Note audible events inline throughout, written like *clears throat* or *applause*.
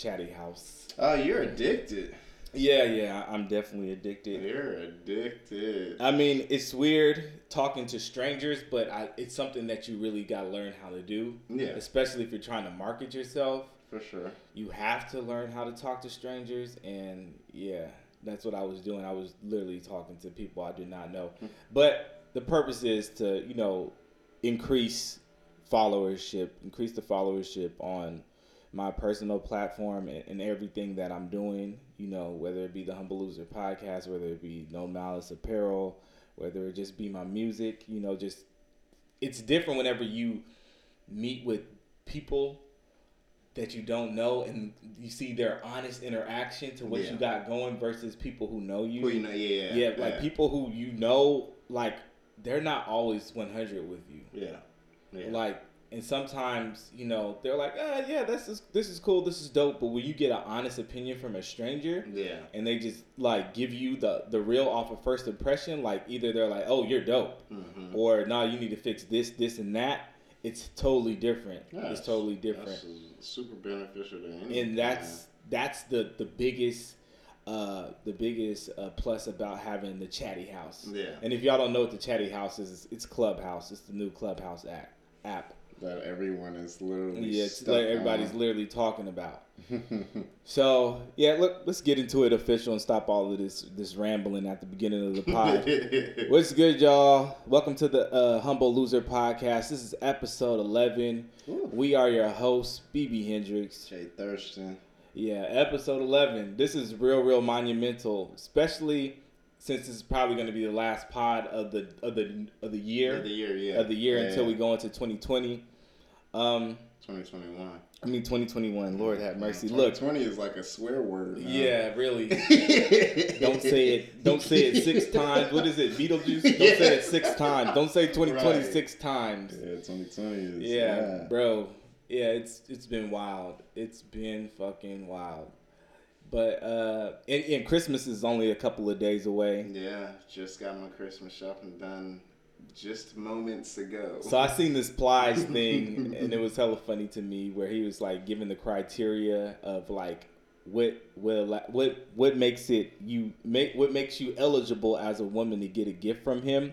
chatty house. Oh, you're addicted. Yeah, yeah, I'm definitely addicted. You're addicted. I mean, it's weird talking to strangers, but I, it's something that you really got to learn how to do. Yeah. Especially if you're trying to market yourself. For sure. You have to learn how to talk to strangers. And yeah, that's what I was doing. I was literally talking to people I did not know. *laughs* but the purpose is to, you know, increase followership, increase the followership on my personal platform and, and, everything that I'm doing, you know, whether it be the Humble Loser podcast, whether it be No Malice Apparel, whether it just be my music, you know, just it's different whenever you meet with people that you don't know and you see their honest interaction to what yeah. you got going versus people who know you. Who you know, yeah, yeah, yeah, like people who you know, like they're not always 100 with you. Yeah, yeah. like and sometimes you know they're like, ah, yeah, this is this is cool, this is dope. But when you get an honest opinion from a stranger, yeah, and they just like give you the the real off of first impression, like either they're like, oh, you're dope, mm-hmm. or no, you need to fix this, this, and that. It's totally different. Yeah, it's totally different. super beneficial to anyone. And that's that's the the biggest. Uh, the biggest uh, plus about having the Chatty House. Yeah. And if y'all don't know what the Chatty House is, it's Clubhouse. It's the new Clubhouse app. App that everyone is literally yeah, like everybody's on. literally talking about. *laughs* so yeah, look, let's get into it official and stop all of this this rambling at the beginning of the *laughs* pod. What's good, y'all? Welcome to the uh, Humble Loser podcast. This is episode eleven. Ooh. We are your hosts, BB Hendrix, Jay Thurston. Yeah, episode eleven. This is real, real monumental, especially since this is probably going to be the last pod of the of the of the year of the year yeah of the year yeah, until yeah. we go into 2020 um, 2021. I mean 2021. Lord have mercy. 2020 Look, is like a swear word. Yeah, really. *laughs* don't say it. Don't say it six *laughs* times. What is it? Beetlejuice. Don't yeah. say it six times. Don't say 2020 right. six times. Yeah, 2020 is. Yeah, yeah, bro. Yeah, it's it's been wild. It's been fucking wild. But uh, and, and Christmas is only a couple of days away. Yeah, just got my Christmas shopping done just moments ago. So I seen this Plies *laughs* thing, and it was hella funny to me, where he was like giving the criteria of like what what what what makes it you make what makes you eligible as a woman to get a gift from him.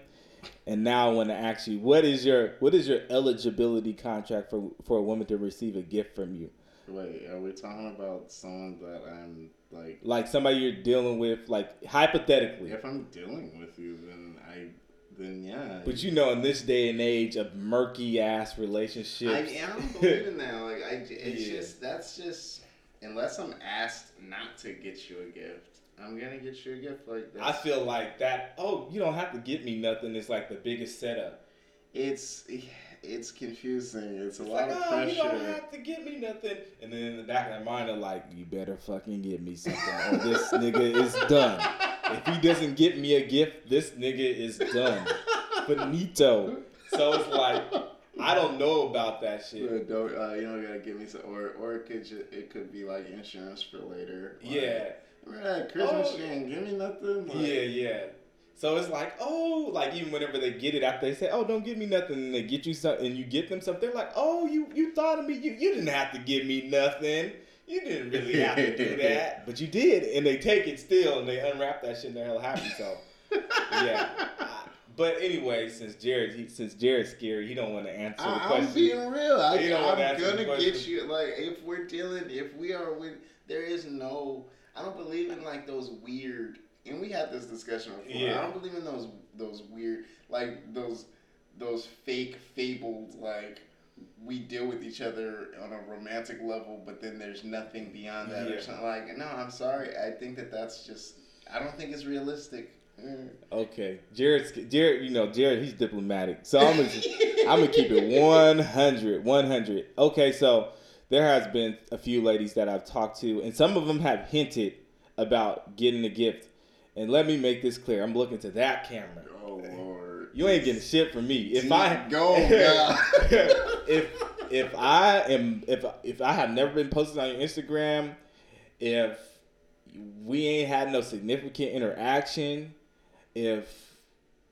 And now I want to ask you, what is your what is your eligibility contract for for a woman to receive a gift from you? Wait, are we talking about someone that I'm like like somebody you're dealing with, like hypothetically? If I'm dealing with you, then I then yeah. But you know, in this day and age of murky ass relationships, I, I don't believe in *laughs* that. Like, I, it's yeah. just that's just unless I'm asked not to get you a gift, I'm gonna get you a gift like that. I feel like that. Oh, you don't have to get me nothing. It's like the biggest setup. It's it's confusing. It's a lot like, of oh, pressure. You don't have to get me nothing. And then in the back of their mind, they're like, "You better fucking get me something, or this *laughs* nigga is done." if he doesn't get me a gift, this nigga is done. Finito. So it's like I don't know about that shit. don't uh, you don't gotta give me some, or or it could just, it could be like insurance for later. Like, yeah. Remember that Christmas oh, ain't give me nothing. Like, yeah, yeah. So it's like, oh, like even whenever they get it after they say, oh, don't give me nothing, and they get you something, and you get them something, they're like, oh, you you thought of me, you you didn't have to give me nothing you didn't really have to do *laughs* that, but you did, and they take it still, and they unwrap that shit, and they're hell happy. So, *laughs* yeah. But anyway, since Jared, he, since Jared's scary, he don't want to answer the I, question. I'm being real. I, am gonna get you. Like, if we're dealing, if we are with, there is no. I don't believe in like those weird. And we had this discussion before. Yeah. I don't believe in those those weird, like those those fake fabled like we deal with each other on a romantic level, but then there's nothing beyond that yeah. or something like. No, I'm sorry. I think that that's just. I don't think it's realistic. Mm. Okay, Jared. Jared, you know Jared. He's diplomatic, so I'm gonna I'm gonna keep it 100, 100. Okay, so there has been a few ladies that I've talked to, and some of them have hinted about getting a gift. And let me make this clear. I'm looking to that camera. Oh Lord. You ain't getting shit from me. If I go, *laughs* *laughs* if if I am if if I have never been posted on your Instagram, if we ain't had no significant interaction, if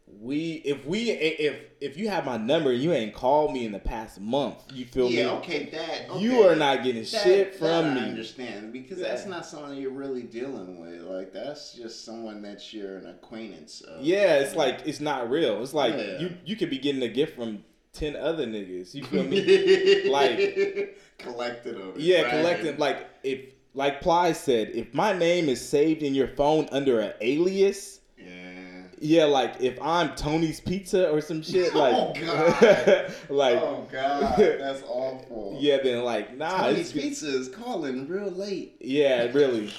we if we if if you have my number and you ain't called me in the past month, you feel yeah, me? Yeah, okay, that okay. you are not getting That- shit from me. I understand because Yeah. that's not someone you're really dealing with. Like that's just someone that you're an acquaintance of. Yeah, it's like it's not real. It's like Yeah. you you could be getting a gift from ten other niggas. You feel me? *laughs* Like- collected them. yeah, bragging. collecting like if like Plies said, if my name is saved in your phone under an alias, Yeah. like if I'm Tony's Pizza or some shit, *laughs* like Oh, God. *laughs* like oh God, that's awful. *laughs* yeah, then like nah, Tony's Pizza is calling real late. yeah, really,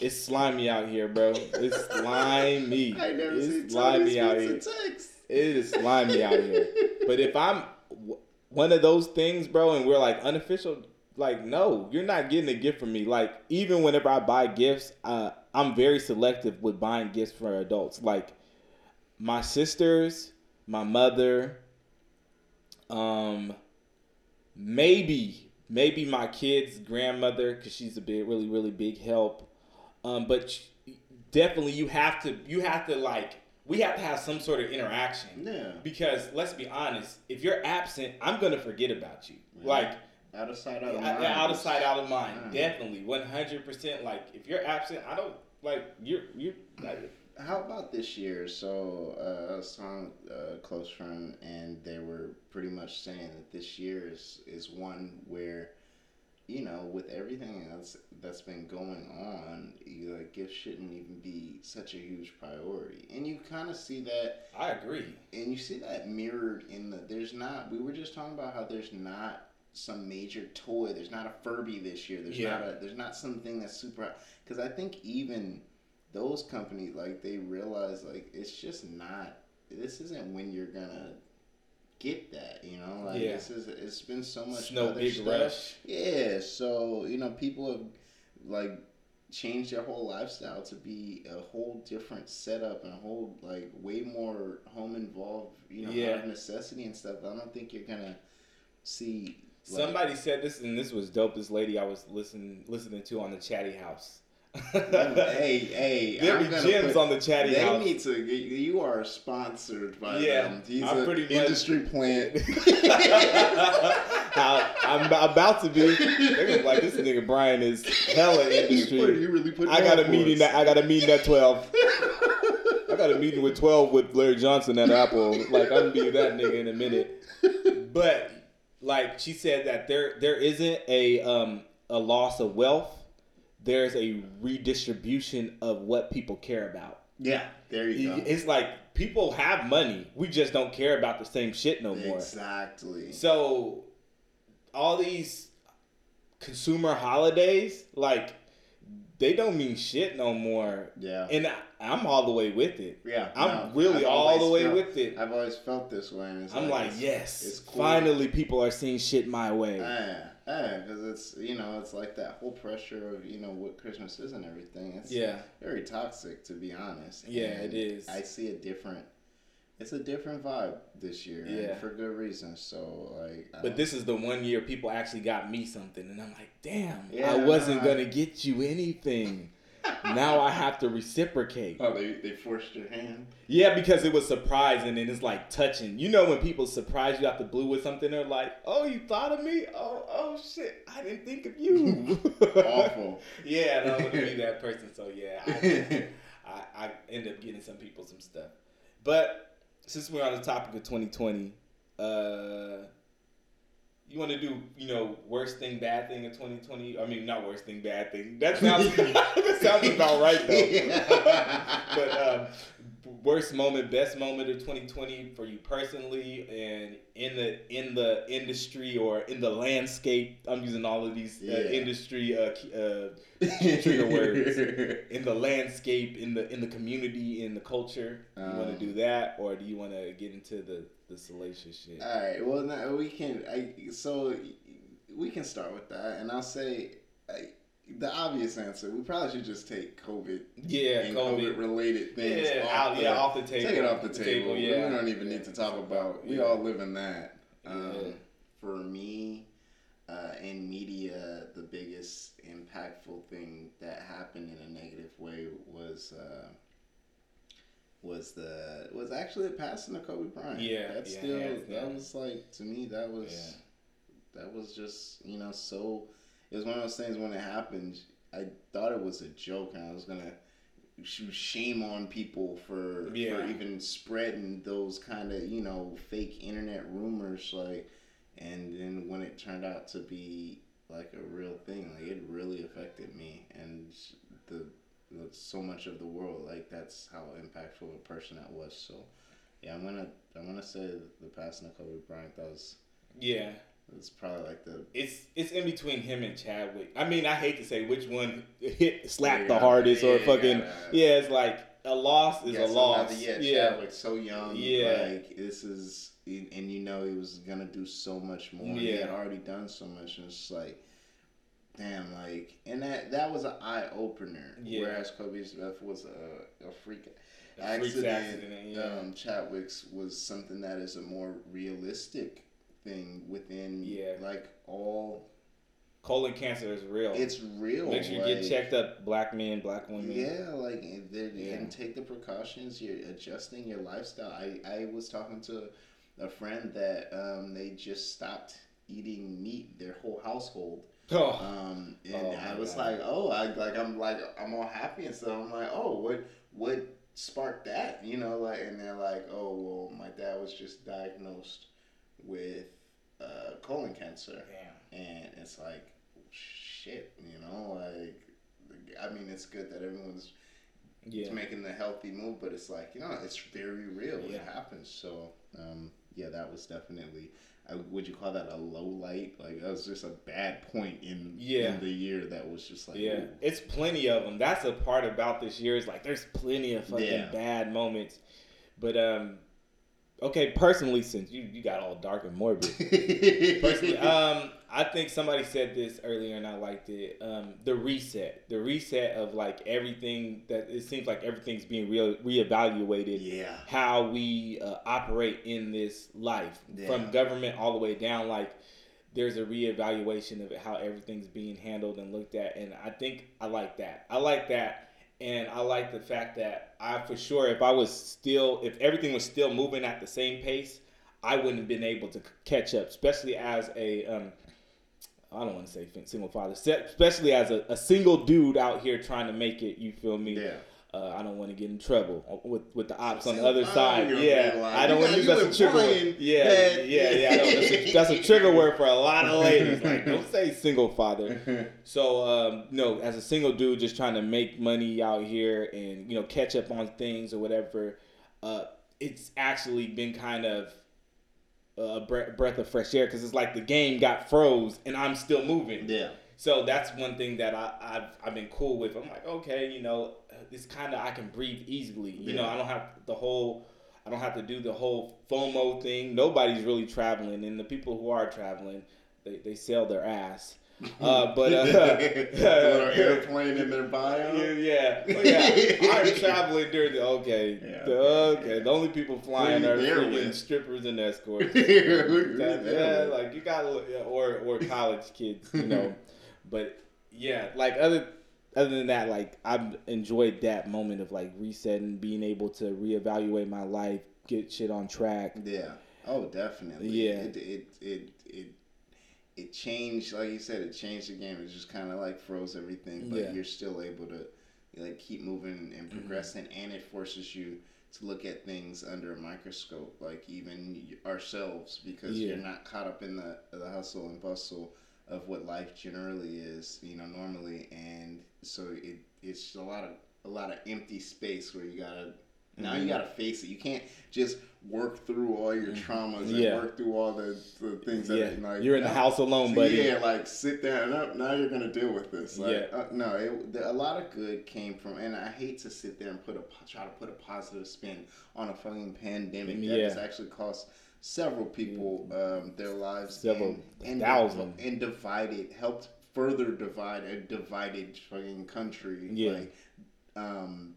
it's slimy out here, bro. It's slimy. I never seen It's Tony's slimy out Pizza here. text. It is slimy out here. But if I'm w- one of those things, bro, and we're like unofficial, like no, you're not getting a gift from me. Like even whenever I buy gifts, uh, I'm very selective with buying gifts for adults. Like my sisters, my mother, um, maybe maybe my kid's grandmother because she's a big, really, really big help. Um, but definitely you have to you have to like we have to have some sort of interaction. Yeah. Because let's be honest, if you're absent, I'm gonna forget about you. Yeah. Like Out of sight, out of mind. out of sight, out of mind. Yeah. Definitely, one hundred percent. Like if you're absent, I don't like you're you're. Like, How about this year? So uh, I was talking uh, a close friend, and they were pretty much saying that this year is is one where, you know, with everything else that's been going on, you, like gifts shouldn't even be such a huge priority. And you kind of see that, I agree. and you see that mirrored in the. There's not. We were just talking about how there's not some major toy. There's not a Furby this year. There's Yeah. not a. There's not something that's super. Because I think even those companies like they realize like it's just not. This isn't when you're gonna get that. You know, like Yeah. this is. It's been so much. It's no big stuff. rush. Yeah, so you know, people have like changed their whole lifestyle to be a whole different setup and a whole like way more home involved, you know, Yeah. out of necessity and stuff. I don't think you're gonna see like, Somebody said this, and this was dope. This lady I was listening listening to on the Chatty House. Hey, hey, *laughs* there I'm be gems put- on the Chatty They House. need to. You are sponsored by Yeah, them. He's I'm pretty much- industry plant. *laughs* *laughs* How- I'm about to be. They're gonna be like this nigga Brian is hella industry. You really put I got a meeting. That, I got a meeting at twelve. I got a meeting with twelve with Larry Johnson at Apple. Like I'm gonna be that nigga in a minute. But like she said that there there isn't a um a loss of wealth. There's a redistribution of what people care about. Yeah, there you go. It's like people have money. We just don't care about the same shit no more. Exactly. So all these consumer holidays, like they don't mean shit no more. Yeah. And I, I'm all the way with it. Yeah, I'm no, really I've all the way felt- with it. I've always felt this way. I'm like, it's- yes, it's cool. finally people are seeing shit my way. Yeah, yeah, because it's you know it's like that whole pressure of you know what Christmas is and everything. It's Yeah. very toxic to be honest. Yeah, And it is. I see a different. It's a different vibe this year, Yeah. for good reason. So like, I But this is the one year people actually got me something, and I'm like, damn, Yeah, I wasn't I- gonna get you anything. Now I have to reciprocate. oh they they forced your hand. Yeah, because it was surprising and it's like touching. You know when people surprise you out the blue with something, they're like, "Oh, you thought of me? Oh, oh shit, I didn't think of you." *laughs* Awful. Yeah, and I want to be *laughs* that person. So yeah, I, I, I end up getting some people some stuff. But since we're on the topic of 2020, uh, you want to do, you know, worst thing, bad thing of 2020? I mean, not worst thing, bad thing. That *laughs* sounds *laughs* that sounds about right though. *laughs* but um, worst moment, best moment of 2020 for you personally, and in the in the industry or in the landscape. I'm using all of these uh, Yeah. industry uh, uh, trigger words *laughs* in the landscape, in the in the community, in the culture. You want Um, to do that, or do you want to get into the the salacious shit? All right. Well, now we can. I so we can start with that, and I'll say I, the obvious answer. We probably should just take COVID yeah, and COVID. COVID related things. Yeah, off out, the, yeah, off the table. Take it off the table. yeah. We don't even need to talk about. We Yeah. all live in that. Um. For me, uh, in media, the biggest impactful thing that happened in a negative way was uh, was the was actually the passing of Kobe Bryant. Yeah, that's still that was like to me that was that was just you know so it was one of those things when it happened. I thought it was a joke and I was gonna shame on people for yeah. for even spreading those kind of you know fake internet rumors like and then when it turned out to be like a real thing like it really affected me and the so much of the world. Like that's how impactful a person that was. So yeah, I'm gonna I'm gonna say the passing of Kobe Bryant. That was yeah. It's probably like the. It's it's in between him and Chadwick. I mean, I hate to say which one hit slapped yeah, the hardest yeah, or fucking yeah, yeah. It's like a loss is a loss. Another, yeah, Chadwick's so young. Yeah, like this is, and you know he was gonna do so much more. Yeah, he had already done so much, and it's like damn, like, and that that was an eye opener. Yeah. Whereas Kobe's death was a, a freak a accident. accident yeah. um, Chadwick's was something that is a more realistic thing within, yeah. like all. Colon cancer is real. It's real. Make sure you like, get checked up, black men, black women. Yeah, like and, yeah. and take the precautions. You're adjusting your lifestyle. I I was talking to a friend that um, they just stopped eating meat. Their whole household Oh. Um, and oh I was God. like, oh, I like I'm like I'm all happy and stuff. I'm like, oh, what what sparked that? You know, like, and they're like, oh, well, my dad was just diagnosed with uh, colon cancer, Damn. and it's like, shit, you know, like, I mean, it's good that everyone's yeah. making the healthy move, but it's like, you know, it's very real. Yeah. It happens. So, um, yeah, that was definitely I, would you call that a low light? Like that was just a bad point in yeah. in the year that was just like yeah, ooh. it's plenty of them. That's the part about this year is like there's plenty of fucking yeah. bad moments, but um, okay, personally, since you you got all dark and morbid, *laughs* personally, um, I think somebody said this earlier and I liked it. Um, the reset, the reset of like everything that it seems like everything's being re- reevaluated. Yeah. How we uh, operate in this life yeah. from government all the way down. Like there's a reevaluation of how everything's being handled and looked at. And I think I like that. I like that. And I like the fact that I, for sure, if I was still, if everything was still moving at the same pace, I wouldn't have been able to catch up, especially as a, um, I don't want to say single father, especially as a, a, single dude out here trying to make it. You feel me? Yeah. Uh, I don't want to get in trouble with with the ops on the other side. Yeah, I don't want to use that a trigger word. Yeah, yeah, yeah. That's a, that's, a, trigger word for a lot of ladies. Like, *laughs* don't say single father. *laughs* So, um, no, as a single dude, just trying to make money out here and you know catch up on things or whatever. Uh, it's actually been kind of a breath of fresh air because it's like the game got froze and I'm still moving. Yeah. So that's one thing that I, I've I've been cool with. I'm like, okay, you know, it's kind of I can breathe easily. You yeah. know, I don't have the whole. I don't have to do the whole FOMO thing. Nobody's really traveling, and the people who are traveling, they, they sell their ass. *laughs* Uh, but uh, *laughs* airplane in their bio. Yeah, yeah. yeah. *laughs* I'm traveling during the okay. Yeah, the, okay. The only people flying are freaking strippers and escorts. yeah, like you got or or college kids, you know. but yeah, like other other than that, like I've enjoyed that moment of like resetting, being able to reevaluate my life, get shit on track. Yeah. Oh, definitely. Yeah. It it it, it it changed, like you said, it changed the game. It just kind of like froze everything, but yeah. you're still able to like keep moving and mm-hmm. progressing, mm-hmm. and it forces you to look at things under a microscope, like even ourselves, because yeah. you're not caught up in the the hustle and bustle of what life generally is, you know, normally, and so it it's a lot of a lot of empty space where you gotta now mm-hmm. you gotta face it. You can't just work through all your mm-hmm. traumas and yeah. work through all the, the things that yeah. like you're in the house alone, buddy. Yeah, like sit down. Now, now you're gonna deal with this. Like, yeah. Uh, no, it, the, a lot of good came from, and I hate to sit there and put a try to put a positive spin on a fucking pandemic that yeah. has actually cost several people um, their lives, several and, and thousand, and divided helped further divide a divided fucking country. Yeah. Like, um,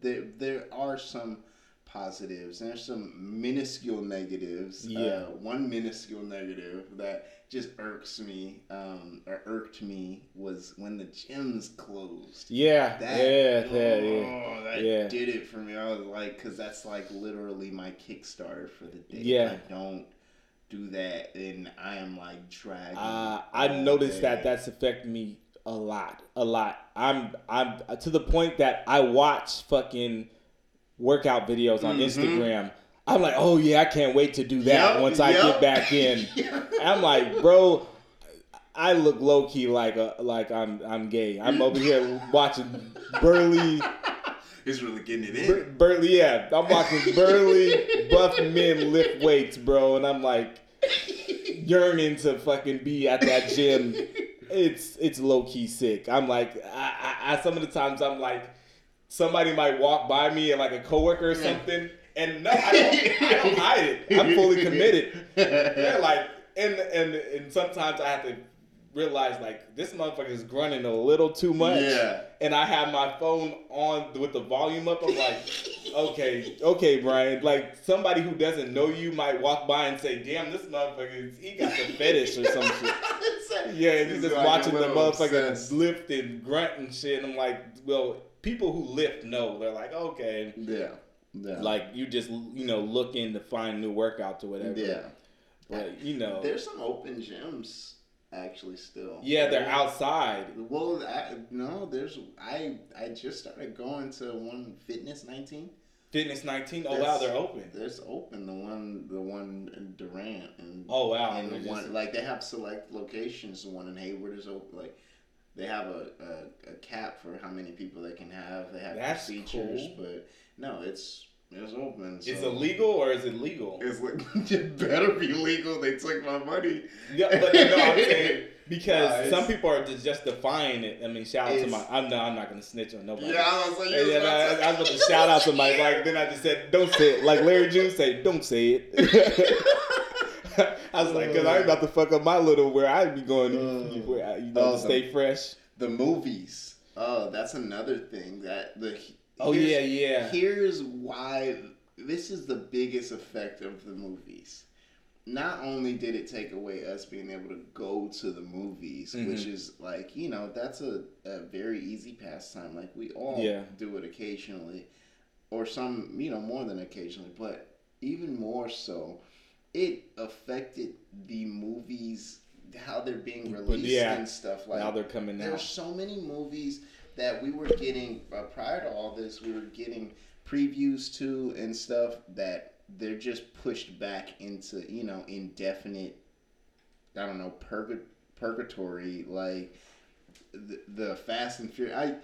there there are some positives. and There's some minuscule negatives. Yeah. Uh, one minuscule negative that just irks me, um, or irked me, was when the gyms closed. Yeah. That, yeah. Oh, that, yeah. that yeah. did it for me. I was like, because that's like literally my Kickstarter for the day. Yeah. I don't do that, and I am like dragging. Uh, I noticed that that's affected me a lot, a lot. I'm I'm to the point that I watch fucking workout videos on mm-hmm. Instagram. I'm like, oh yeah, I can't wait to do that yep, once I yep. get back in. *laughs* I'm like, bro, I look low key like a, like I'm I'm gay. I'm over here watching Burly. *laughs* He's really getting it in. Bur- burly, yeah, I'm watching burly buff men lift weights, bro, and I'm like yearning to fucking be at that gym. It's it's low key sick. I'm like, I, I, I some of the times I'm like somebody might walk by me and like a coworker or something, and no, I don't, I don't *laughs* hide it. I'm fully committed. Yeah, *laughs* like and and and sometimes I have to realize like this motherfucker is grunting a little too much. Yeah. And I have my phone on with the volume up. I'm like, okay, okay, Brian. Like somebody who doesn't know you might walk by and say, "Damn, this motherfucker, he got the fetish or some shit." *laughs* yeah, and he's just like watching the motherfucker lift and grunt and shit. And I'm like, well, people who lift know. They're like, okay. Yeah. Yeah. Like you just you know looking to find new workouts or whatever. Yeah. But you know, there's some open gyms actually still. Yeah, they're outside. Well, I, no, there's I I just started going to one Fitness 19. Fitness 19. Oh wow, they're open. There's open the one the one in Durant and oh wow, and the one just... like they have select locations. The one in Hayward is open. Like they have a, a, a cap for how many people they can have. They have That's procedures, cool. but no, it's it's open. So. Is it legal or is it legal? It's like *laughs* it better be legal. They took my money. Yeah, but no, I'm saying *laughs* because some people are just, just defying it. I mean, shout out to my. I'm no, I'm not gonna snitch on nobody. Yeah, I was like, yeah, I, I, was about to shout out to my like. Then I just said, don't say it. Like Larry June say, don't say it. *laughs* I was like, because I ain't about to fuck up my little where I'd be going, uh, you know, oh, to stay fresh. The movies. Oh, that's another thing that the Oh yeah, yeah. Here's why this is the biggest effect of the movies. Not only did it take away us being able to go to the movies, mm-hmm. which is like, you know, that's a, a very easy pastime. Like we all yeah. do it occasionally. Or some, you know, more than occasionally, but even more so, it affected the movies how they're being released yeah, and stuff like now they're coming out. There's so many movies that we were getting uh, prior to all this, we were getting previews to and stuff that they're just pushed back into you know indefinite. I don't know purg- purgatory like the, the Fast and Furious. I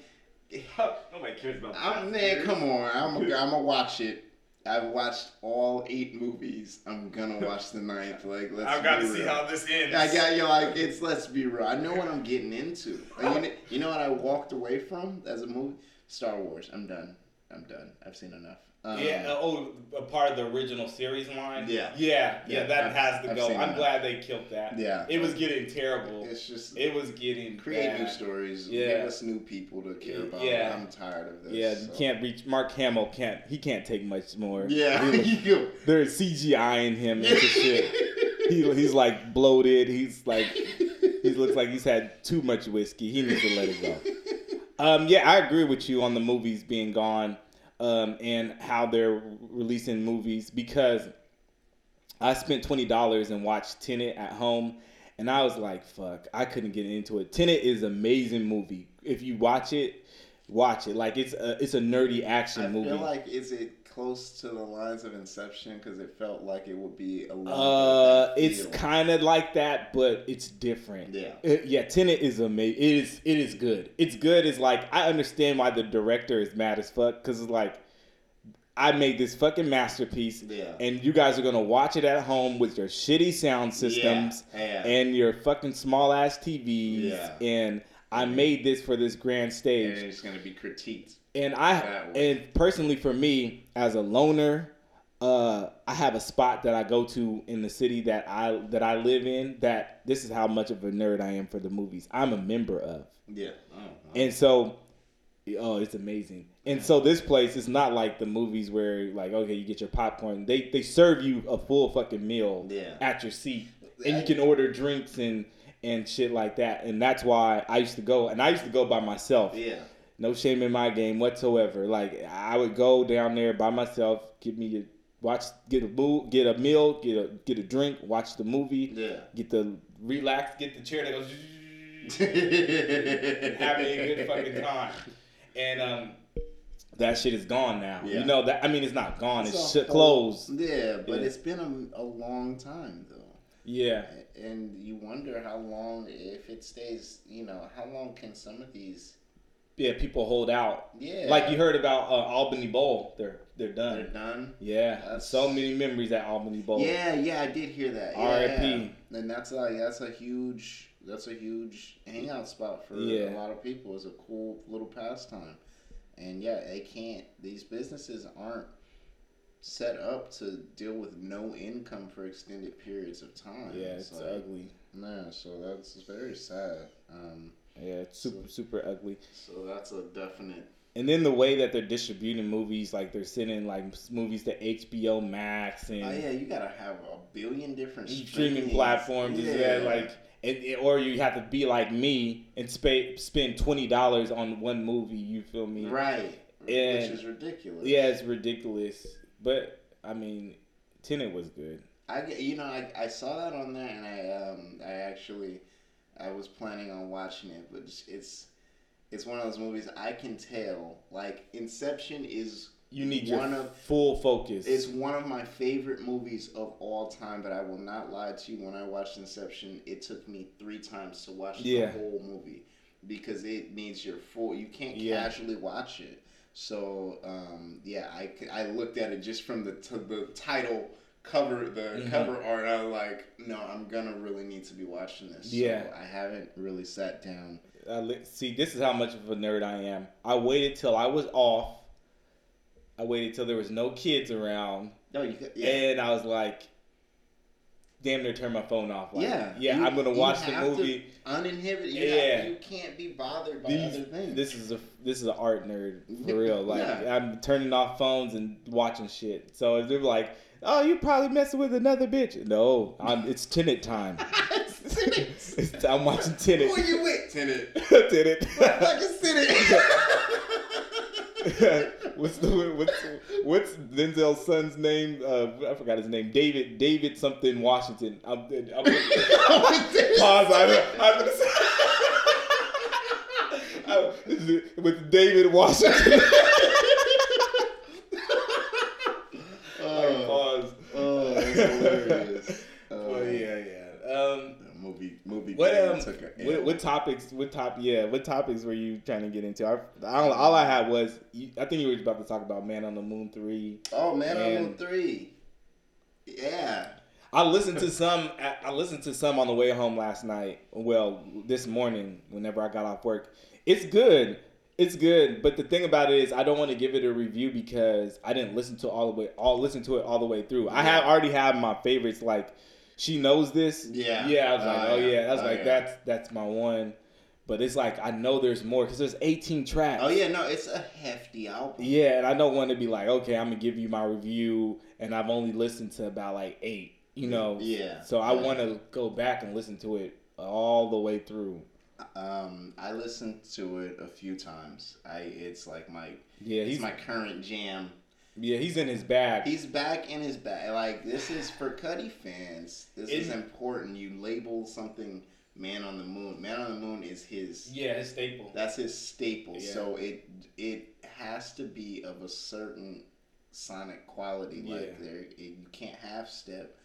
*laughs* nobody cares about. I'm man, come on, I'm *laughs* a, I'm gonna watch it. I've watched all eight movies. I'm gonna watch the ninth. Like, let's. I've got to real. see how this ends. I got you. Like, it's let's be real. I know what I'm getting into. you, know, you know what I walked away from as a movie? Star Wars. I'm done. I'm done. I've seen enough. Um, yeah. Uh, oh, a part of the original series line. Yeah. Yeah. Yeah. yeah that I've, has to I've go. I'm glad they killed that. Yeah. It was getting terrible. It's just. It was getting. Create bad. new stories. Yeah. Give us new people to care about. Yeah. I'm tired of this. Yeah. So. You can't reach. Mark Hamill can't. He can't take much more. Yeah. *laughs* they're CGIing him into *laughs* shit. He, he's like bloated. He's like. He looks like he's had too much whiskey. He needs to let it go. *laughs* Um, yeah, I agree with you on the movies being gone um, and how they're releasing movies because I spent twenty dollars and watched Tenet at home, and I was like, "Fuck, I couldn't get into it." Tenet is amazing movie. If you watch it, watch it. Like it's a it's a nerdy action I movie. I feel like is it close to the lines of Inception because it felt like it would be a little. Uh, it's kind of like that, but it's different. Yeah, it, yeah. Tenet is amazing. It is it is good. It's good. It's like I understand why the director is mad as fuck because it's like. I made this fucking masterpiece, yeah. and you guys are gonna watch it at home with your shitty sound systems yeah. Yeah. and your fucking small ass TVs, and I made this for this grand stage. And it's gonna be critiqued and I and personally for me as a loner, uh, I have a spot that I go to in the city that I that I live in. That this is how much of a nerd I am for the movies. I'm a member of. Yeah. And so, Oh, it's amazing. And so this place is not like the movies where like okay, you get your popcorn. They they serve you a full fucking meal yeah. at your seat, and you can order drinks and and shit like that. And that's why I used to go, and I used to go by myself. Yeah. No shame in my game whatsoever. Like I would go down there by myself, get me a watch, get a boo, get a meal, get a get a drink, watch the movie. Yeah. Get the relax, get the chair that goes. *laughs* having a good fucking time. And um, that shit is gone now. Yeah. You know that I mean it's not gone. It's, it's closed. Yeah, but yeah. it's been a, a long time though. Yeah. And you wonder how long if it stays. You know how long can some of these. Yeah, people hold out. Yeah. Like you heard about uh, Albany Bowl, they're they're done. They're done. Yeah. That's... So many memories at Albany Bowl. Yeah, yeah, I did hear that. R.I.P. And that's like that's a huge that's a huge hangout spot for yeah. a lot of people. It's a cool little pastime, and yeah, they can't. These businesses aren't set up to deal with no income for extended periods of time. Yeah, it's, it's like, ugly. Yeah, so that's very sad. Um, yeah, it's super so, super ugly. So that's a definite. And then the way that they're distributing movies, like they're sending like movies to HBO Max and oh yeah, you gotta have a billion different streaming, streaming platforms. Yeah, like and, or you have to be like me and sp- spend twenty dollars on one movie. You feel me? Right. And, Which is ridiculous. Yeah, it's ridiculous. But I mean, Tenet was good. I you know I, I saw that on there and I um I actually I was planning on watching it, but it's it's one of those movies I can tell like Inception is you need one your of, full focus. It's one of my favorite movies of all time, but I will not lie to you. When I watched Inception, it took me three times to watch yeah. the whole movie because it needs your full. You can't yeah. casually watch it. So um, yeah, I, I looked at it just from the t- the title cover the mm-hmm. cover art. I was like, no, I'm gonna really need to be watching this. Yeah, so I haven't really sat down. Uh, see, this is how much of a nerd I am. I waited till I was off I waited till there was no kids around. No, you could, yeah. And I was like, damn near turn my phone off. Like, yeah, yeah, you, I'm gonna watch the movie. uninhibited. Yeah, you can't be bothered by These, other things. This is a this is an art nerd for *laughs* real. Like yeah. I'm turning off phones and watching shit. So if they're like, oh, you probably messing with another bitch. No, I'm, it's Tenet time. *laughs* Tenet. *laughs* I'm watching Tenet. Who are you with? Tenet. Tenet. Fucking Tenet. *laughs* what's the what's what's Denzel's son's name? Uh, I forgot his name. David David something Washington. I'm, I'm, I'm *laughs* pause. I'm, I'm gonna *laughs* say with David Washington. oh, pause. Oh, that's hilarious. Oh yeah, yeah. Um, movie movie. What um, what, what, topics? What top? Yeah, what topics were you trying to get into? I, I don't, all I had was you, I think you were about to talk about Man on the Moon three. Oh, Man on the Moon three. Yeah. I listened to some. I listened to some on the way home last night. Well, this morning, whenever I got off work, it's good. It's good, but the thing about it is, I don't want to give it a review because I didn't listen to all the way, all listen to it all the way through. I have already have my favorites like she knows this. Yeah. Yeah. I was like, uh, oh yeah. I was uh, like, yeah. that's that's my one. But it's like I know there's more because there's 18 tracks. Oh yeah, no, it's a hefty album. Yeah, and I don't want to be like, okay, I'm gonna give you my review, and I've only listened to about like eight. You know. Yeah. So I want to go back and listen to it all the way through. Um, I listened to it a few times. I it's like my yeah, he's my current jam. Yeah, he's in his bag. He's back in his bag. Like this is for Cudi fans. This is important. You label something Man on the Moon. Man on the Moon is his. Yeah, his staple. That's his staple. Yeah. So it it has to be of a certain sonic quality. Like yeah. there, it, you can't half step.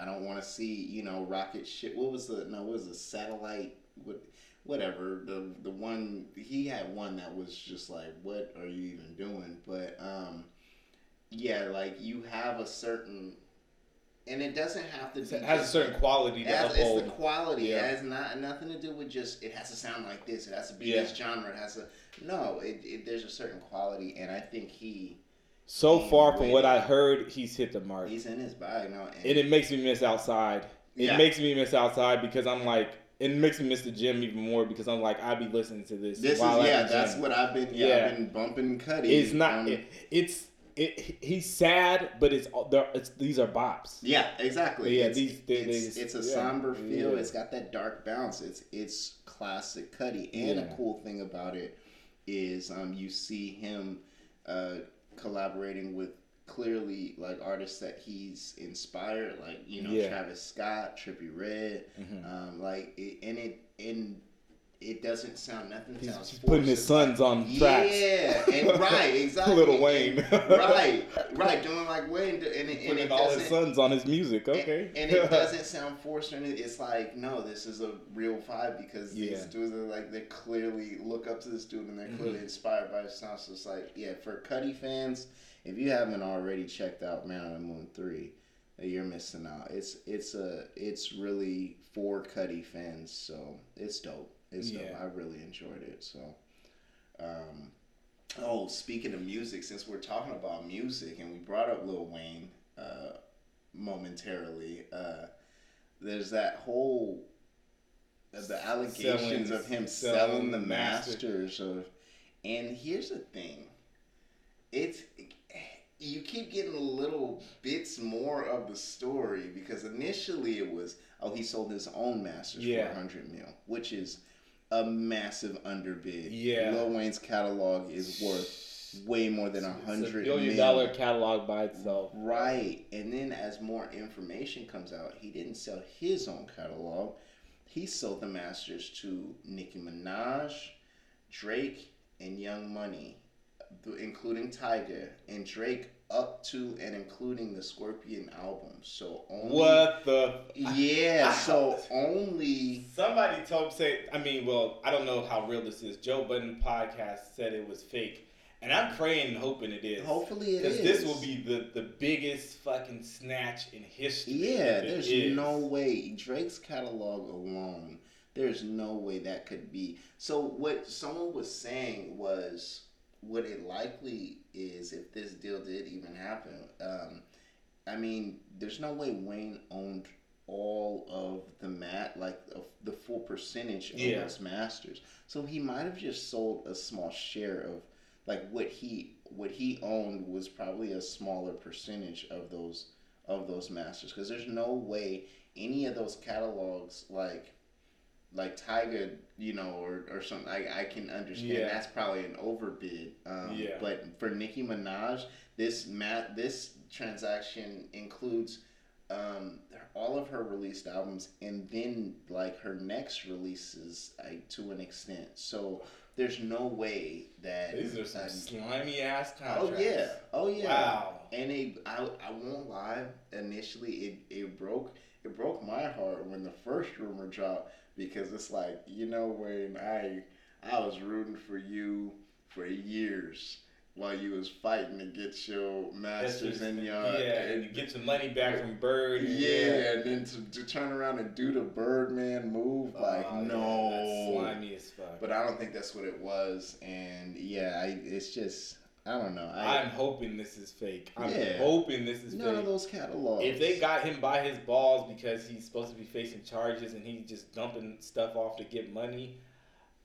I don't want to see you know rocket ship. What was the no? What was the satellite? What whatever the the one he had one that was just like what are you even doing? But um yeah, like you have a certain, and it doesn't have to. It has a certain quality to has, uphold. It's the quality. Yeah. It has not nothing to do with just. It has to sound like this. It has to be yeah. this genre. It has to. No, it, it, there's a certain quality, and I think he. So far from what I heard, he's hit the mark. He's in his bag now, and, and it makes me miss outside. It yeah. makes me miss outside because I'm like, it makes me miss the gym even more because I'm like I'd be listening to this. This is yeah, that's what I've been. Yeah, yeah, I've been bumping Cudi. It's not. Um, it, it's it, he's sad, but it's, it's these are bops. Yeah, exactly. Yeah, it's, these they, it's, they, it's a yeah, somber feel. Yeah. It's got that dark bounce. It's it's classic Cudi. And yeah. a cool thing about it is um, you see him uh, collaborating with clearly like artists that he's inspired, like you know Travis Scott, Trippie Redd, mm-hmm. um, like it, and it and it doesn't sound nothing he's, sounds. He's putting his sons on tracks. Yeah, and *laughs* right, exactly. Little Wayne. And, right, right, doing like Wayne, and, and, and it all his sons on his music. Okay, and, it *laughs* doesn't sound forced, and it's like no, this is a real vibe because yeah. these dudes are like they clearly look up to this dude and they're clearly mm-hmm. inspired by his sound. So it's like yeah, for Cudi fans, if you haven't already checked out Man on the Moon three you're missing out. It's it's a it's really for Cudi fans, so it's dope. It's yeah. I really enjoyed it. So, um, oh, speaking of music, since we're talking about music and we brought up Lil Wayne uh, momentarily, uh, there's that whole uh, the allegations selling, of him selling, selling the masters of, and here's the thing, it's you keep getting little bits more of the story because initially it was oh he sold his own masters yeah. for 100 mil which is a massive underbid. Yeah. Lil Wayne's catalog is worth way more than a hundred billion dollar catalog by itself. Right. And then as more information comes out, he didn't sell his own catalog. He sold the masters to Nicki Minaj, Drake, and Young Money, including Tyga. And Drake up to and including the Scorpion album. So only what the yeah. *laughs* so only somebody told say. I mean, well, I don't know how real this is. Joe Budden podcast said it was fake. And I'm praying and hoping it is. Hopefully it is. Because this will be the, the biggest fucking snatch in history. Yeah, there's is. no way. Drake's catalog alone, there's no way that could be. So what someone was saying was what it likely is if this deal did even happen. Um, I mean, there's no way Wayne owned all of the mat, like uh, the full percentage of yeah. his masters. So he might have just sold a small share of like what he what he owned was probably a smaller percentage of those of those masters because there's no way any of those catalogs like like Tyga, you know, or, or something, I, I can understand yeah. that's probably an overbid. Um, yeah. But for Nicki Minaj, this mat this transaction includes um, all of her released albums and then like her next releases like, to an extent. So there's no way that these are some um, slimy ass contracts. Oh yeah, oh yeah. Wow. And it, I, I won't lie. Initially, it, it broke it broke my heart when the first rumor dropped because it's like you know when I I was rooting for you for years while you was fighting to get your masters and your yeah and, and get some money back from Bird. Yeah, yeah, and then to, to turn around and do the Birdman move, oh, like no, slimy as fuck. But I don't think that's what it was, and yeah, I, it's just. I don't know. I, am hoping this is fake. I'm yeah, hoping this is none fake. of those catalogs. If they got him by his balls because he's supposed to be facing charges and he's just dumping stuff off to get money,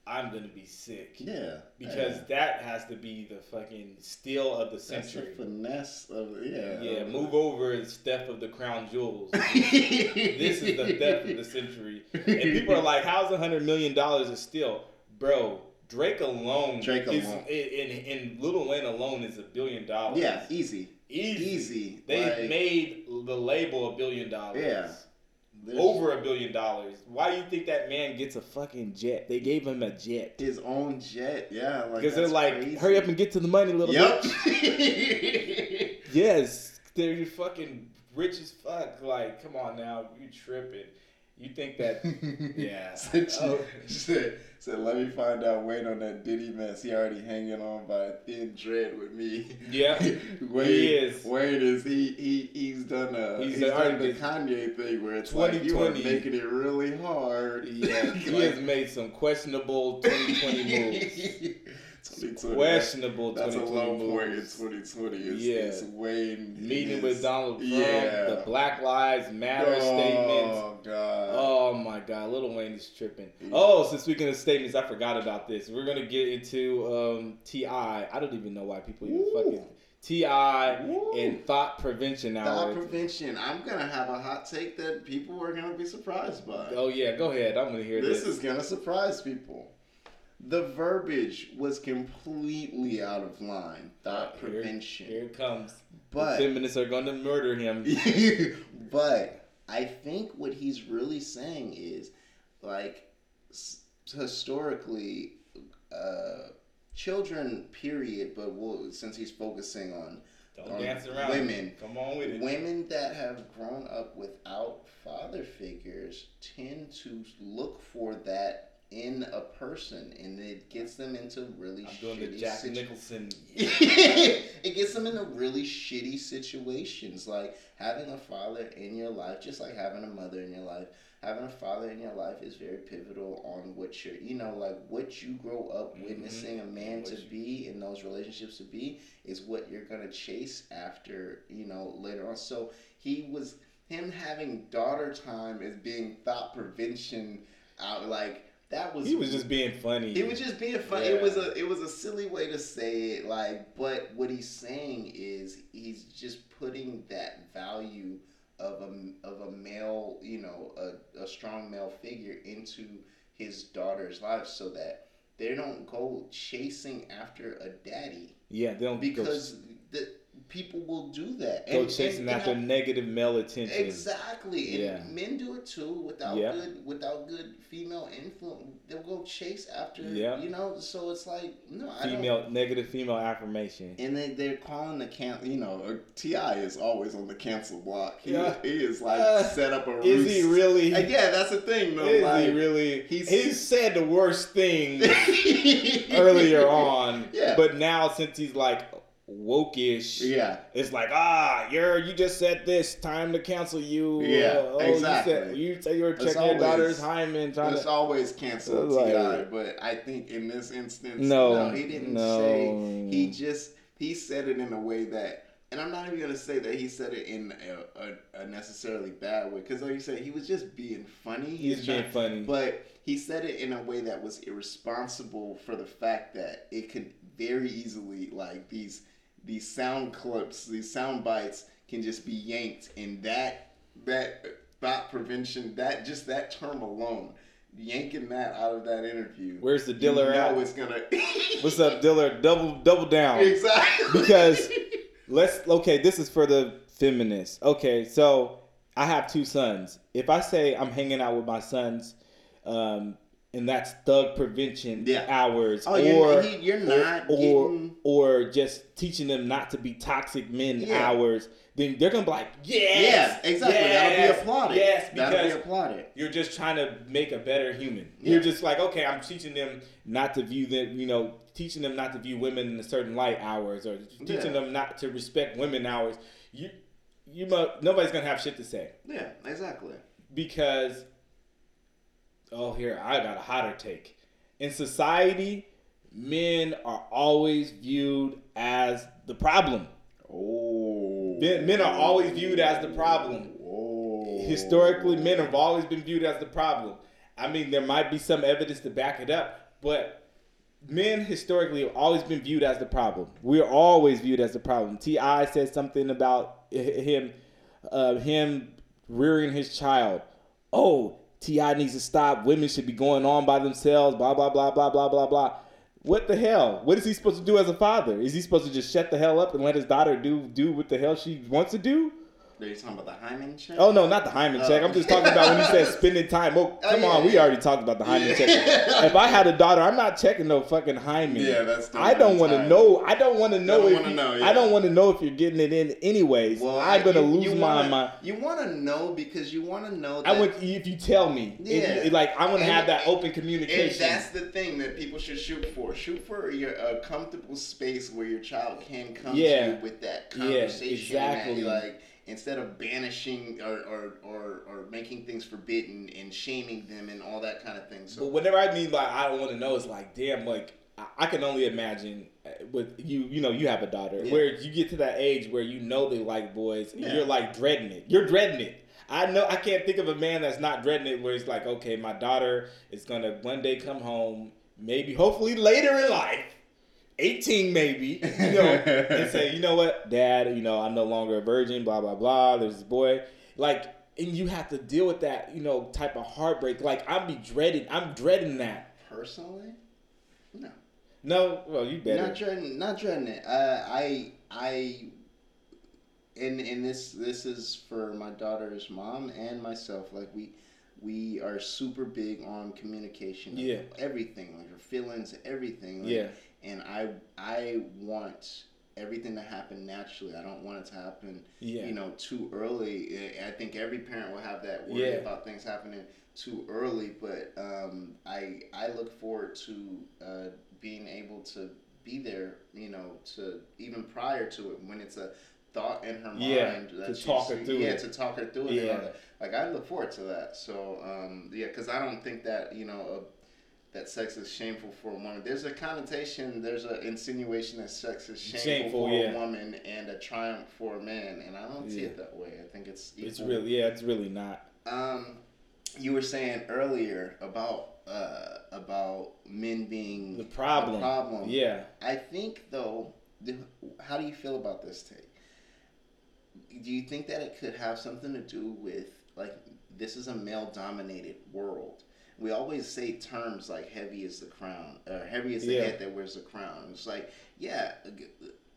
I'm gonna be sick. Yeah. Because yeah. that has to be the fucking steal of the century. That's the finesse of yeah. Yeah, move over is theft of the crown jewels. *laughs* this is the theft of the century. And people are like, how's a hundred million dollars a steal? Bro, Drake alone Drake is alone. in in Little Wayne alone is a billion dollars. Yeah, easy. Easy. Easy. They like, made the label a billion dollars. Yeah. There's, over a billion dollars. Why do you think that man gets a fucking jet? They gave him a jet. His own jet, yeah. Because they're like, crazy. hurry up and get to the money, little yep. bitch. *laughs* yes, they're fucking rich as fuck. Like, come on now, you tripping. You think that? yeah. *laughs* said, oh. said, said, let me find out Wayne on that Diddy mess. He already hanging on by a thin thread with me. Yeah. *laughs* Wayne he is. Wayne is he he he's done a he's, he's done the Kanye thing where it's like you are making it really hard. Yeah. he has made some questionable *laughs* 2020 moves. 2020. Questionable. That's 2020 a low point in 2020. It's, yeah. It's Wayne meeting with Donald Trump. Yeah. The Black Lives Matter oh, statements. Oh God. Oh my God. Little Wayne is tripping. Yeah. Oh, so speaking of statements, I forgot about this. We're gonna get into um, Ti. I don't even know why people even Ooh. fucking T.I. and thought prevention hours. Thought prevention. I'm gonna have a hot take that people are gonna be surprised by. Oh yeah, go ahead. I'm gonna hear this. This is gonna surprise people. The verbiage was completely out of line. Thought here, prevention. Here it comes. But the feminists are gonna murder him. *laughs* but I think what he's really saying is, like, historically. Uh, children, period. But we'll, since he's focusing on, Don't on women, come on with it. Women that have grown up without father figures tend to look for that in a person, and it gets them into really. I'm doing the Jack situ- Nicholson. *laughs* it gets them into really shitty situations, like having a father in your life, just like having a mother in your life having a father in your life is very pivotal on what you're, you know, like what you grow up mm-hmm. witnessing a man to be in those relationships to be is what you're gonna chase after, you know, later on. So he was him having daughter time as being thot prevention out like that was he was just being funny. He was just being funny. Yeah. It was a it was a silly way to say it, like, but what he's saying is he's just putting that value of a of a male, you know, a, a strong male figure into his daughter's life so that they don't go chasing after a daddy. Yeah, they don't because go, the people will do that. Go and, chasing and, after and negative male attention. Exactly. And yeah. men do it too without yeah. good without good female influence. They'll go chase after yeah. you know, so it's like no female negative female affirmation. And they they're calling the can you know, T.I. is always on the cancel block. He, yeah. he is like uh, set up a Is he really uh, yeah, that's the thing though. Is like, he really he's he said the worst thing *laughs* earlier on. Yeah. But now since he's like wokish. Yeah. It's like, ah, you're you just said this, time to cancel you. Yeah, uh, oh, exactly. You, said, you say you were checking your daughter's hymen. Trying it's to, always cancel T.I., like, but I think in this instance, no, no he didn't no. say. He just he said it in a way that. And I'm not even gonna say that he said it in a, a, a necessarily bad way, because like you said, he was just being funny. He's, He's being funny, but he said it in a way that was irresponsible for the fact that it could very easily like these these sound clips, these sound bites can just be yanked, and that that thot prevention, that just that term alone, yanking that out of that interview. Where's the Diller you know at? Gonna. *laughs* What's up, Diller? Double double down. Exactly. Because let's okay. This is for the feminists. Okay, so I have two sons. If I say I'm hanging out with my sons, um, and that's thug prevention yeah. hours, oh, or you're, you're not or, getting... or, or just teaching them not to be toxic men yeah. hours. Then they're gonna be like, yes, yeah, exactly. Yes, That'll be applauded. Yes, because That'll be applauded. You're just trying to make a better human. Yeah. You're just like, okay, I'm teaching them not to view them, you know, teaching them not to view women in a certain light hours, or teaching them not to respect women hours. You, you, nobody's gonna have shit to say. Yeah, exactly. Because oh, here, I got a hotter take. In society, men are always viewed as the problem. Oh. Men, are always viewed as the problem. Oh. Historically, men have always been viewed as the problem. I mean, there might be some evidence to back it up, but men historically have always been viewed as the problem. We're always viewed as the problem. T.I. said something about him, uh, him rearing his child. Oh, T.I. needs to stop. Women should be going on by themselves. Blah blah blah blah blah blah blah. What the hell? What is he supposed to do as a father? Is he supposed to just shut the hell up and let his daughter do do what the hell she wants to do? Are you talking about the hymen check? Oh no, not the hymen check. I'm just talking about when you said spending time. Oh, come oh, yeah, on, we already talked about the hymen yeah. check. if I had a daughter, I'm not checking no fucking hymen. Yeah, that's. I don't want to know. I don't want to know. If you, know, yeah. I don't want to know if you're getting it in anyways. Well, I'm gonna you, lose you my wanna, my. You want to know because you want to know. That, I would if you tell me. Yeah. If, like I want to have that open communication. And that's the thing that people should shoot for. Shoot for your a comfortable space where your child can come yeah. to with that conversation. Yeah, exactly. like instead of banishing or, or, or, or, making things forbidden and shaming them and all that kind of thing. So, but whatever I mean by I don't want to know is like, damn, like I can only imagine uh, with you. You know, you have a daughter yeah. where you get to that age where you know they like boys, and yeah. you're like dreading it. You're dreading it. I know I can't think of a man that's not dreading it. Where it's like, okay, my daughter is gonna one day come home, maybe, hopefully later in life, 18 maybe, *laughs* you know, and say, you know what, Dad, you know, I'm no longer a virgin. Blah blah blah. There's this boy, like, and you have to deal with that, you know, type of heartbreak. Like I'm be dreading. I'm dreading that personally. No. No, well, you better. Not dreading, not dreading it. Uh, I, I, and and this this is for my daughter's mom and myself. Like we, we are super big on communication. Yeah. Everything, like her feelings, everything. Like, yeah. And I, I want everything to happen naturally. I don't want it to happen, yeah. you know, too early. I think every parent will have that worry yeah. about things happening too early. But um, I I look forward to uh, being able to be there, you know, to even prior to it when it's a thought in her mind yeah, to talk her through yeah, it. to talk her through it. Yeah. Like I look forward to that. So um, yeah, because I don't think that you know that sex is shameful for a woman. There's a connotation, there's an insinuation that sex is shameful, shameful for yeah. a woman and a triumph for a man, and I don't see it that way. I think it's equal. it's really yeah, it's really not. Um, you were saying earlier about uh, about men being the problem. problem. Yeah. I think though, how do you feel about this take? Do you think that it could have something to do with like this is a male dominated world? We always say terms like heavy is the crown or heavy is the yeah. head that wears the crown. It's like, yeah,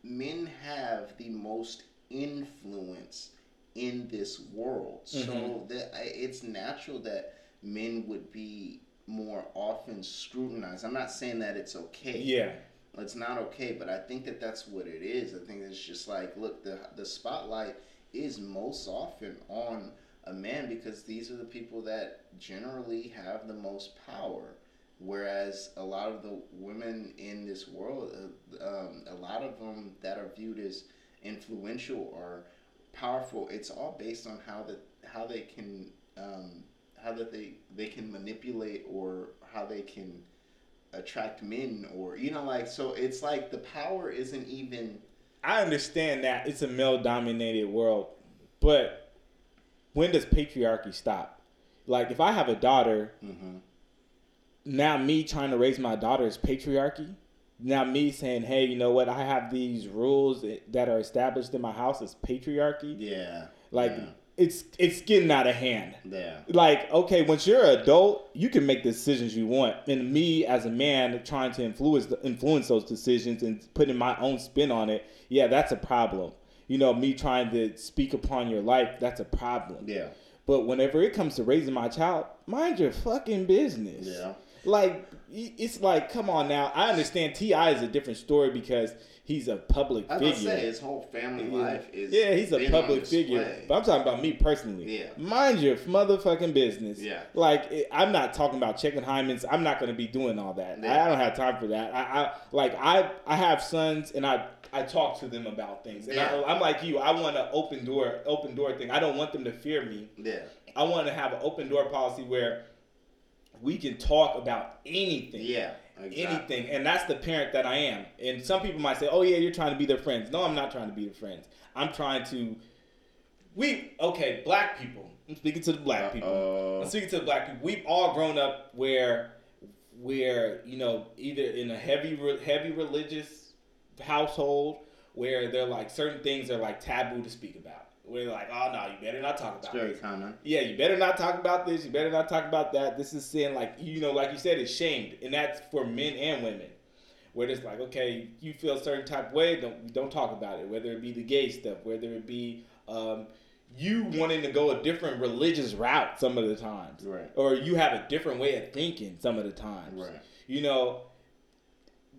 men have the most influence in this world. Mm-hmm. So that it's natural that men would be more often scrutinized. I'm not saying that it's okay. Yeah. It's not okay, but I think that that's what it is. I think it's just like, look, the the spotlight is most often on a man because these are the people that generally have the most power. Whereas a lot of the women in this world, uh, um, a lot of them that are viewed as influential or powerful, it's all based on how that how they can um, how that they they can manipulate or how they can attract men or you know like so it's like the power isn't even I understand that it's a male dominated world, but when does patriarchy stop? Like if I have a daughter, mm-hmm. now me trying to raise my daughter is patriarchy. Now me saying, hey, you know what? I have these rules that are established in my house is patriarchy. Yeah. Like yeah. it's it's getting out of hand. Yeah. Like okay, once you're an adult, you can make the decisions you want. And me as a man trying to influence influence those decisions and putting my own spin on it, yeah, that's a problem you know, me trying to speak upon your life, that's a problem. Yeah. But whenever it comes to raising my child, mind your fucking business. Yeah. Like it's like, come on now. I understand T.I. is a different story because he's a public I figure. Say, his whole family yeah. life is yeah, he's a public figure. But I'm talking about me personally. Yeah, mind your motherfucking business. Yeah, like I'm not talking about checking hymens. I'm not going to be doing all that. Yeah. I, I, don't have time for that. I, I like I I have sons and I I talk to them about things. And yeah. I, am like you. I want an open door, open door thing. I don't want them to fear me. Yeah. I want to have an open door policy where we can talk about anything. Yeah. Exactly. Anything, and that's the parent that I am. And some people might say, "Oh yeah, you're trying to be their friends." No, I'm not trying to be their friends. I'm trying to. We okay, black people. I'm speaking to the black Uh-oh. people. I'm speaking to the black people. We've all grown up where, where you know, either in a heavy, heavy religious household where they're like certain things are like taboo to speak about. Where they're like, oh no, you better not talk about. It's very. Yeah, you better not talk about this. You better not talk about that. This is sin. Like you know, like you said, it's shamed, and that's for men and women. Where it's like, okay, you feel a certain type of way, don't don't talk about it. Whether it be the gay stuff, whether it be um, you wanting to go a different religious route some of the times, right? Or you have a different way of thinking some of the times, right? You know,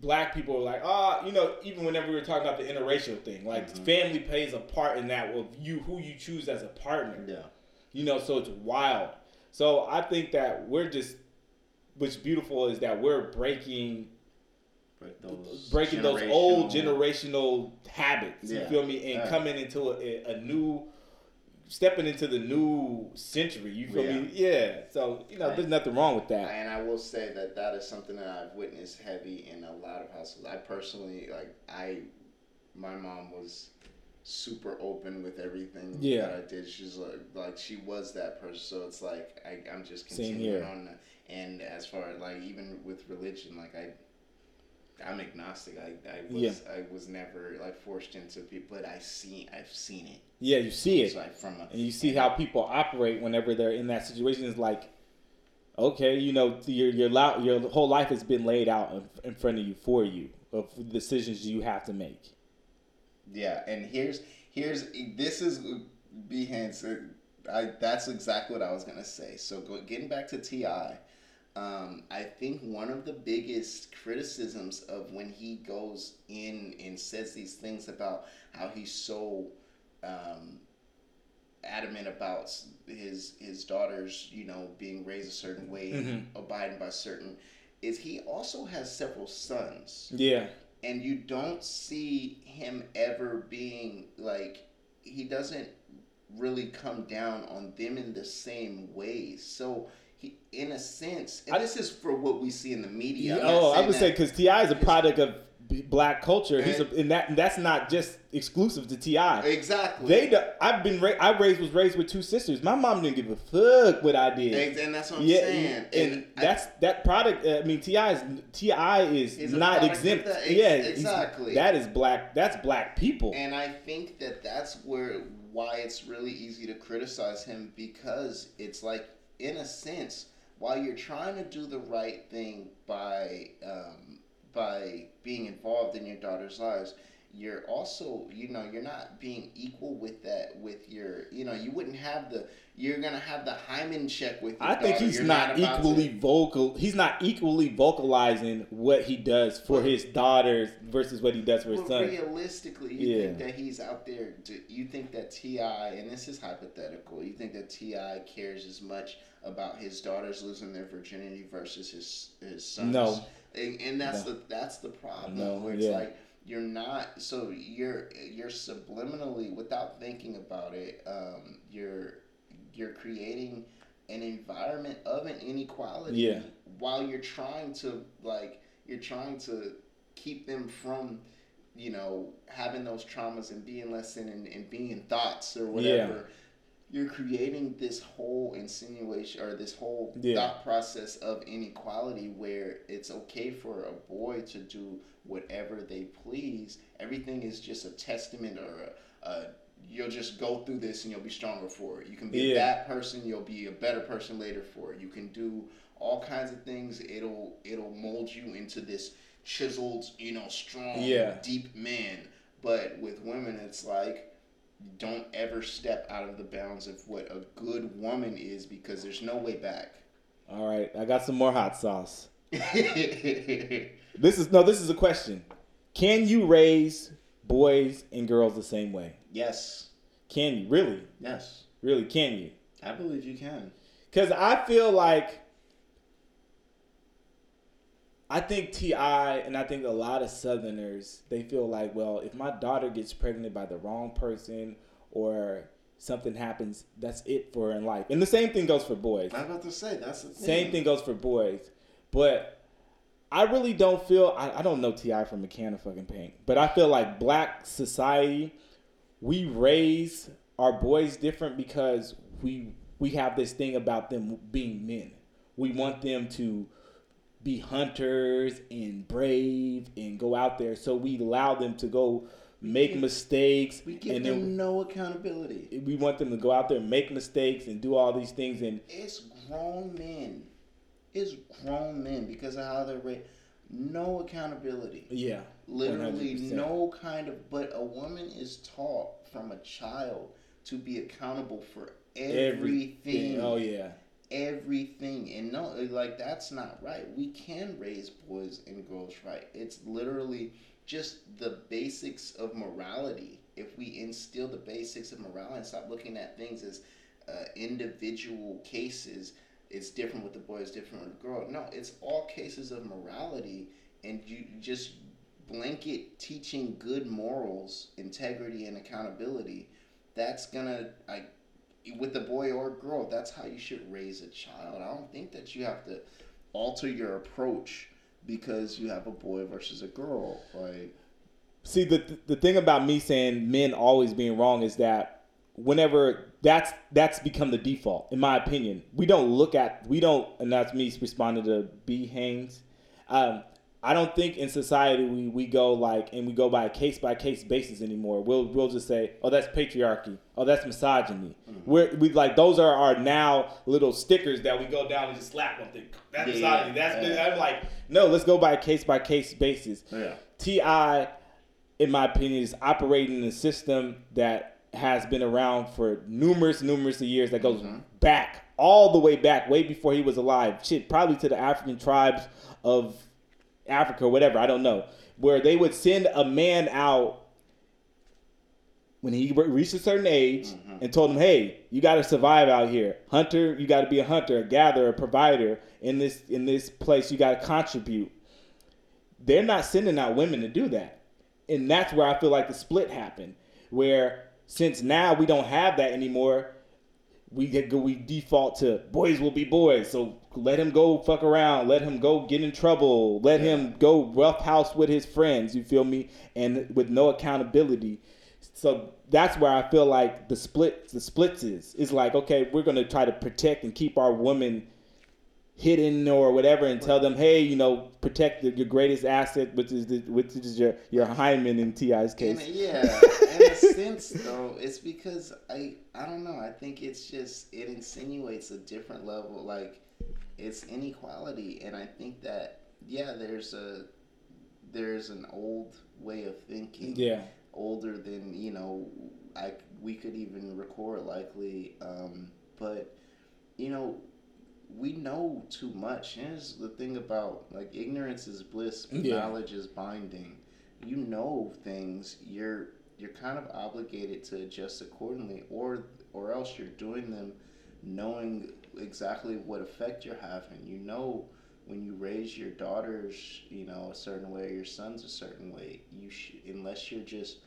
black people are like, ah, oh, you know, even whenever we were talking about the interracial thing, like mm-hmm. family plays a part in that with you who you choose as a partner. Yeah. You know, so it's wild. So I think that we're just what's beautiful is that we're breaking Break those breaking those old generational habits. You feel me? And yeah. coming into a, a new stepping into the new century. You feel yeah. me? Yeah. So you know, right. there's nothing wrong with that. And I will say that that is something that I've witnessed heavy in a lot of households. I personally like I, my mom was super open with everything yeah. that I did. She's like like she was that person. So it's like I I'm just continuing on. And as far as like even with religion, like I I'm agnostic. I, I was yeah. I was never like forced into people, but I seen I've seen it. Yeah, you see it. Like from a, and you see how people operate whenever they're in that situation. Is like, okay, you know, your your your whole life has been laid out in, in front of you for you of decisions you have to make. Yeah, and here's here's this is B Haynes. I that's exactly what I was gonna say. So go, getting back to T.I. um, I think one of the biggest criticisms of when he goes in and says these things about how he's so um, adamant about his his daughters, you know, being raised a certain way mm-hmm. and abiding by certain, is he also has several sons. Yeah. And you don't see him ever being like he doesn't really come down on them in the same ways. So he, in a sense, and I, this is for what we see in the media. oh, I would say because T.I. is a product of black culture. And, He's a, and that and that's not just exclusive to Ti. Exactly. They, I've been, ra- I raised was raised with two sisters. My mom didn't give a fuck what I did. And that's what I'm yeah, saying. And, and that's that product. Uh, I mean, T.I. is T.I. is not exempt. That, yeah, exactly. That is black. That's black people. And I think that that's where why it's really easy to criticize him because it's like in a sense, while you're trying to do the right thing by um, by being involved in your daughter's lives, you're also you know you're not being equal with that with your you know you wouldn't have the you're gonna have the hymen check with. I think daughter. he's not, not equally to... vocal. He's not equally vocalizing what he does for his daughters versus what he does for his son. Realistically, you yeah. think that he's out there. To, you think that T.I. and this is hypothetical. You think that T.I. cares as much about his daughters losing their virginity versus his his sons? No. And, and that's no. the that's the problem. No. Where it's yeah. like you're not so you're you're subliminally without thinking about it um, you're you're creating an environment of an inequality yeah. while you're trying to like you're trying to keep them from you know having those traumas and being less than and, and being thots or whatever yeah you're creating this whole insinuation or this whole yeah. thought process of inequality where it's okay for a boy to do whatever they please. Everything is just a testament or a, a you'll just go through this and you'll be stronger for it. You can be yeah. bad person, you'll be a better person later for it. You can do all kinds of things. It'll it'll mold you into this chiseled, you know, strong, yeah. deep man. But with women, it's like don't ever step out of the bounds of what a good woman is because there's no way back. All right, I got some more hot sauce. *laughs* this is no, this is a question. Can you raise boys and girls the same way? Yes. Can you really? Yes. Really, can you? I believe you can. Cuz I feel like I think T.I. and I think a lot of Southerners they feel like, well, if my daughter gets pregnant by the wrong person or something happens, that's it for her in life. And the same thing goes for boys. I'm about to say that's the. Same thing goes for boys, but I really don't feel I, I don't know T.I. from a can of fucking paint, but I feel like black society we raise our boys different because we we have this thing about them being men. We want them to be hunters and brave and go out there. So we allow them to go make mistakes. We give and them no accountability. We want them to go out there and make mistakes and do all these things. And it's grown men. It's grown men because of how they're raised. No accountability. Yeah. Literally 100%. no kind of. But a woman is taught from a child to be accountable for everything. everything. Oh yeah everything. And no like that's not right. We can raise boys and girls right? It's literally just the basics of morality. If we instill the basics of morality and stop looking at things as uh, individual cases it's different with the boy it's different with the girl. No it's all cases of morality and you just blanket teaching good morals integrity and accountability. That's gonna like with a boy or a girl, that's how you should raise a child. I don't think that you have to alter your approach because you have a boy versus a girl. Like, see the the thing about me saying men always being wrong is that whenever that's that's become the default in my opinion. We don't look at we don't, and that's me responding to B Haynes. Um, I don't think in society we, we go like and we go by a case by case basis anymore. We'll we'll just say, oh that's patriarchy, oh that's misogyny. Mm-hmm. We're we like those are our now little stickers that we go down and just slap on thing. That's yeah, misogyny. That's yeah. I'm like no, let's go by a case by case basis. Yeah. T.I., in my opinion, is operating in a system that has been around for numerous numerous years that goes mm-hmm. back all the way back, way before he was alive. Shit, probably to the African tribes of Africa or whatever, I don't know, where they would send a man out when he reached a certain age mm-hmm. and told him, "Hey, you got to survive out here. Hunter, you got to be a hunter, a gatherer, a provider in this in this place. You got to contribute." They're not sending out women to do that, and that's where I feel like the split happened. Where since now we don't have that anymore, we get we default to boys will be boys. So let him go fuck around. Let him go get in trouble. Let yeah. him go roughhouse with his friends. You feel me? And with no accountability. So that's where I feel like the split the splits is. Is like okay, we're gonna try to protect and keep our women hidden or whatever and tell them, hey, you know, protect the, your greatest asset, which is the, which is your your hymen in T.I.'s case. In, yeah, *laughs* in a sense though, it's because I I don't know. I think it's just it insinuates a different level, like it's inequality, and I think that yeah, there's a there's an old way of thinking. Yeah. Older than you know, I we could even record likely, um, but you know we know too much. Here's the thing about like ignorance is bliss, but yeah. knowledge is binding. You know things, you're you're kind of obligated to adjust accordingly, or or else you're doing them knowing exactly what effect you're having. You know when you raise your daughters, you know a certain way, or your sons a certain way. You should, unless you're just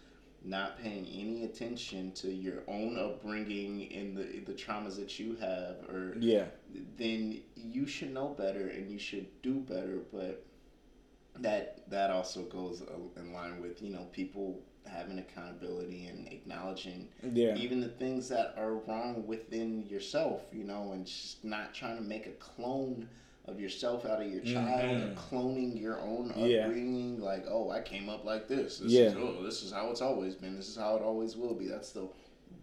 not paying any attention to your own upbringing and the the traumas that you have or yeah then you should know better and you should do better but that that also goes in line with you know people having accountability and acknowledging yeah. even the things that are wrong within yourself you know and just not trying to make a clone of yourself out of your child mm-hmm. cloning your own upbringing yeah. like oh i came up like this this yeah. is oh this is how it's always been this is how it always will be that's the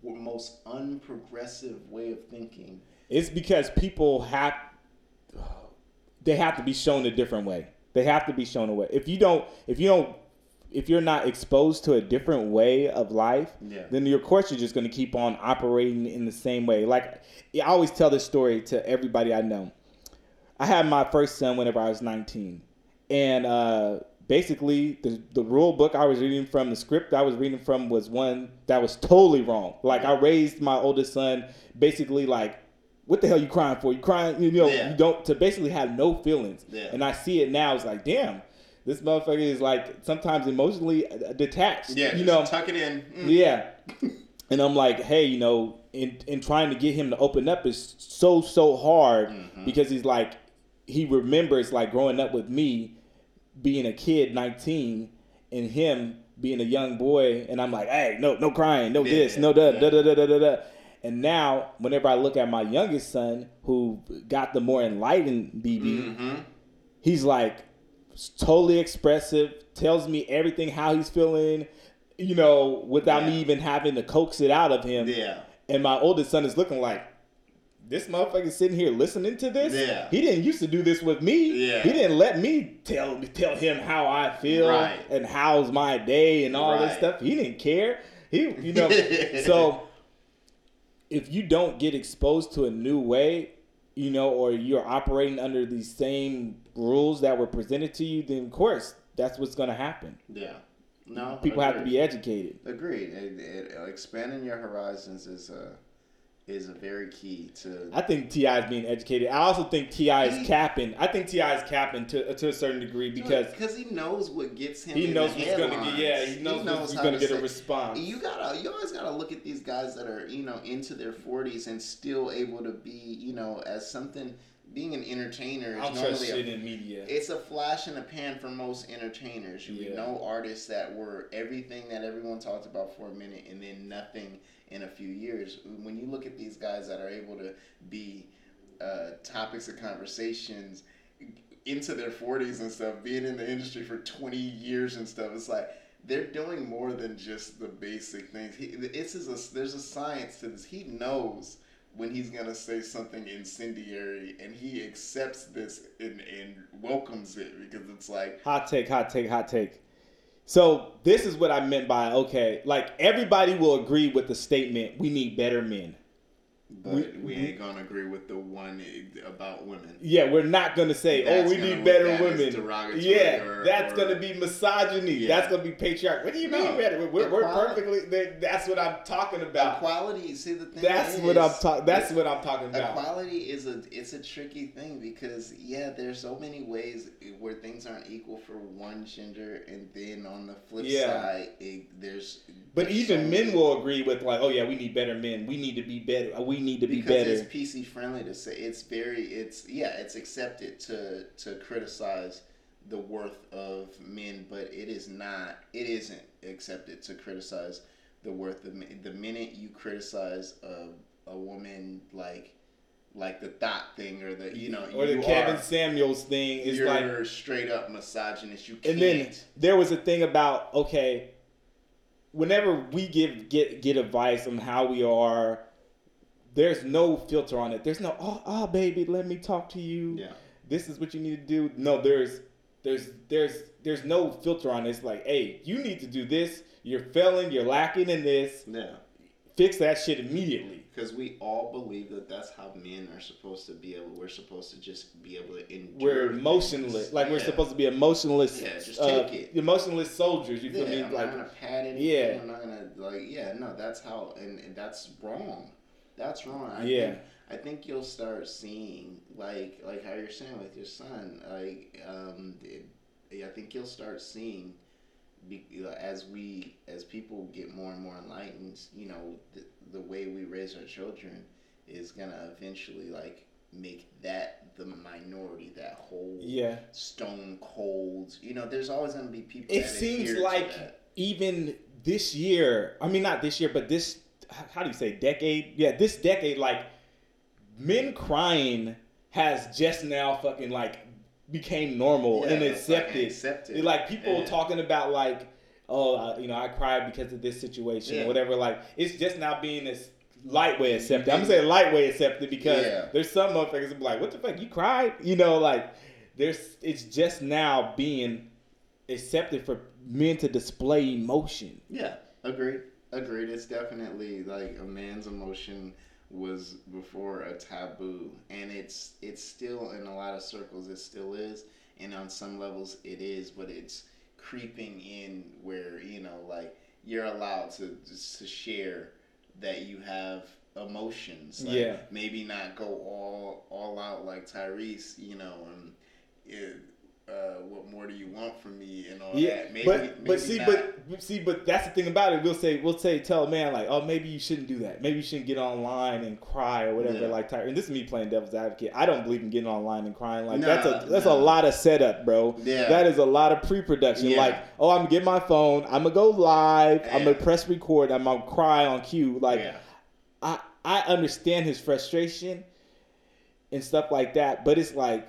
most unprogressive way of thinking it's because people have they have to be shown a different way they have to be shown a way if you don't if you don't if you're not exposed to a different way of life, yeah. then your course is just going to keep on operating in the same way. Like I always tell this story to everybody I know. I had my first son whenever I was 19, and uh, basically the the rule book I was reading from, the script I was reading from was one that was totally wrong. Like I raised my oldest son basically like. What the hell you crying for? You crying, you know, yeah. you don't to basically have no feelings. Yeah. And I see it now. It's like, damn, this motherfucker is like sometimes emotionally detached. Yeah, you know, tuck it in. Mm. Yeah, *laughs* and I'm like, hey, you know, in in trying to get him to open up is so so hard mm-hmm. because he's like, he remembers like growing up with me, being a kid, 19, and him being a young boy, and I'm like, hey, no, no crying, no yeah, this, no da da da da da da da. And now, whenever I look at my youngest son, who got the more enlightened BB, mm-hmm. he's like totally expressive, tells me everything how he's feeling, you know, without yeah. me even having to coax it out of him. Yeah. And my oldest son is looking like, this motherfucker sitting here listening to this. Yeah. He didn't used to do this with me. Yeah. He didn't let me tell tell him how I feel right. and how's my day and all right. this stuff. He didn't care. He you know *laughs* so if you don't get exposed to a new way, you know, or you're operating under these same rules that were presented to you, then of course that's what's going to happen. Yeah. No. People agreed. have to be educated. Agreed. It, it, expanding your horizons is a is a very key to. I think T.I. is being educated. I also think T.I. is capping. I think T.I. is capping to to a certain degree because because he knows what gets him. He knows what's going to get. Yeah, he knows, he knows what's going to get a response. You gotta, you always gotta look at these guys that are you know into their forties and still able to be you know as something. Being an entertainer is I'm normally a, in media. It's a flash in the pan for most entertainers. You yeah. know artists that were everything that everyone talked about for a minute and then nothing in a few years. When you look at these guys that are able to be uh, topics of conversations into their 40s and stuff, being in the industry for 20 years and stuff, it's like they're doing more than just the basic things. He, it's a, there's a science to this. He knows when he's gonna say something incendiary, and he accepts this and, and welcomes it because it's like hot take, hot take, hot take. So this is what I meant by okay, like everybody will agree with the statement we need better men. But we, we ain't gonna agree with the one about women. Yeah, we're not gonna say, oh, that's "Oh, we need better women." Yeah, or, that's or, gonna be misogyny. Yeah. That's gonna be patriarchy. What do you no, mean better? We're, we're perfectly. That's what I'm talking about. Equality. See the thing. That's is, what I'm talking. That's what I'm talking about. Equality is a it's a tricky thing because yeah, there's so many ways where things aren't equal for one gender, and then on the flip yeah. side, it, there's. But there's even so men many, will agree with like, oh yeah, we need better men. We need to be better. We need to be because better. It's PC friendly to say it's very it's yeah it's accepted to to criticize the worth of men, but it is not it isn't accepted to criticize the worth of men. The minute you criticize a a woman like like the thot thing or the you know or the Kevin are, Samuels thing is you're like straight up misogynist. You can't. And then there was a thing about okay, whenever we give get get advice on how we are there's no filter on it. There's no oh, oh baby, let me talk to you. Yeah. This is what you need to do. No, there's there's there's there's no filter on it. It's like, hey, you need to do this. You're failing. You're lacking in this. Yeah. Fix that shit immediately. Because we all believe that that's how men are supposed to be able. We're supposed to just be able to endure. We're emotionless. Things. Like yeah. we're supposed to be emotionless. Yeah, just take uh, it. Emotionless soldiers. You feel yeah, me? I'm like, not gonna pat anything. Yeah. I'm not gonna like. Yeah, no, that's how, and, and that's wrong that's wrong. I yeah. Think, I think you'll start seeing like like how you're saying with your son. Like um, it, I think you'll start seeing be, as we as people get more and more enlightened. You know, the, the way we raise our children is gonna eventually like make that the minority, that whole yeah stone cold. You know, there's always gonna be people. It seems like even this year. I mean, not this year, but this how do you say decade? Yeah, this decade, like men crying has just now fucking like became normal yeah, and accepted. Like, accepted. Like people yeah. talking about like, oh, uh, you know, I cried because of this situation, yeah. or whatever. Like it's just now being this lightweight accepted. I'm gonna say lightweight accepted because there's some motherfuckers that be like, what the fuck, you cried? You know, like there's it's just now being accepted for men to display emotion. Yeah, agreed. Agreed. It's definitely like a man's emotion was before a taboo, and it's it's still in a lot of circles. It still is, and on some levels it is, but it's creeping in where you know like you're allowed to to share that you have emotions. Like yeah. Maybe not go all all out like Tyrese, you know, and it, uh, what more do you want from me and all yeah, that. Maybe, but maybe but see, not. but see, but that's the thing about it. We'll say we'll say tell a man like, oh, maybe you shouldn't do that. Maybe you shouldn't get online and cry or whatever. Yeah. Like. And this is me playing devil's advocate. I don't believe in getting online and crying. Like that's a that's a lot of setup, bro. Yeah, that is a lot of pre-production. Yeah. Like, oh, I'm gonna get my phone. I'm gonna go live. I'm gonna press record. I'm gonna cry on cue. Like, I I understand his frustration and stuff like that, but it's like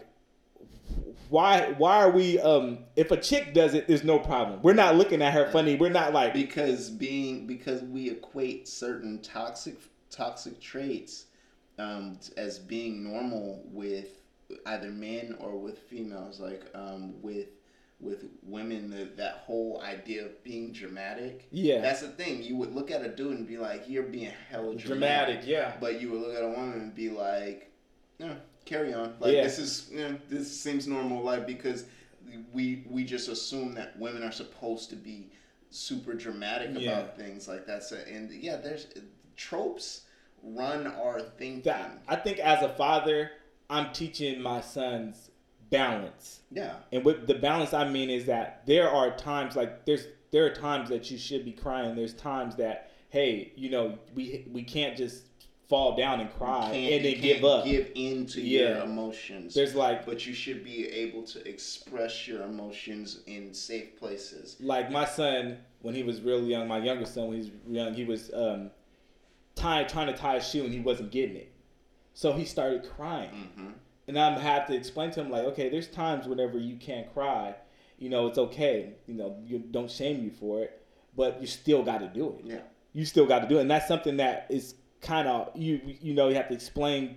why why are we um if a chick does it there's no problem. We're not looking at her funny. We're not like because being because we equate certain toxic toxic traits um as being normal with either men or with females like um with with women that that whole idea of being dramatic. Yeah. That's the thing. You would look at a dude and be like you're being hella dramatic, dramatic yeah. But you would look at a woman and be like yeah carry on. Like yeah. this is you know, this seems normal, like because we we just assume that women are supposed to be super dramatic yeah. about things like that. So and yeah, there's tropes run our thinking. That, I think as a father, I'm teaching my sons balance. Yeah. And what the balance I mean is that there are times like there's there are times that you should be crying. There's times that hey, you know, we we can't just fall down and cry and then give up. Give in to yeah. your emotions. There's like, but you should be able to express your emotions in safe places. Like my son, when he was really young, my younger son, when he was young, he was um, tying, trying to tie a shoe and he wasn't getting it, so he started crying. Mm-hmm. And I'm have to explain to him like, okay, there's times whenever you can't cry, you know, it's okay. You know, you don't shame you for it, but you still got to do it. Yeah. You still got to do it, and that's something that is kind of you you know you have to explain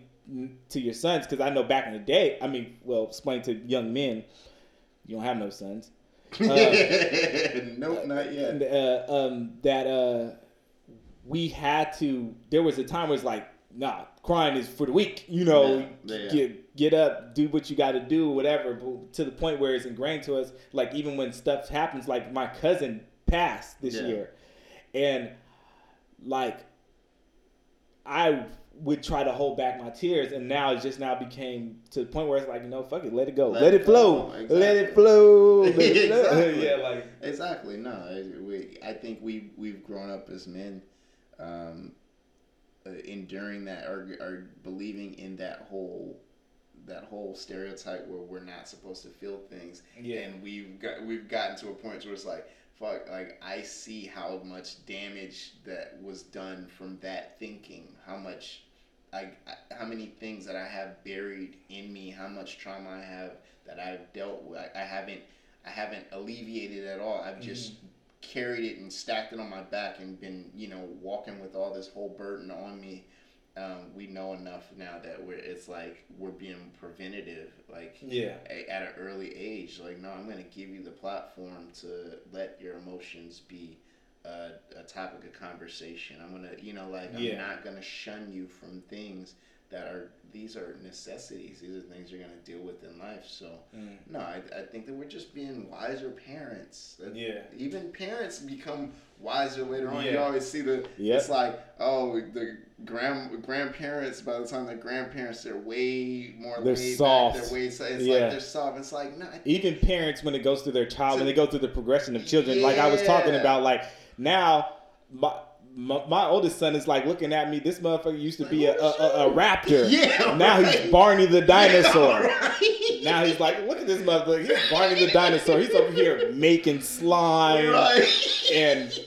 to your sons because I know back in the day, I mean, well, explain to young men, you don't have no sons. *laughs* Uh, nope, not yet. Uh, um, that uh, we had to. There was a time where it's like, nah, crying is for the weak. You know, yeah, yeah. get get up, do what you got to do, whatever. But to the point where it's ingrained to us. Like even when stuff happens, like my cousin passed this yeah. year, and like I would try to hold back my tears, and now it just now became to the point where it's like, you know, fuck it, let it go, let, let it, flow, exactly. let it flow, *laughs* let it flow. *laughs* exactly. yeah, like exactly. No, we, I think we we've grown up as men, um, uh, enduring that or, or believing in that whole that whole stereotype where we're not supposed to feel things, yeah. and we've got we've gotten to a point where it's like fuck, like I see how much damage that was done from that thinking. How much, like, how many things that I have buried in me. How much trauma I have that I've dealt with. I, I haven't, I haven't alleviated at all. I've just mm-hmm. carried it and stacked it on my back and been, you know, walking with all this whole burden on me um, we know enough now that we're it's like we're being preventative like yeah. a, at an early age like no i'm going to give you the platform to let your emotions be a, a topic of conversation. I'm to you know like i'm not going to shun you from things that are these are necessities. These are things you're gonna deal with in life. So mm. no, I, I think that we're just being wiser parents. That yeah. Even parents become wiser later on. Yeah. You always see the yep. it's like oh the grand grandparents by the time the grandparents they're way more they're soft. Back, they're way it's yeah. like they're soft. It's like no, even parents when it goes through their child when they go through the progression of children. Yeah. Like I was talking about like now my my, my, oldest son is like looking at me. This motherfucker used to be a, a, a, raptor. *laughs* Yeah. Now right. he's Barney the dinosaur. Yeah, *laughs* right. Now he's like, look at this motherfucker. He's Barney the dinosaur. He's over here making slime right. and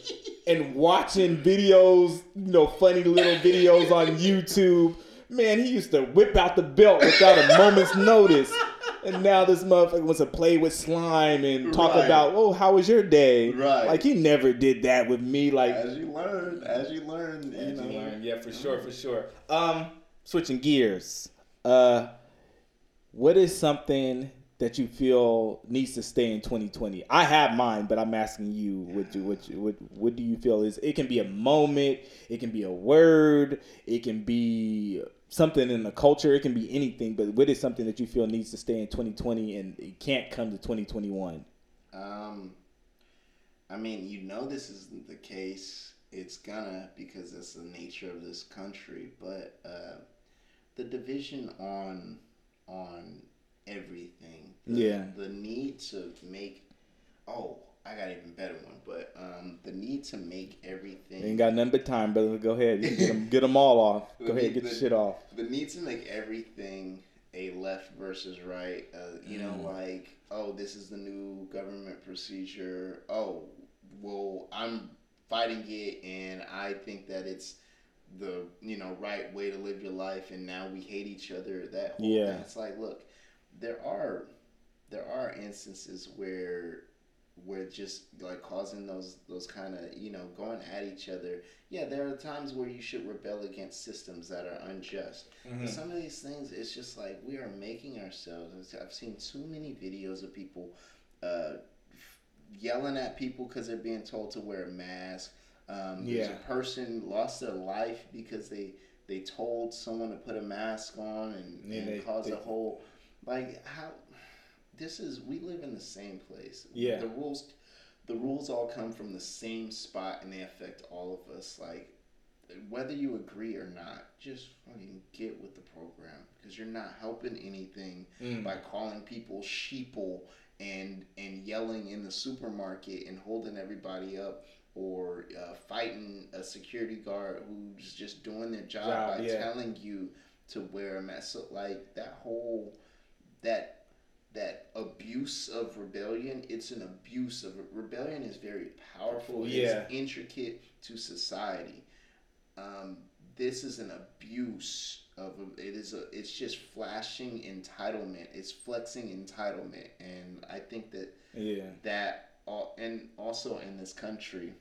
and watching videos, you know, funny little videos on *laughs* YouTube. Man, he used to whip out the belt without a moment's notice and now this motherfucker wants to play with slime and talk right. about, oh, how was your day? Right. Like he never did that with me. Like as you learn, as you learn, as you, know. you learn. Yeah, for sure, for sure. Um, switching gears. Uh, what is something that you feel needs to stay in 2020? I have mine, but I'm asking you, what do, what, what, what do you feel is? It can be a moment, it can be a word, it can be something in the culture. It can be anything, but what is something that you feel needs to stay in 2020 and it can't come to 2021? Um, I mean, you know, this isn't the case. It's gonna because that's the nature of this country. But uh, the division on on everything. The, yeah. The need to make. Oh, I got even better one, but um, the need to make everything. ain't got nothing but time, brother. Go ahead, get them, get them all off. *laughs* Go ahead, get the, shit off. The need to make everything a left versus right. Uh, you mm. know, like oh, this is the new government procedure. Oh, well, I'm fighting it, and I think that it's the you know right way to live your life, and now we hate each other. That whole yeah, thing. it's like look, there are there are instances where we're just like causing those those kind of you know going at each other yeah there are times where you should rebel against systems that are unjust mm-hmm. but some of these things it's just like we are making ourselves i've seen too many videos of people uh, yelling at people because they're being told to wear a mask um, yeah. there's a person lost their life because they they told someone to put a mask on and, yeah, and they, cause they, a whole like how this is we live in the same place. Yeah. The rules the rules all come from the same spot and they affect all of us. Like whether you agree or not, just fucking get with the program because you're not helping anything mm. by calling people sheeple and and yelling in the supermarket and holding everybody up or uh, fighting a security guard who's just doing their job, job by yeah. telling you to wear a mask. So like that whole that that abuse of rebellion it's an abuse of rebellion is very powerful yeah. it's intricate to society um, this is an abuse of it is a it's just flashing entitlement it's flexing entitlement and i think that yeah that all and also in this country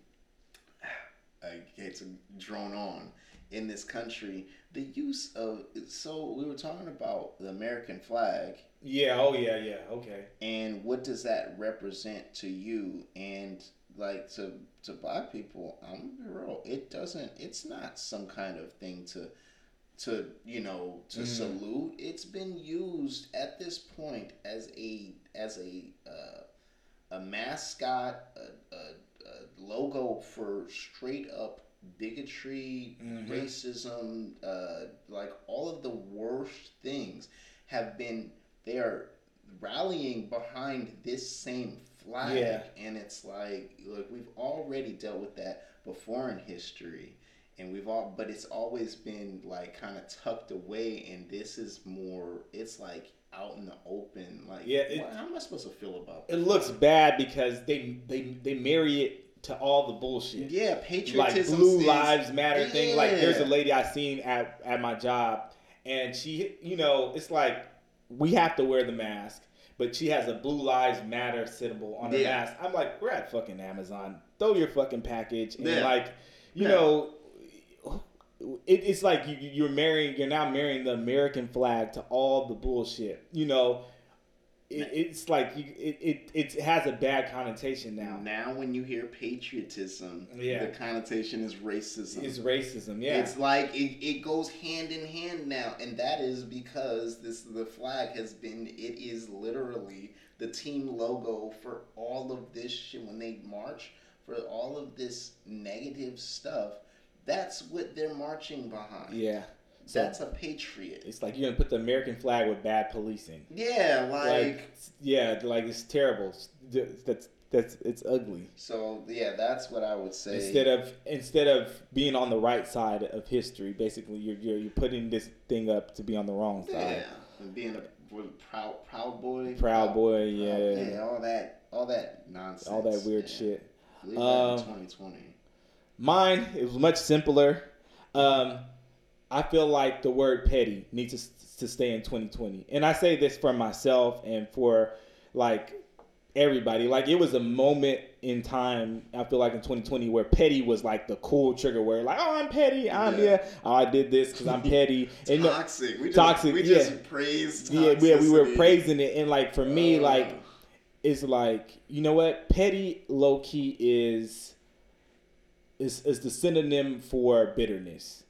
i hate to drone on in this country the use of so we were talking about the american flag yeah oh yeah yeah okay and what does that represent to you and like to to black people, I'm gonna be real. It doesn't. It's not some kind of thing to to you know to mm. salute. It's been used at this point as a as a uh, a mascot, a, a, a, logo for straight up bigotry, mm-hmm. racism, uh, like all of the worst things have been. They are rallying behind this same flag. Yeah. And it's like, look, we've already dealt with that before in history. And we've all, but it's always been like kind of tucked away. And this is more, it's like out in the open. Like, yeah, it, what, how am I supposed to feel about that? It looks bad because they, they, they marry it to all the bullshit. Yeah, patriotism. Like Blue is, Lives Matter yeah. thing. Like, there's a lady I seen at, at my job. And she, you know, it's like, we have to wear the mask but she has a Blue Lives Matter symbol on her yeah. mask. I'm like, we're at fucking Amazon. Throw your fucking package and yeah. like, you yeah. know, it, it's like you, you're marrying. You're now marrying the American flag to all the bullshit. You know, it, it's like you, it, it it has a bad connotation now. Now, when you hear patriotism, yeah. the connotation is racism. It's racism, yeah. It's like it, it goes hand in hand now, and that is because this the flag has been. It is literally the team logo for all of this shit when they march for all of this negative stuff. That's what they're marching behind. Yeah. That's a patriot. It's like you're gonna put the American flag with bad policing. Yeah, like, like yeah, like it's terrible. That's that's it's ugly. So yeah, that's what I would say. Instead of instead of being on the right side of history, basically you're you're, you're putting this thing up to be on the wrong side. Yeah, and being a proud proud boy. Proud boy, yeah. yeah, all that all that nonsense. All that weird yeah. shit. Leave um, 2020. Mine it was much simpler. Um, I feel like the word petty needs to, to stay in 2020. And I say this for myself and for like everybody. Like it was a moment in time, I feel like in 2020 where petty was like the cool trigger word. Like, oh, I'm petty. I'm yeah. yeah. Oh, I did this because I'm petty. *laughs* and toxic. We just, toxic. We just yeah. praised. Yeah, yeah, we were praising it. And like for me, uh, like it's like you know what, petty low key is is is the synonym for bitterness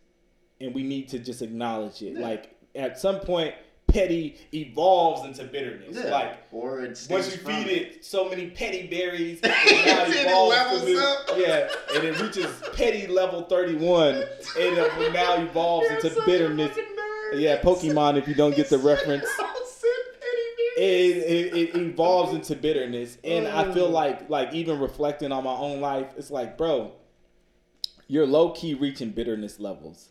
and we need to just acknowledge it. Yeah. Like at some point, petty evolves into bitterness. Yeah. Like or once you feed it so many petty berries, *laughs* it evolves to this, yeah, and it reaches petty level thirty one, and it now evolves into bitterness. Yeah, Pokemon. If you don't get the reference. *laughs* It, it, it, evolves into bitterness and i feel like like even reflecting on my own life it's like bro you're low-key reaching bitterness levels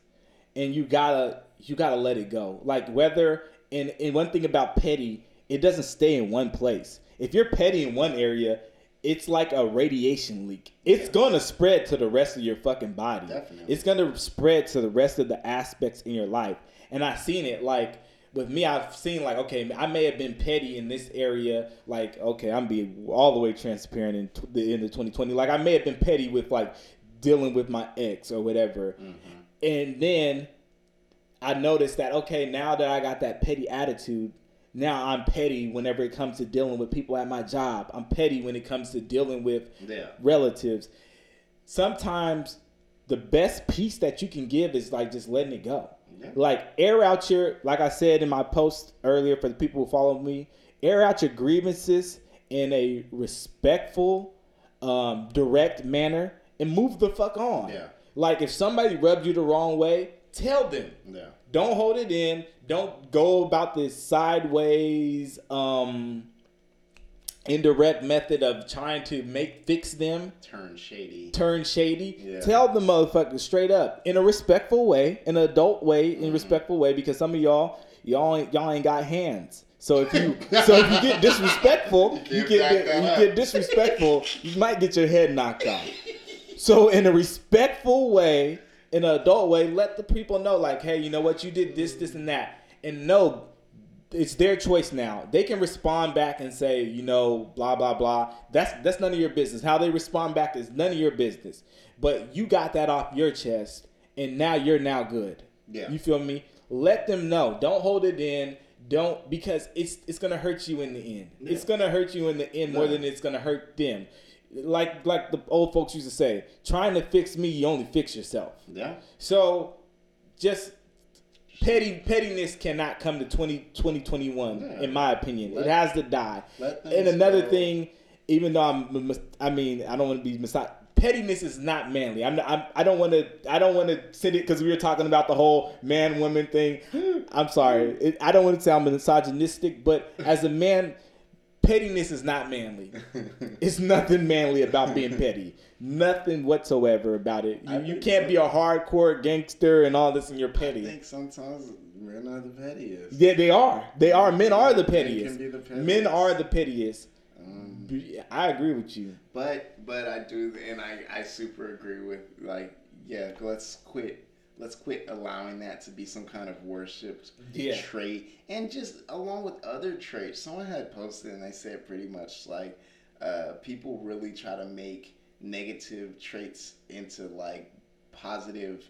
and you gotta you gotta let it go. Like whether and and one thing about petty, it doesn't stay in one place. If you're petty in one area, it's like a radiation leak. It's yeah. gonna spread to the rest of your fucking body. Definitely. It's gonna spread to the rest of the aspects in your life. And I've seen it like with me, I've seen like, okay, I may have been petty in this area. Like, okay, I'm being all the way transparent in the end of 2020. Like, I may have been petty with like dealing with my ex or whatever. Mm-hmm. And then I noticed that okay, now that I got that petty attitude, now I'm petty whenever it comes to dealing with people at my job. I'm petty when it comes to dealing with yeah. relatives. Sometimes the best piece that you can give is like just letting it go. Yeah. Like air out your like I said in my post earlier for the people who follow me, air out your grievances in a respectful, um, direct manner and move the fuck on. Yeah Like if somebody rubbed you the wrong way, tell them. Yeah. Don't hold it in. Don't go about this sideways, um, indirect method of trying to make fix them. Turn shady. Turn shady. Yeah. Tell the motherfucker straight up in a respectful way, in an adult way, in a mm-hmm. respectful way, because some of y'all, y'all ain't, y'all ain't got hands. So if you *laughs* so if you get disrespectful, you, you get you get disrespectful, you might get your head knocked off. *laughs* So in a respectful way, in an adult way, let the people know, like, hey, you know what, you did this, this, and that, and no, it's their choice now. They can respond back and say, you know, blah blah blah. That's that's none of your business. How they respond back is none of your business. But you got that off your chest, and now you're now good. Yeah. You feel me? Let them know. Don't hold it in. Don't because it's it's gonna hurt you in the end. Yeah. It's gonna hurt you in the end more than it's gonna hurt them like like the old folks used to say, trying to fix me, you only fix yourself. Yeah. So just petty pettiness cannot come to 20, 2021 yeah. in my opinion. Let, it has to die. And another go. thing, even though I'm I mean, I don't want to be misogynistic pettiness is not manly. I'm, I'm I don't want to I don't want to send it because we were talking about the whole man woman thing. Hmm. I'm sorry. It, I don't want to say I'm misogynistic, but as a man, pettiness is not manly. it's nothing manly about being *laughs* petty. Nothing whatsoever about it. You, you can't so. be a hardcore gangster and all this and you're petty. I think sometimes men are the pettiest. Yeah, they are. They are. Men are the pettiest. Men, the pettiest. men are the pettiest. Um, I agree with you. But but I do and I, I super agree with like yeah, let's quit let's quit allowing that to be some kind of worship yeah. trait and just along with other traits someone had posted and they said pretty much like uh, people really try to make negative traits into like positive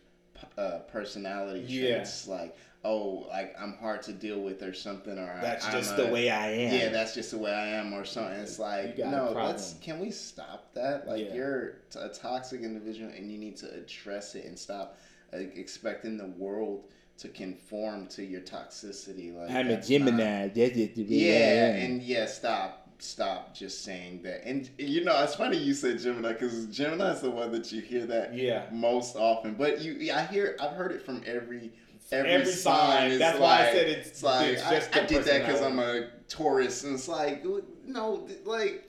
uh, personality traits yeah. like oh like i'm hard to deal with or something or that's I'm just a, the way i am yeah that's just the way i am or something it's like no let's can we stop that like yeah. you're a toxic individual and you need to address it and stop expecting the world to conform to your toxicity. Like I'm a Gemini. Not, yeah, yeah, and yeah, stop, stop just saying that. And you know, it's funny you said Gemini because Gemini is the one that you hear that yeah. most often. But you, I hear, I've heard it from every every, every sign. sign. That's like, why I said it's, it's like it's just I, I did that because I'm a Taurus, and it's like no, like,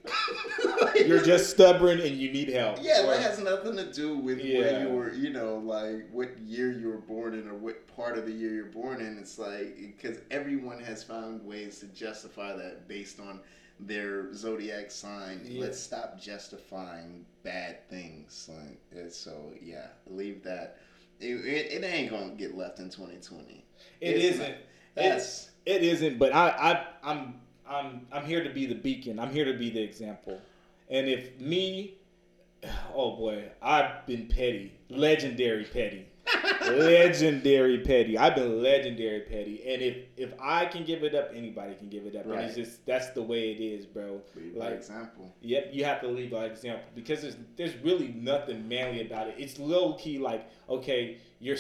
*laughs* you're just stubborn and you need help. Yeah, or, that has nothing to do with yeah. where you were. You know, like what year you were born in or what part of the year you're born in. It's like because everyone has found ways to justify that based on their zodiac sign. Yeah. Let's stop justifying bad things. Like, so yeah, leave that it, it, it, ain't gonna get left in 2020. It it's isn't. Not, that's it, it isn't. But I, I I'm I'm I'm here to be the beacon. I'm here to be the example. And if me, oh boy, I've been petty, legendary petty. Legendary petty. I've been legendary petty, and if if I can give it up, anybody can give it up. Right. And it's just that's the way it is, bro. Lead like example. Yep, you have to lead by example because there's there's really nothing manly about it. It's low key like okay, you're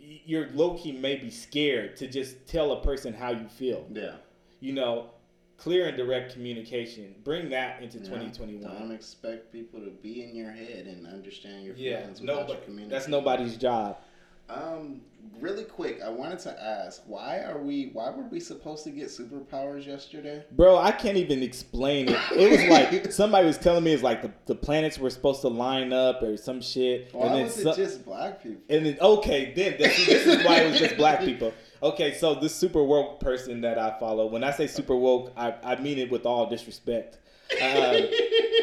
you're low key maybe scared to just tell a person how you feel. Yeah. You know, clear and direct communication. Bring that into yeah. 2021. Don't expect people to be in your head and understand your feelings yeah, without your That's nobody's job. Um, really quick, I wanted to ask, why are we? Why were we supposed to get superpowers yesterday? Bro, I can't even explain it. It was like *laughs* somebody was telling me it's like the, the planets were supposed to line up or some shit. Why and then was it just black people? And then okay, then this, this is why it was just black people. Okay, so this super woke person that I follow, when I say super woke, I, I mean it with all disrespect. Uh, *laughs*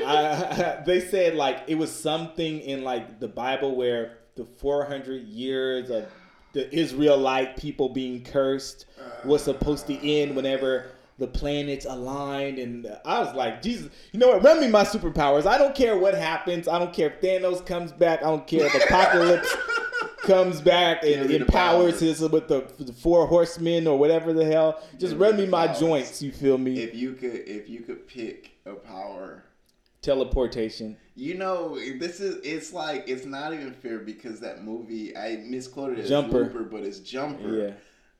I, *laughs* they said like it was something in like the Bible where the 400 years of the Israelite people being cursed was supposed to end whenever the planets aligned and I was like, Jesus, you know what? Run me my superpowers. I don't care what happens. I don't care if Thanos comes back. I don't care if Apocalypse *laughs* comes back and empowers his with the, the, four horsemen or whatever the hell. Just run me my powers. joints. You feel me? If you could, if you could pick a power, teleportation. You know, this is it's like it's not even fair because that movie I misquoted it Jumper. Looper, but it's Jumper.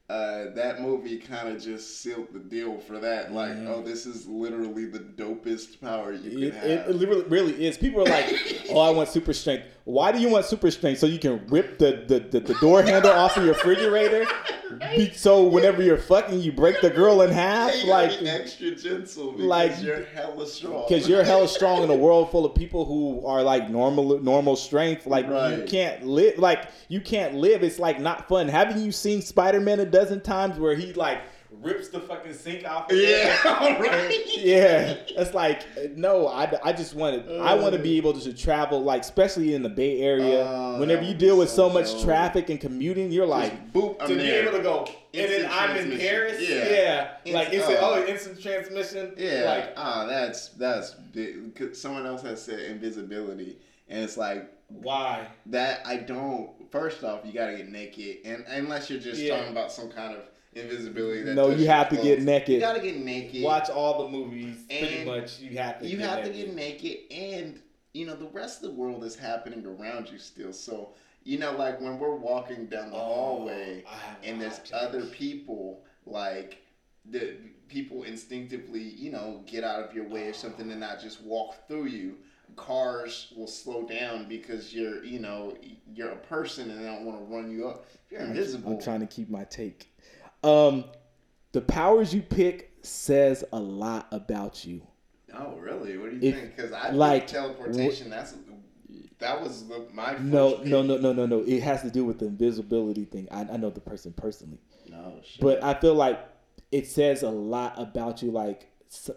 Yeah. uh, that movie kind of just sealed the deal for that. Like, oh, this is literally the dopest power you could it, have. It, it really is. People are like, *laughs* oh, I want super strength. Why do you want super strength? So you can rip the, the, the, the door *laughs* handle off of your refrigerator? Right. So whenever you're fucking, you break the girl in half? You like extra gentle because like, you're hella strong. Because you're hella *laughs* strong in a world full of people who are like normal normal strength. Like right. you can't live. Like you can't live. It's like not fun. Haven't you seen Spider Man a dozen times where he like rips the fucking sink off. Of yeah, *laughs* right. *laughs* Yeah, it's like no. I, I just wanted uh, I want to be able to, to, travel like especially in the Bay Area. Uh, Whenever you deal with so, so much traffic and commuting, you're like boop to I'm be there. able to go. Instant and then I'm in Paris. Yeah, yeah. Instant, like instant. Uh, oh, instant transmission. Yeah. Like ah, that's that's big. Someone else has said invisibility, and it's like why that I don't. First off, you gotta get naked, and unless you're just yeah. talking about some kind of invisibility. no, you have to get naked. You gotta get naked. Watch all the movies. And pretty much, you have to. You have naked. to get naked, and you know the rest of the world is happening around you still. So you know, like when we're walking down the oh, hallway, and there's other people, like the people instinctively, you know, get out of your way or something and not just walk through you cars will slow down because you're you know you're a person and they don't want to run you up. If you're invisible, I'm trying to keep my take. Um, the powers you pick says a lot about you. Oh, really? What do you if, think? Because I like teleportation. That's that was the, my no, pick. no, no, no, no, no. It has to do with the invisibility thing. I, I know the person personally. No, shit. but I feel like it says a lot about you. Like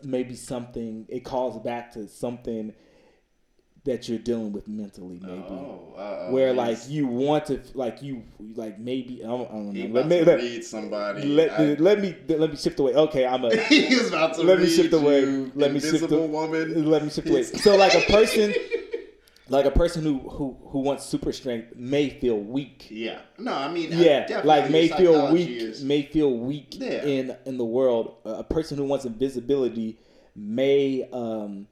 maybe something. It calls back to something that you're dealing with mentally, maybe. Oh, uh, where like you want to, like you, like maybe I don't, I don't know. Let me let, read somebody. Let, I, let me let me shift away. Okay, I'm a. *laughs* He's about to let me shift away. Let me shift away. woman. Let me shift away. So like a *laughs* person. like a person who, who who wants super strength may feel weak. Yeah. No, I mean yeah, like may feel weak, is... may feel weak yeah. in in the world. A person who wants invisibility may um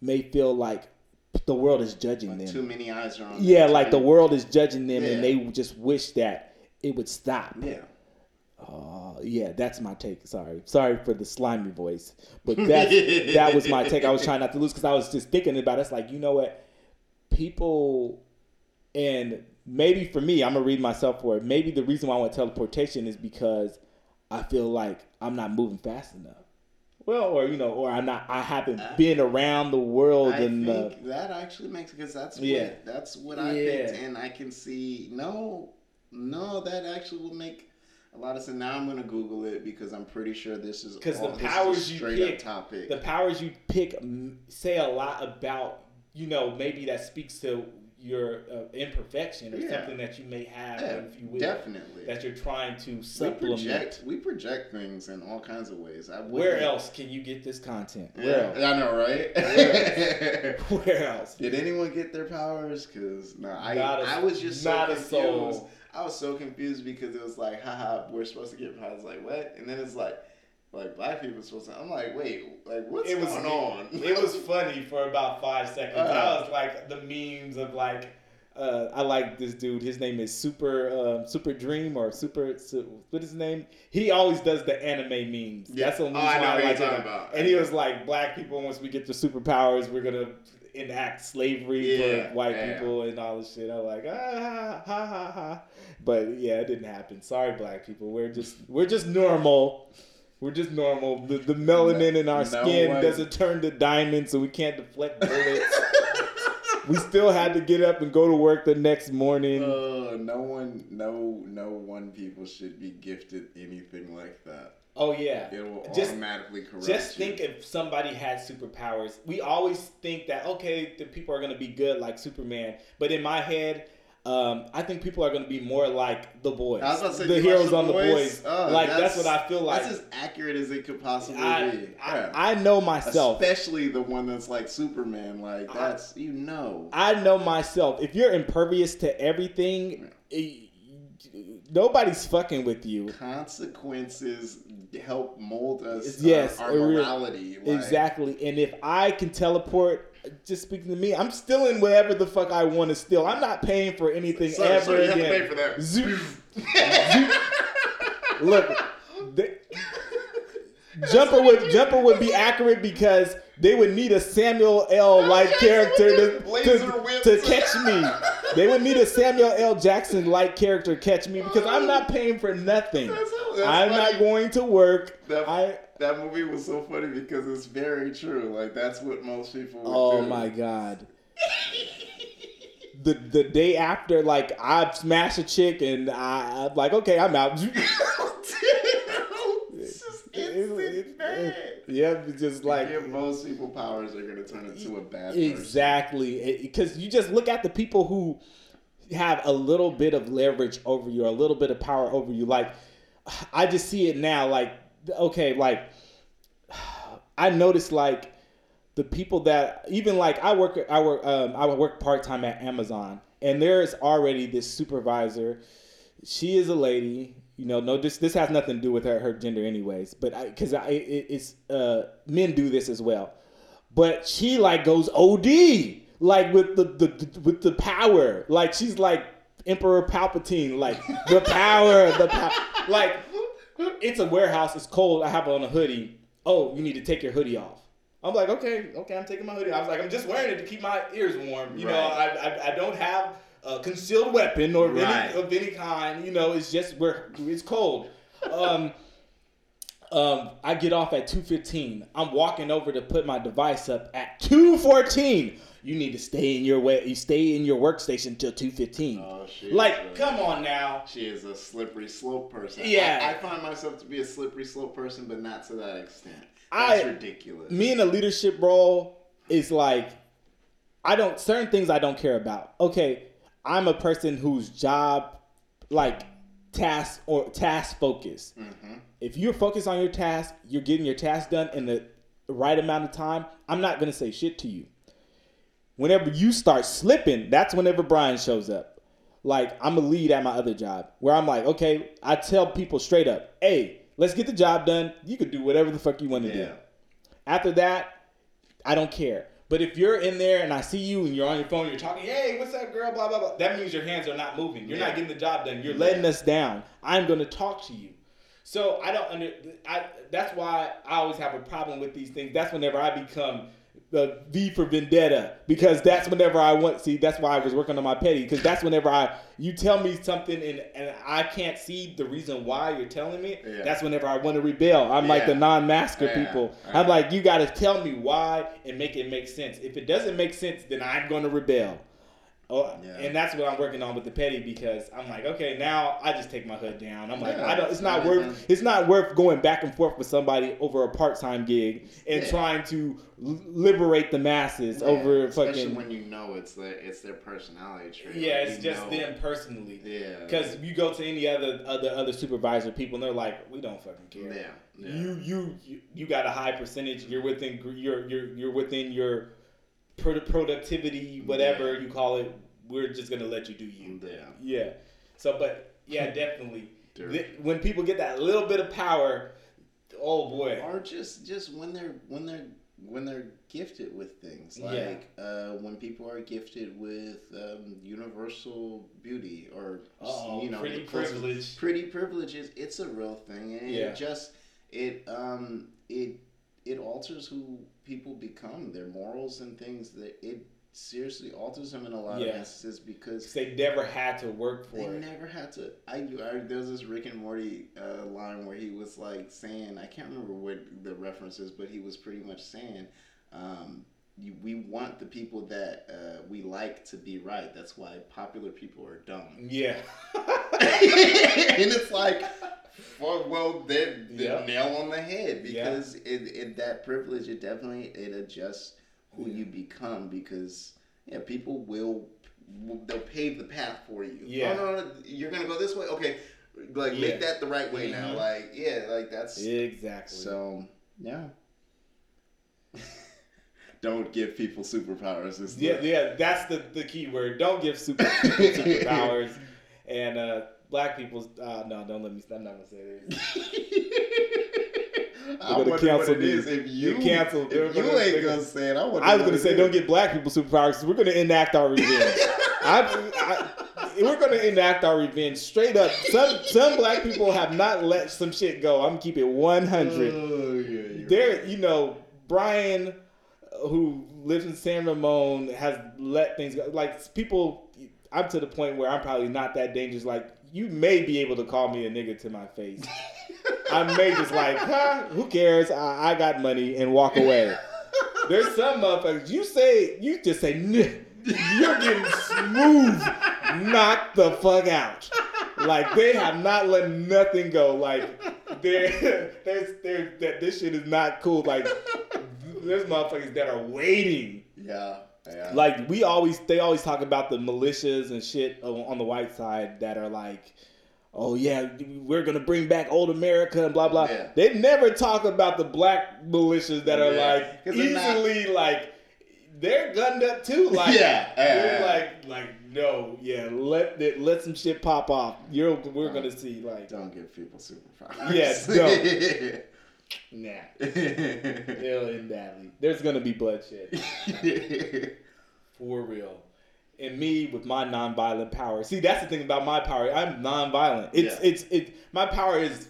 may feel like the world is judging like them. Too many eyes are on. Them. Yeah, them. like the world is judging them, yeah. and they just wish that it would stop. Yeah. Uh, yeah, that's my take. Sorry, sorry for the slimy voice, but that *laughs* that was my take. I was trying not to lose because I was just thinking about it. It's like you know what, people, and maybe for me, I'm gonna read myself for it. Maybe the reason why I want teleportation is because I feel like I'm not moving fast enough. Well, or you know, or I'm not. I haven't been around the world. I and think that actually makes because that's yeah, what, that's what I yeah. picked, and I can see no, no, that actually will make a lot of sense. Now I'm gonna Google it because I'm pretty sure this is because the powers you pick, topic. The powers you pick say a lot about you know maybe that speaks to your uh, imperfection or yeah. something that you may have, yeah, if you will, definitely that you're trying to supplement. We project, we project things in all kinds of ways. Where else can you get this content? Where yeah, else? I know, right? Where else? *laughs* *laughs* Where else? Did anyone get their powers? Because no, I a, I was just so confused. I was so confused because it was like, haha, we're supposed to get powers. Like what? And then it's like like black people supposed to. I'm like, wait, like what's it was, going on? *laughs* It was funny for about five seconds. Uh, I was like the memes of like. Uh, I like this dude. His name is Super uh, Super Dream or Super. What is his name? He always does the anime memes. Yeah. That's the reason oh, I, I like him. About. And he was like, "Black people, once we get the superpowers, we're gonna enact slavery yeah, for white yeah. people and all this shit." I'm like, ah, ha, ha, ha. But yeah, it didn't happen. Sorry, black people. We're just we're just normal. We're just normal. The, the melanin no, in our no skin one. doesn't turn to diamonds, so we can't deflect bullets. we still had to get up and go to work the next morning. Uh, no one, no, no one people should be gifted anything like that. Oh yeah, it will just, automatically corrupt. Just you. think if somebody had superpowers. We always think that okay, the people are gonna be good like Superman, but in my head, um, I think people are going to be more like the boys, say, the heroes on the boys. Oh, like that's, that's, what I feel like. That's as accurate as it could possibly I, be. Yeah. I, I, know myself, especially the one that's like Superman. Like that's I, you know. I know myself. If you're impervious to everything. It, eh, nobody's fucking with you. Consequences help mold us. Uh, yes, our, our morality. Like. Exactly. And if I can teleport, just speaking to me, I'm stealing whatever the fuck I want to steal. I'm not paying for anything ever sorry, again. You have to pay for that. Zoop. *laughs* Zoop. look, Jumper would Jumper would be accurate because they would need a Samuel L. Oh, like character to, to, to, catch me. They would need a Samuel L. Jackson like character catch me because I'm not paying for nothing. I'm not going to work. I, that movie was so funny because it's very true. Like that's what most people oh do. my god. the the day after, like I smash a chick and I, I'm like, okay, I'm out. *laughs* Yeah, just like if most people powers are gonna turn into a bad exactly because you just look at the people who have a little bit of leverage over you, a little bit of power over you. Like I just see it now. Like okay, like *sighs* I noticed like the people that even like I work I work um, I work part time at Amazon, and there's already this supervisor. She is a lady you know, no, this this has nothing to do with her, her gender, anyways. But because I, I it, it's uh, men do this as well. But she like goes OD, like with the, the, the with the power. Like she's like Emperor Palpatine, like the power, the power. Like it's a warehouse. It's cold. I have on a hoodie. Oh, you need to take your hoodie off. I'm like, okay, okay, I'm taking my hoodie. I was like, I'm just wearing it to keep my ears warm. You right. know, I, I I don't have a concealed weapon or right. any, of any kind. You know, it's just where it's cold. Um, um, I get off at two fifteen. I'm walking over to put my device up at two fourteen. You need to stay in your way. You stay in your workstation until two fifteen. Oh, like, a, come on now. She is a slippery slope person. Yeah, I, I, find myself to be a slippery slope person, but not to that extent. That's I, ridiculous. Me in a leadership role is like, I don't certain things I don't care about. Okay, I'm a person whose job, like task or task focus. Mm-hmm. If you're focused on your task, you're getting your task done in the right amount of time. I'm not gonna say shit to you. Whenever you start slipping, that's whenever Brian shows up. Like I'm a lead at my other job, where I'm like, okay, I tell people straight up, hey, let's get the job done. You can do whatever the fuck you want to yeah. do. After that, I don't care. But if you're in there and I see you and you're on your phone, you're talking, hey, what's up, girl, blah, blah, blah, that means your hands are not moving. You're yeah. not getting the job done. You're letting us down. I'm going to talk to you. So I don't under, I, that's why I always have a problem with these things. That's whenever I become the V for Vendetta because that's whenever I want. See, that's why I was working on my petty because that's whenever I you tell me something and and I can't see the reason why you're telling me. Yeah. That's whenever I want to rebel. I'm yeah. like the non-masker yeah. people. I'm like you got to tell me why and make it make sense. If it doesn't make sense, then I'm going to rebel. Oh, yeah. and that's what I'm working on with the petty because I'm like, okay, now I just take my hood down. I'm like, yeah, I don't. It's not worth. It's not worth going back and forth with somebody over a part time gig and yeah. trying to liberate the masses over Especially fucking. when you know it's their it's their personality trait. Yeah, like it's just know. them personally. Yeah. Because you go to any other other other supervisor people and they're like, we don't fucking care. Yeah. yeah. You, you you you got a high percentage. You're within you're you're you're within your productivity, whatever yeah. you call it, we're just gonna let you do you. Yeah. Yeah. So, but yeah, definitely. when people get that little bit of power, oh boy. Or just just when they're when they're when they're gifted with things like yeah. uh, when people are gifted with um, universal beauty or Uh-oh, you know pretty privilege pretty privileges it's a real thing and yeah. it just it um it it alters who people become, their morals and things. That it seriously alters them in a lot yeah. of instances because they never had to work for they it. never had to. I, I there was this Rick and Morty uh, line where he was like saying, I can't remember what the reference is, but he was pretty much saying. Um, you, we want the people that uh, we like to be right. That's why popular people are dumb. Yeah. *laughs* and it's like, well, well they're, they're yep. nail on the head because it, it, that privilege it definitely it adjusts who you become because yeah people will they'll pave the path for you. Yeah. Oh, no, no, you're gonna go this way. Okay, like yeah. make that the right way mm-hmm. now. Like yeah, like that's exactly. So yeah. *laughs* Don't give people superpowers. yeah, yeah, that's the, the key word. Don't give super *laughs* superpowers. and uh, black people. Uh, no, don't let me. I'm not gonna say this. I'm gonna cancel what it is *laughs* if you cancel. If you gonna, ain't gonna, say it, I, I was gonna say don't get black people superpowers. because We're gonna enact our revenge. *laughs* I, I, we're gonna enact our revenge straight up. Some some black people have not let some shit go. I'm keep it 100. Oh, yeah, there, right. you know, Brian, who lives in San Ramon, has let things go. Like people, I'm to the point where I'm probably not that dangerous. Like you may be able to call me a nigga to my face. I may just like, huh, who cares? I, I got money and walk away. There's some motherfuckers. You say you just say you're getting smooth, knocked the fuck out. Like they have not let nothing go. Like there, there's there that this shit is not cool. Like there's motherfuckers that are waiting. Yeah. Yeah. Like we always, they always talk about the militias and shit on the white side that are like, oh yeah, we're gonna bring back old America and blah blah. Yeah. They never talk about the black militias that are yeah. like easily not... like they're gunned up too. *laughs* Like yeah, like like no, yeah, let it, let some shit pop off. You're we're gonna see like don't give people superpowers. Yeah, don't. *laughs* Nah. And badly. There's gonna be bloodshed. *laughs* For real. And me with my non-violent power. See, that's the thing about my power. I'm non-violent. It's yeah. it's it. My power is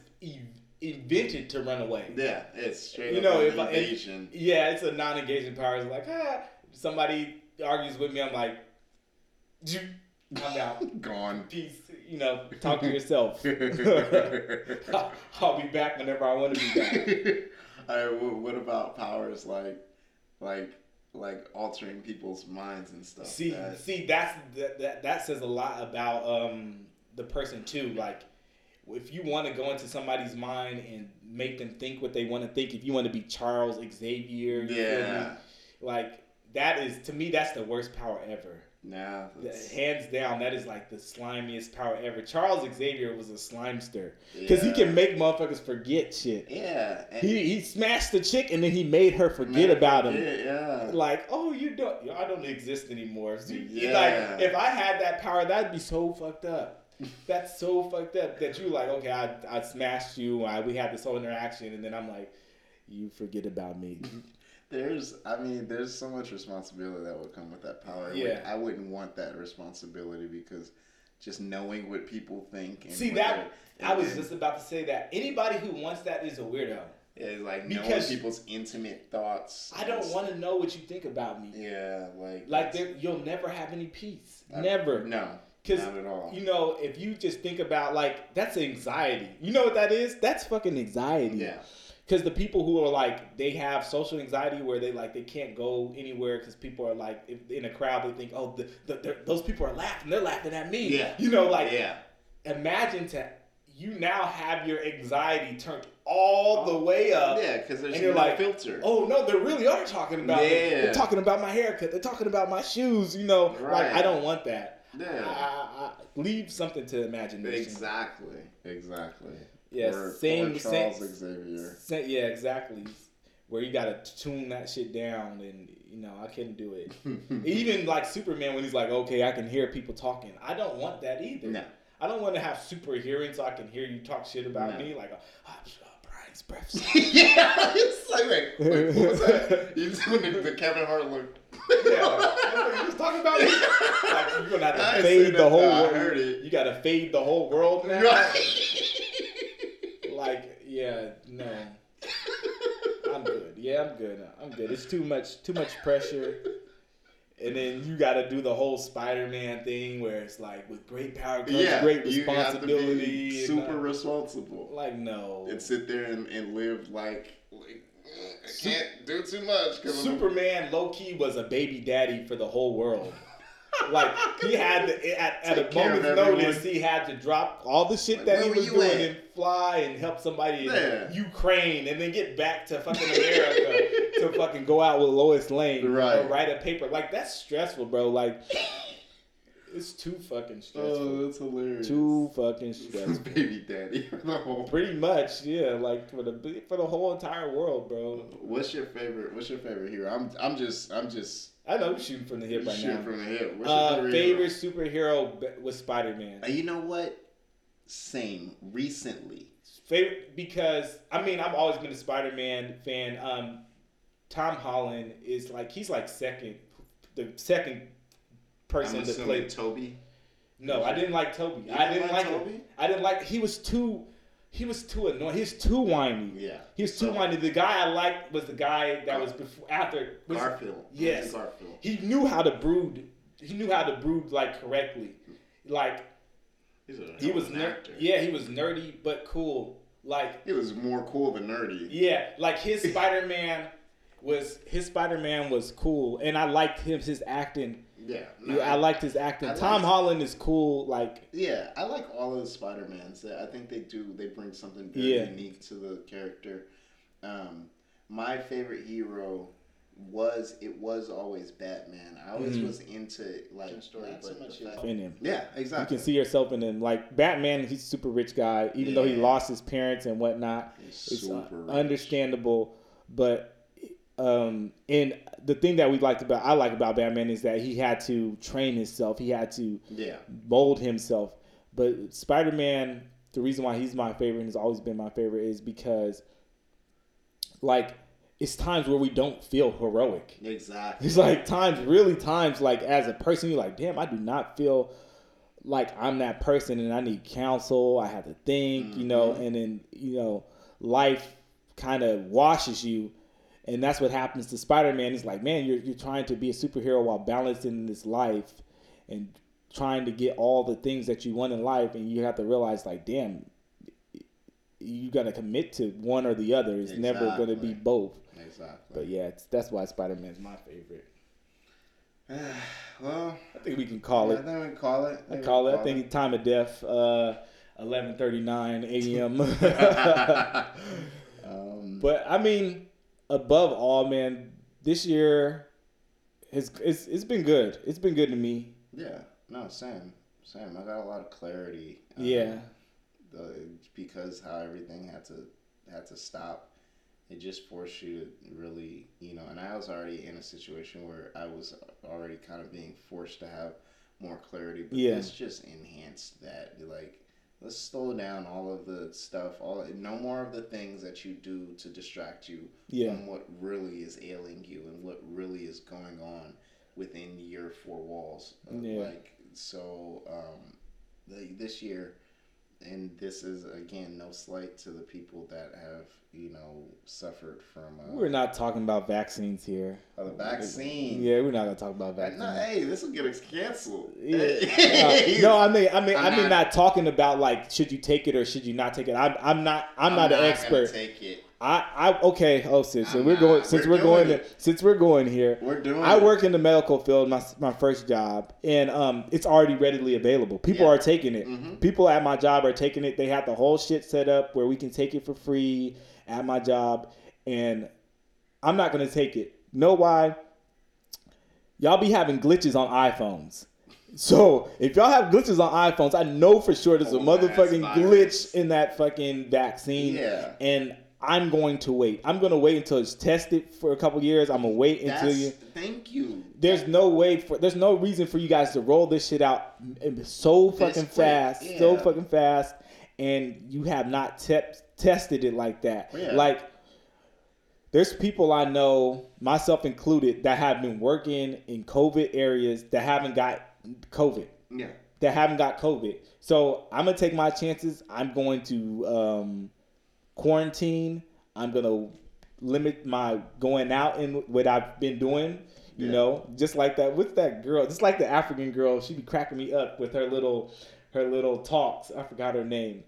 invented to run away. Yeah, it's straight you know, if I, yeah, it's a non-engaging power. It's like ah, somebody argues with me. I'm like, I'm out. Gone. Peace you know, talk to yourself. *laughs* *laughs* I'll be back whenever I want to be back. *laughs* All right. what about powers like, like, like altering people's minds and stuff? See, that... see, that's that, that that says a lot about um the person too. Like, if you want to go into somebody's mind and make them think what they want to think, if you want to be Charles Xavier, yeah, like that is to me that's the worst power ever. Nah, hands down, that is like the slimiest power ever. Charles Xavier was a slimester because yeah. he can make motherfuckers forget shit. Yeah, he he smashed the chick and then he made her forget about him. Yeah, like oh you don't, I don't exist anymore. yeah. Like if I had that power, that'd be so fucked up. That's so fucked up that you like okay, I I smashed you. I, we had this whole interaction, and then I'm like, you forget about me. There's i mean there's so much responsibility that would come with that power yeah i wouldn't want that responsibility because just knowing what people think see that i was just about to say that anybody who wants that is a weirdo yeah, like because knowing people's intimate thoughts. I don't want to know what you think about me. Yeah, like like you'll never have any peace. I, never. No. Because not at all. You know, if you just think about like that's anxiety. You know what that is? That's fucking anxiety. Yeah because the people who are like they have social anxiety where they like they can't go anywhere because people are like if, in a crowd they think oh the, the, those people are laughing. They're laughing at me. Yeah. You know like yeah. imagine to you now have your anxiety turned all the way up yeah because there's and you're no like filter. Oh no they really are talking about yeah. me they're talking about my haircut. They're talking about my shoes you know? Right. like I don't want that. Yeah. I, I, leave something to imagination. Exactly. Exactly yeah, or, same, or Charles same, Xavier. Same, yeah, exactly. Where you gotta tune that shit down, and you know I couldn't do it. *laughs* Even like Superman, when he's like, "Okay, I can hear people talking," I don't want that either. No. I don't want to have super hearing so I can hear you talk shit about no. me. Like, oh, oh Brian's breath. *laughs* yeah, it's like, wait, wait, what was that? *laughs* You doing the, the Kevin Hart look. yeah, you was talking about me. Like, you're gonna have to fade the whole. World. You gotta fade the whole world now. Right like, yeah, no. I'm good. Yeah, I'm good. I'm good. It's too much too much pressure. And then you got to do the whole Spider-Man thing where it's like with great power comes yeah, great responsibility. super and, uh, responsible. Like no. And sit there and, and live like, like I can't do too much. Cause Superman low key was a baby daddy for the whole world *laughs* like he had to at, at a moment's notice he had to drop all the shit like, that he was doing at? and fly and help somebody in Ukraine and then get back to fucking America to *laughs* fucking go out with Lois Lane right. or write a paper. Like that's stressful, bro. Like it's too fucking stressful. Oh, that's hilarious. Too fucking stressful. *laughs* Baby daddy whole. Pretty much, yeah. Like for the for the whole entire world, bro. What's your favorite? What's your favorite hero? I'm I'm just I'm just I know you're shooting from the hip right shooting now. from the hip. What's uh, your favorite, favorite superhero was Spider Man. Uh, you know what? Same. Recently. Favorite because I mean I've always been a Spider Man fan. Um, Tom Holland is like he's like second, the second person to play Tobey. No, I didn't like Tobey. I didn't like, like Tobey. I didn't like. He was too. He was too annoying. He was too whiny. Yeah. He was too so, whiny. The guy I liked was the guy that was before after was, Garfield. Yes. Garfield. He knew how to brood. He knew how to brood like correctly. Like he was ner- Yeah, he was nerdy but cool. Like it was more cool than nerdy. Yeah, like his Spider Man was his Spider Man was cool, and I liked him his acting. Yeah, no, I, I liked his acting. I Tom liked, Holland is cool. Like yeah, I like all of the Spider Mans. I think they do. They bring something very yeah. unique to the character. Um, my favorite hero was it was always Batman. I always mm-hmm. was into like story, not so much in him. Yeah, exactly. You can see yourself in him. Like Batman, he's a super rich guy, even yeah. though he lost his parents and whatnot. He's it's uh, understandable, but um, and the thing that we liked about I like about Batman is that he had to train himself. He had to yeah mold himself. But Spider Man, the reason why he's my favorite and has always been my favorite is because like it's times where we don't feel heroic. Exactly. It's like times, really times, like as a person, you're like, damn, I do not feel like I'm that person and I need counsel. I have to think, mm-hmm. you know, mm-hmm. and then, you know, life kind of washes you. And that's what happens to Spider Man. He's like, man, you're, you're trying to be a superhero while balancing this life and trying to get all the things that you want in life. And you have to realize, like, damn, you got to commit to one or the other. It's exactly. never going to be both. Exactly. But yeah, that's why Spider Man's my favorite. *sighs* well, I think we can call yeah, it. I think we call it. I, I call it. I think it. *laughs* time of death, uh, eleven thirty nine a.m. *laughs* *laughs* um, but I mean, above all, man, this year, it's, it's it's been good. It's been good to me. Yeah. No, same, same. I got a lot of clarity. Um, yeah. The, because how everything had to had to stop it just forced you to really, you know, and I was already in a situation where I was already kind of being forced to have more clarity, but yeah. this just enhanced that. Like, let's slow down all of the stuff, all no more of the things that you do to distract you yeah. from what really is ailing you and what really is going on within your four walls. Yeah. Like, so um, the, this year and this is again no slight to the people that have you know suffered from. Uh, we're not talking about vaccines here. Oh, the vaccine. Yeah, we're not gonna talk about vaccines. No, hey, this will get us canceled. Yeah. *laughs* no, I mean, I mean, I'm I mean, not, not, talking about like should you take it or should you not take it. I'm, I'm not, I'm, I'm not, not, an expert. take it. I, I okay. Oh, since so we're going since we're, we're going to, since we're going here. We're doing. I work in the medical field, my my first job, and um, it's already readily available. People yeah. are taking it. Mm-hmm. People at my job are taking it. They have the whole shit set up where we can take it for free at my job, and I'm not gonna take it. Know why? Y'all be having glitches on iPhones. So if y'all have glitches on iPhones, I know for sure there's oh, a motherfucking glitch in that fucking vaccine. Yeah. And I'm going to wait. I'm going to wait until it's tested for a couple years. I'm gonna wait until That's, you. Thank you. There's no way for. There's no reason for you guys to roll this shit out so fucking fast, yeah. so fucking fast, and you have not te- tested it like that. Yeah. Like, there's people I know, myself included, that have been working in COVID areas that haven't got COVID. Yeah. That haven't got COVID. So I'm gonna take my chances. I'm going to. Um, quarantine. I'm gonna limit my going out and what I've been doing. You yeah. know, just like that. with that girl? Just like the African girl. She be cracking me up with her little, her little talks. I forgot her name.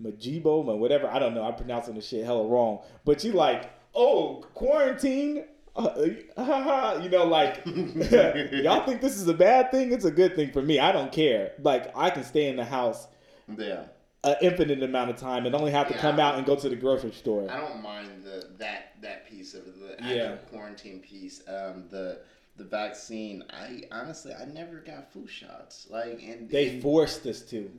Majibo, or whatever. I don't know. I'm pronouncing the shit hella wrong. But she like, oh, quarantine. Uh, uh, you know, like *laughs* y'all think this is a bad thing? It's a good thing for me. I don't care. Like I can stay in the house. Yeah an infinite amount of time and only have to yeah, come out and go to the grocery store. I don't mind the that that piece of the actual yeah. quarantine piece. Um, the the vaccine. I honestly, I never got flu shots. Like, and they and, forced us to.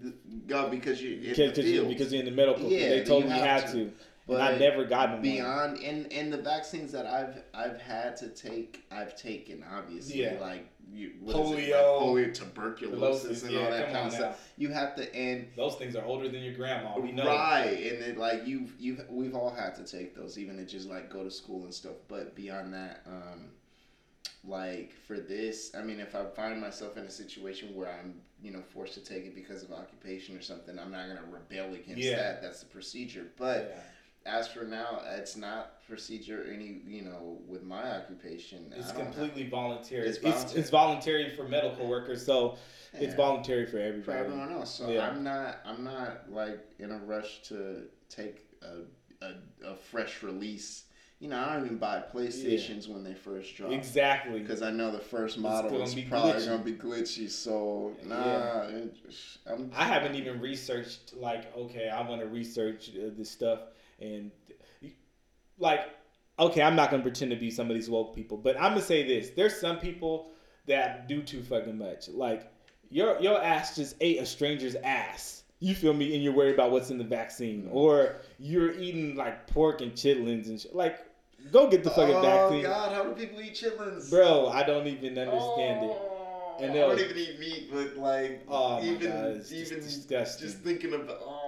Go because you because, you, because you're in the medical. Yeah, they told me you had to. to. But and I never gotten beyond and and the vaccines that I've I've had to take I've taken obviously yeah. like you, polio, like, polio, tuberculosis, and yeah, all that kind of stuff. You have to and those things are older than your grandma. We know, right? And then like you you we've all had to take those, even to just like go to school and stuff. But beyond that, um, like for this, I mean, if I find myself in a situation where I'm, you know, forced to take it because of occupation or something, I'm not gonna rebel against yeah. that. That's the procedure. But yeah. As for now, it's not procedure any, you know, with my occupation. It's completely have, voluntary. It's voluntary. It's, it's voluntary for medical workers, so yeah. it's voluntary for everybody. For everyone else. So I'm not, I'm not like in a rush to take a, a, a fresh release you know, I don't even buy PlayStations yeah. when they first drop. Exactly. Because I know the first model is probably glitchy. gonna be glitchy. So nah, yeah. just, i haven't even researched like okay, I want to research uh, this stuff and like okay, I'm not gonna pretend to be some of these woke people, but I'm gonna say this: there's some people that do too fucking much. Like your your ass just ate a stranger's ass you feel me? And you're worried about what's in the vaccine, mm-hmm. or you're eating like pork and chitlins and shit. Like, Go get the fucking oh, vaccine. Oh God, how do people eat chitlins? Bro, I don't even understand oh, it. And I don't even eat meat, but like, oh even God, even just, just thinking about. Oh,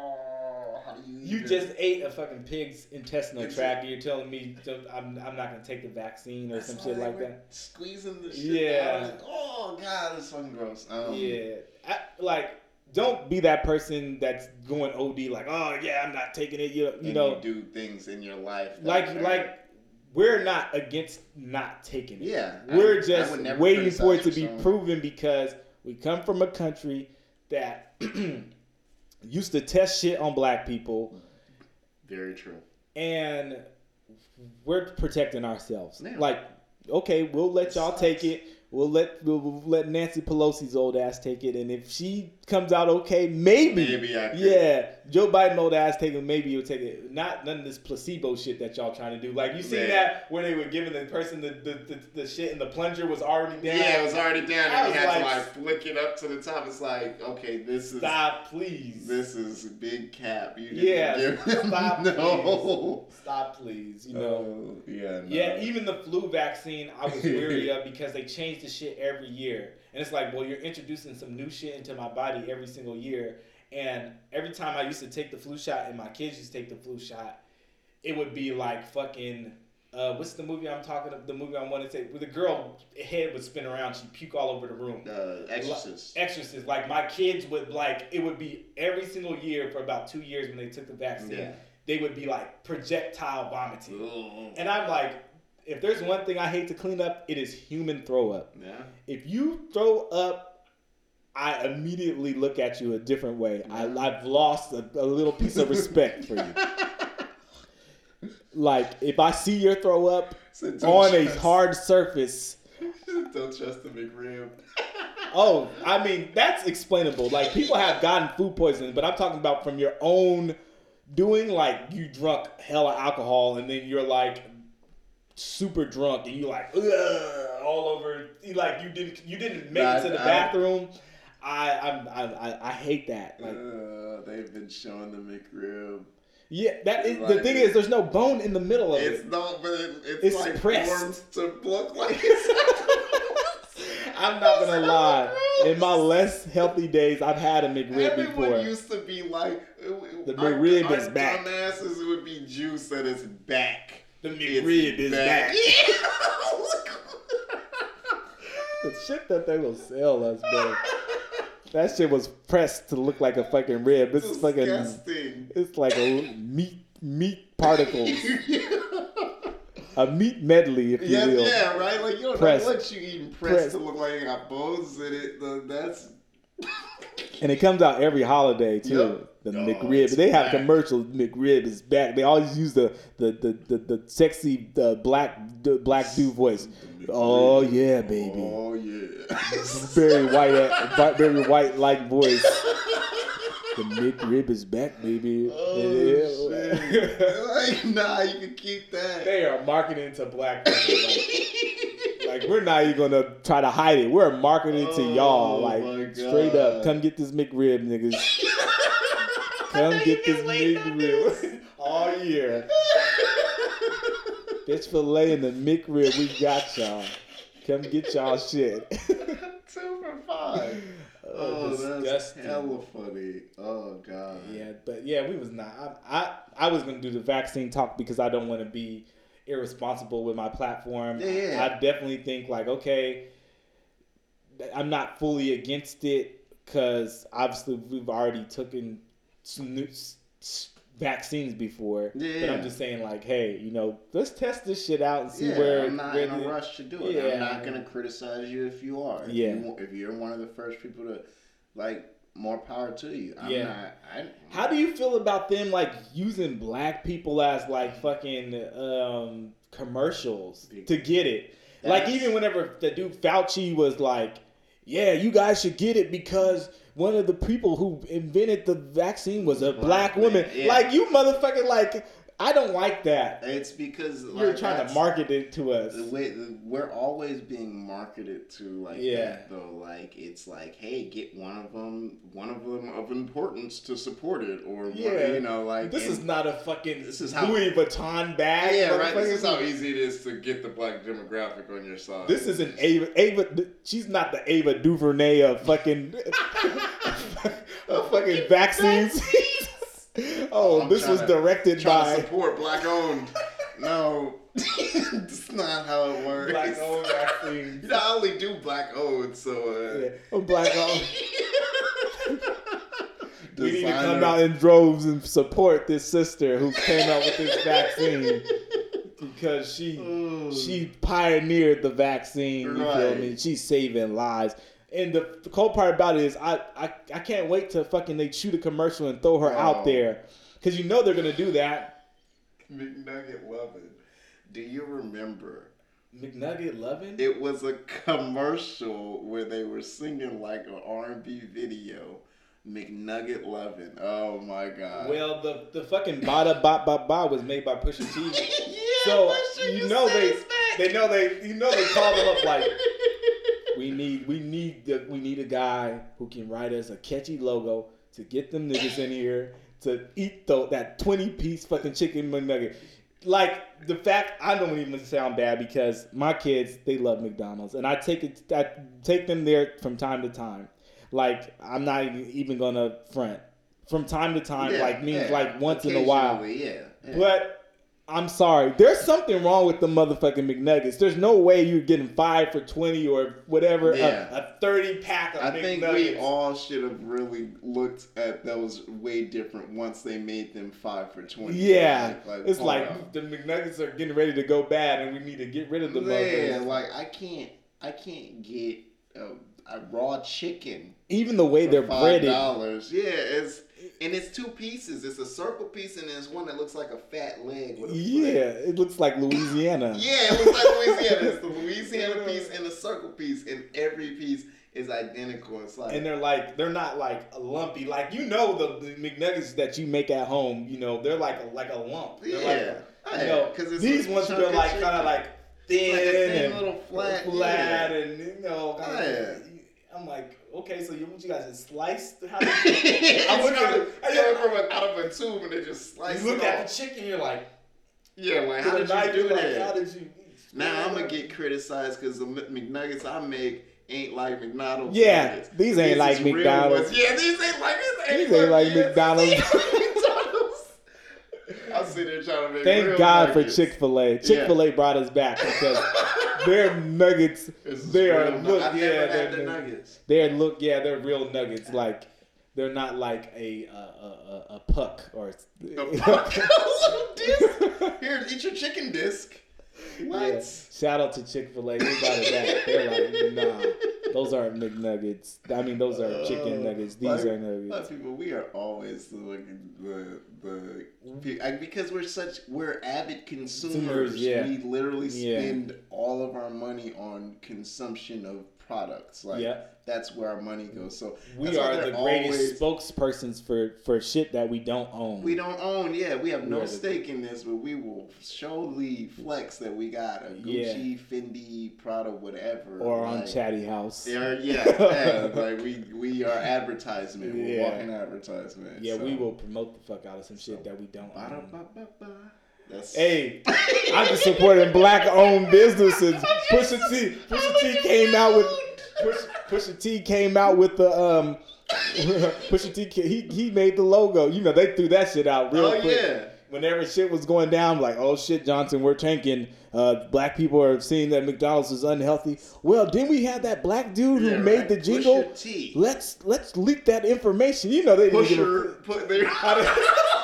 you? Just ate a fucking pig's intestinal tract. A, you're telling me I'm, I'm not gonna take the vaccine or some shit like that. Squeezing the shit. Yeah. Like, oh God, it's fucking gross. Um, yeah, I, like don't be that person that's going OD like, oh yeah, I'm not taking it. You, you and know, you do things in your life like like we're not against not taking it. Yeah. We're I, just I waiting for it to be proven because we come from a country that *clears throat* *clears throat* used to test shit on black people. Very true. And we're protecting ourselves. Like, okay, we'll let y'all sucks. take it We'll let we'll, let Nancy Pelosi's old ass take it, and if she comes out okay, maybe, maybe I could. yeah, Joe Biden old ass take it, maybe you'll take it. Not none of this placebo shit that y'all trying to do. Like you seen Man. that where they were giving the person the, the, the, the, shit and the plunger was already down. Yeah, it was already down, and he had like, to like flick it up to the top. It's like okay, this is stop, please. This is big cap. You yeah, *laughs* stop, no. please. Stop, please. You know, uh, yeah, no. yeah. Even the flu vaccine, I was weary *laughs* of because they changed the shit every year. And it's like, well, you're introducing some new shit into my body every single year. And every time I used to take the flu shot and my kids used to take the flu shot, it would be like fucking uh, what's the movie I'm talking about? The movie I want to say where the girl head would spin around, she'd puke all over the room. Uh, Exorcist. Exorcist. Like my kids would like it would be every single year for about two years when they took the vaccine. Yeah. They would be like projectile vomiting, Ooh. and I'm like, if there's one thing I hate to clean up, it is human throw up. Yeah. If you throw up, I immediately look at you a different way. I, have lost a, a, little piece of respect for you. *laughs* like if I see your throw up so on trust. a hard surface. *laughs* don't trust the McRib. *laughs* oh, I mean that's explainable. Like people have gotten food poisoning, but I'm talking about from your own doing. Like you drunk hella alcohol, and then you're like super drunk and you like all over you like you didn't you didn't make it to the I, bathroom. I, I I I hate that. Like uh, they've been showing the McRib. Yeah, that is, like, the thing is, there's no bone in the middle of it's it. It's not, but it, it's, it's like pressed to look like. *laughs* I'm not gonna lie. In my less healthy days, I've had a McRib Everyone before. used to be like, the McRib is back. Dumbasses would be juice at its back. The McRib is back. back. *laughs* the shit that they will sell us, bro. That shit was pressed to look like a fucking rib. This is fucking. It's like a meat meat particles. *laughs* a meat medley, if you yeah, will. Yeah, right. Like you don't pressed. know what you eating pressed, pressed. to look like it got bones in it. That's. And it comes out every holiday too. Yep. The oh, McRib. They have back. commercials. McRib is back. They always use the the the the, the sexy the black the black dude voice. Oh yeah, baby. Oh yeah. very white, uh, *laughs* very white like voice. The McRib is back, baby. Oh, shit. *laughs* like, nah, you can keep that. They are marketing to black people. Like, *laughs* like, we're not even gonna try to hide it. We're marketing to oh y'all. Oh, like straight up, come get this McRib, niggas. *laughs* Come get this McRib *laughs* all year. *laughs* Fish fillet and the McRib, we got y'all. Come get y'all shit. Two for five. Oh, oh that's hella funny. Oh god. Yeah, but yeah, we was not. I I, I was gonna do the vaccine talk because I don't want to be irresponsible with my platform. Yeah, yeah. I definitely think like okay, I'm not fully against it because obviously we've already taken some vaccines before. Yeah. But I'm just saying, like, hey, you know, let's test this shit out and see yeah, where. I'm not where in a rush to do it. Yeah. I'm not gonna criticize you if you are. If yeah. You, if you're one of the first people to, like, more power to you. I'm yeah. Not, I, How do you feel about them like using black people as like fucking um, commercials to get it? Like even whenever the dude Fauci was like, "Yeah, you guys should get it because." one of the people who invented the vaccine was a black, black woman. Yeah. Like you motherfucker, like I don't like that. It's because you're trying to market it to us. The way we're always being marketed to, like yeah. That, though, like it's like, hey, get one of them, one of them of importance to support it, or yeah, one, you know, like this is not a fucking this is how, Louis Vuitton bag. Yeah, right. This is how easy it is to get the black demographic on your side. This is an Ava. Ava, she's not the Ava DuVernay of fucking, *laughs* of fucking vaccines. *laughs* oh, I'm this was to, directed by. support black owned. *laughs* no, that's not how it works. Black owned vaccines. You *laughs* know, I only do black owned, so. Uh... Yeah, I'm black owned. we need to come out in droves and support this sister who came out with this vaccine because she Ooh. she pioneered the vaccine. You right. feel me? She's saving lives. And the, the cold part about it is, I, I I can't wait to fucking they shoot a commercial and throw her oh. out there, because you know they're gonna do that. McNugget loving. Do you remember? McNugget loving. It was a commercial where they were singing like an R and B video. McNugget loving. Oh my god. Well, the the fucking Bada Ba Ba Ba was made by Pusha T. *laughs* yeah, so Pusha, you know they they know they you know they called him up like we need we need the, we need a guy who can write us a catchy logo to get them niggas in here to eat the, that twenty piece fucking chicken McNugget. Like the fact I don't even sound bad because my kids they love McDonald's and I take it I take them there from time to time. Like I'm not even gonna front from time to time. Yeah, like means yeah. like once in a while. Yeah, yeah. But I'm sorry. There's something wrong with the motherfucking McNuggets. There's no way you're getting five for twenty or whatever. Yeah. A, a thirty pack of I McNuggets. think we all should have really looked at those way different once they made them five for twenty. Yeah, like, like, it's like the McNuggets are getting ready to go bad, and we need to get rid of them. Yeah, like I can't, I can't get a, a raw chicken. Even the way they're breaded. Dollars. Yeah, it's and it's two pieces. It's a circle piece and there's one that looks like a fat leg. With a yeah, it looks like Louisiana. *laughs* yeah, it looks like Louisiana. It's the *laughs* Louisiana piece and the circle piece, and every piece is identical. It's like, and they're like they're not like a lumpy. Like you know the, the McNuggets that you make at home. You know they're like a, like a lump. They're yeah, like, you know, because these ones are like kind of like thin, like thin and little flat, flat, yeah. and you know, kind of. Yeah. I'm like, okay, so you what you guys just sliced? *laughs* How did you, I look at it, from a, out of a tube and they just slice. You look at the chicken, you're like, yeah, like how did you do that? How did you? Now I'm gonna get criticized because the McNuggets I make ain't like McDonald's. Yeah, nuggets. these ain't these like McDonald's. Yeah, these ain't like these ain't, these ain't like McDonald's. *laughs* I'm sitting there trying to make. Thank God nuggets. for Chick Fil A. Chick Fil A yeah. brought us back because *laughs* their nuggets. They are look. I've yeah, they're nuggets. They're look. Yeah, they're real nuggets. Like they're not like a a, a, a puck or a *laughs* puck. *laughs* Here, eat your chicken disc. What? Yeah. Shout out to Chick Fil A. They got it back. They're like, nah, those aren't McNuggets. I mean, those are chicken uh, nuggets. These like, are nuggets. people, we are always looking the the because we're such we're avid consumers. consumers yeah. We literally spend yeah. all of our money on consumption of products. Like yeah. that's where our money goes. So we are the greatest always, spokespersons for for shit that we don't own. We don't own. Yeah, we have we no stake the, in this, but we will surely flex that we got a Gucci, yeah. Fendi, Prada, whatever. Or like, on Chatty House. Yeah, yeah, *laughs* yeah. like we we are advertisement. We're yeah. walking advertisement. Yeah, so. we will promote the fuck out of some shit so, that we don't own. That's... Hey, I'm just supporting black-owned businesses. *laughs* Pusha T, Pusha T came out with Push, Pusha T came out with the um. *laughs* Pusha T, he he made the logo. You know they threw that shit out real oh, quick. yeah. whenever shit was going down, like, oh shit, Johnson, we're tanking. Uh, black people are seeing that McDonald's is unhealthy. Well, didn't we have that black dude who yeah, made right. the jingle? Let's let's leak that information. You know they didn't Pusher, put their *laughs*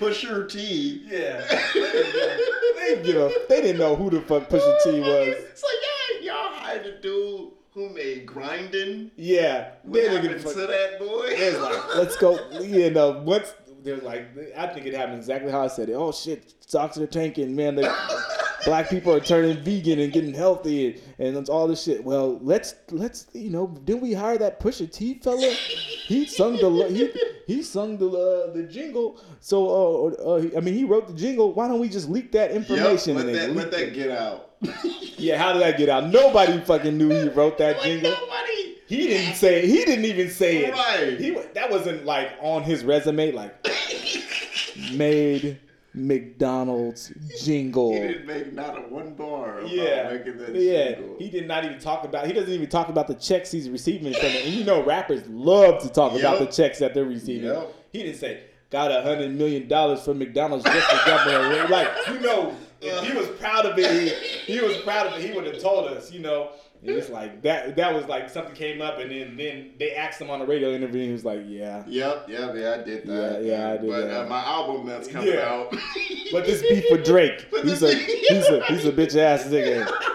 Pusher T. Yeah. *laughs* they, you know, they didn't know who the fuck Pusher T was. It's like, yeah, y'all hired a dude who made grinding. Yeah, what happened to that boy? It's like, let's go. You know, once they're like, I think it happened exactly how I said it. Oh shit, stocks are tanking, man. They, *laughs* black people are turning vegan and getting healthy and, and all this shit. Well, let's let's you know, didn't we hire that Pusha T fella? *laughs* He sung the he he sung the uh, the jingle. So uh, uh, I mean, he wrote the jingle. Why don't we just leak that information? Yep, let that, let that get out. *laughs* yeah, how did that get out? Nobody fucking knew he wrote that like jingle. Nobody. He didn't say. He didn't even say it. Right. He that wasn't like on his resume. Like *laughs* made McDonald's jingle. *laughs* He didn't make not a one bar yeah. making that yeah. Jingle. He did not even talk about. He doesn't even talk about the checks he's receiving from it. And you know, rappers love to talk yep. about the checks that they're receiving. Yep. He didn't say got a hundred million dollars from McDonald's just for governor. like you know, if he was proud of it, he, he was proud of it. He would have told us. You know, and it's like that. That was like something came up, and then then they asked him on a radio interview, and he was like, "Yeah, yep, yep, yeah, I did that. Yeah, yeah, I did but, that. Uh, my album that's coming yeah. out. but this beef with Drake, *laughs* he's a he's a he's a bitch ass nigga. *laughs*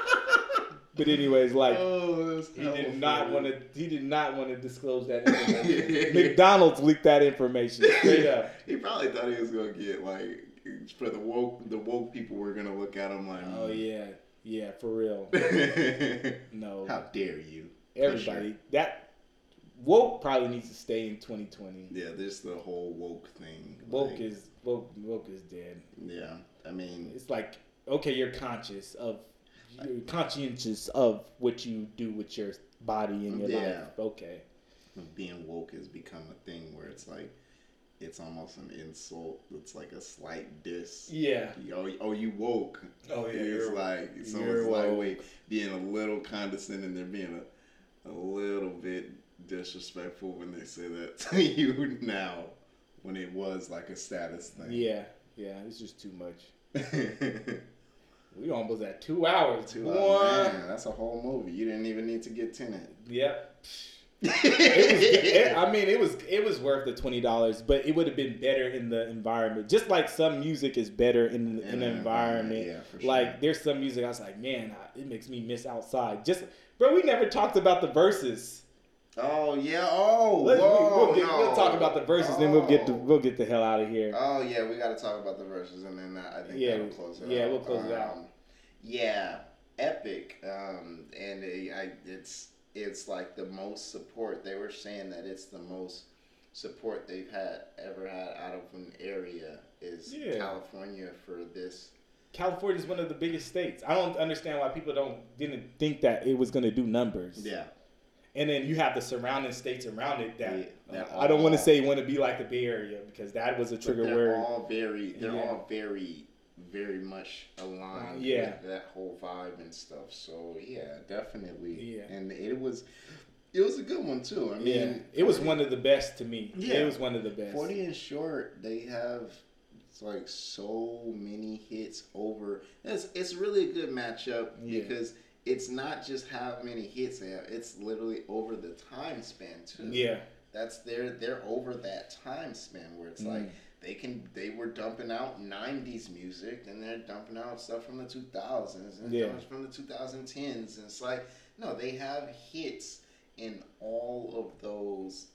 But anyways, like oh, he did not want to. He did not want to disclose that *laughs* information. McDonald's leaked that information straight up. he probably thought he was gonna get like for the woke. The woke people were gonna look at him like, oh yeah, yeah, for real. *laughs* no. How dare you? Everybody. Sure. That woke probably needs to stay in 2020. Yeah, this the whole woke thing. Woke like, is woke woke is dead. Yeah. I mean, it's like okay, you're conscious of you're conscientious of what you do with your body and your yeah. life. Okay. Being woke has become a thing where it's like it's almost an insult. It's like a slight diss. Yeah. Oh, oh you woke. Oh yeah. It's like someone's like wait, being a little condescending. They're being a, a little bit disrespectful when they say that *laughs* to you now, when it was like a status thing. Yeah. Yeah. It's just too much. *laughs* we almost at two hours. Two hours. Man, that's a whole movie. You didn't even need to get Tenet. Yep it was, I mean, it was it was worth the twenty dollars, but it would have been better in the environment. Just like some music is better in, in, in the environment. Yeah, sure. Like there's some music I was like, man, it makes me miss outside. Just, bro, we never talked about the verses. Oh yeah. Oh, Let's, whoa, we'll, get, no. we'll talk about the verses, oh. then we'll get the we'll get the hell out of here. Oh yeah, we got to talk about the verses, and then I think yeah, that'll close it. Yeah, out. we'll close um, it out. Yeah, epic. Um, and it, I, it's it's like the most support. They were saying that it's the most support they've had ever had out of an area is yeah. California for this. California is one of the biggest states. I don't understand why people don't didn't think that it was going to do numbers. Yeah. And then you have the surrounding states around it that, yeah, uh, I don't want to say want to be like the Bay Area because that was a trigger where they're word. All very, they're yeah. all very very much aligned yeah. with that whole vibe and stuff. So yeah, definitely. Yeah. And it was it was a good one too. I mean, yeah, it was one of the best to me. Yeah, it was one of the best. Forty and short, they have it's like so many hits over. It's it's really a good matchup yeah. because it's not just how many hits they have. It's literally over the time span too. Yeah, that's they're they're over that time span where it's mm. like they can they were dumping out 90s music and they're dumping out stuff from the 2000s and yeah. from the 2010s and it's like no they have hits in all of those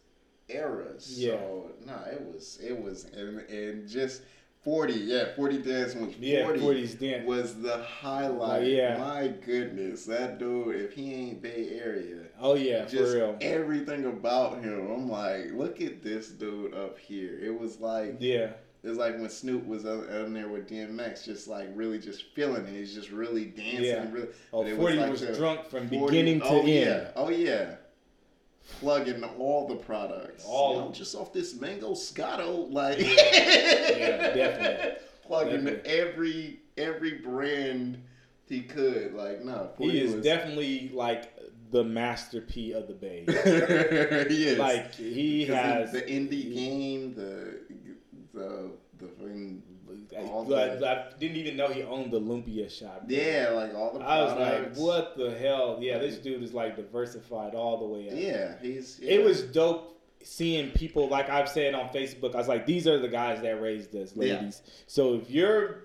eras yeah. so no it was it was and, and just 40, yeah, 40 dance was 40 yeah, 40s dance. was the highlight. Oh, yeah. My goodness, that dude, if he ain't Bay Area. Oh yeah, just for real. Everything about him. I'm like, look at this dude up here. It was like Yeah. It was like when Snoop was on there with DMX, just like really just feeling it. He's just really dancing. Yeah. Really, oh, 40 was, like was drunk from 40, beginning to oh, end. Yeah. Oh yeah plugging all the products. All you know, just off this Mangoscato, like *laughs* yeah, definitely plugging definitely. every every brand he could. Like no, he is was, definitely like the master P of the Bay. *laughs* he is like he has the, indie game, the the the thing. All I, the, I didn't even know he owned the Lumpia shop. Bro. Yeah, like all the. I was like, what the hell? Yeah, this dude is like diversified all the way up. Yeah, he's. Yeah. It was dope seeing people like I've said on Facebook. I was like, these are the guys that raised us, ladies. Yeah. So if you're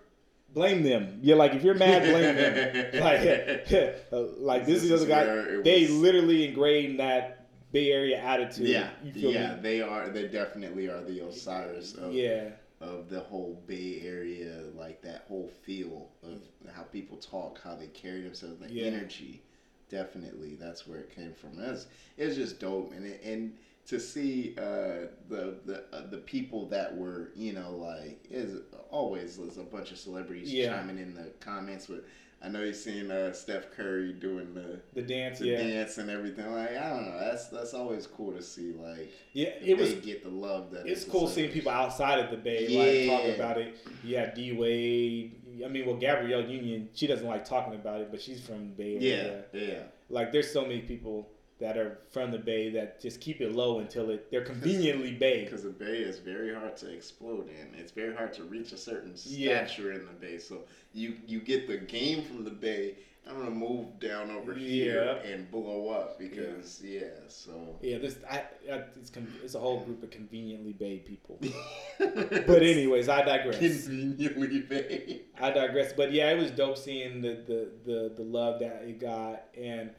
blame them. You're like if you're mad, blame them. *laughs* like, *laughs* uh, like this, this is the guy. They literally ingrained that Bay Area attitude. Yeah, yeah, me? they are. They definitely are the Osiris of yeah of the whole Bay Area, like that whole feel of how people talk, how they carry themselves, the yeah. energy. Definitely, that's where it came from. It's it's just dope, and it, and to see uh, the the uh, the people that were you know like is always there's a bunch of celebrities yeah. chiming in the comments with I know you've seen uh, Steph Curry doing the the dance, the yeah. dance and everything. Like I don't know, that's that's always cool to see. Like yeah, it was get the love that it's cool seeing people outside of the Bay yeah. like talking about it. Yeah, D Wade. I mean, well, Gabrielle Union, she doesn't like talking about it, but she's from Bay Area. Yeah, yeah. Like there's so many people that are from the Bay that just keep it low until it they're conveniently Bay. Because the Bay is very hard to explode in. It's very hard to reach a certain stature yeah. in the Bay. So you you get the game from the Bay. I'm gonna move down over yeah. here and blow up because yeah. yeah so yeah, this I, I it's, it's a whole group of conveniently Bay people. *laughs* but anyways, I digress. Conveniently Bay. I digress. But yeah, it was dope seeing the the the, the love that it got and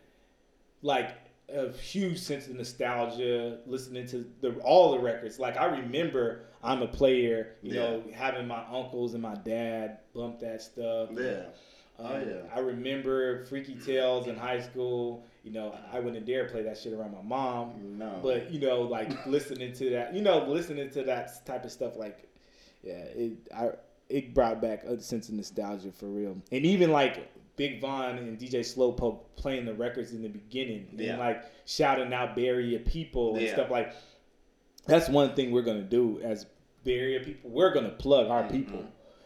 like a huge sense of nostalgia listening to the all the records. Like I remember I'm a player, you yeah. know, having my uncles and my dad bump that stuff. Yeah. Um, oh yeah. I remember Freaky Tales in high school. You know, I wouldn't dare play that shit around my mom. No. But you know, like *laughs* listening to that, you know, listening to that type of stuff, like, yeah, it I it brought back a sense of nostalgia for real. And even like Big Von and DJ Slowpoke playing the records in the beginning yeah. and like shouting out Bay Area people and yeah. stuff like. That's one thing we're gonna do as Bay Area people. We're gonna plug our mm-hmm. people.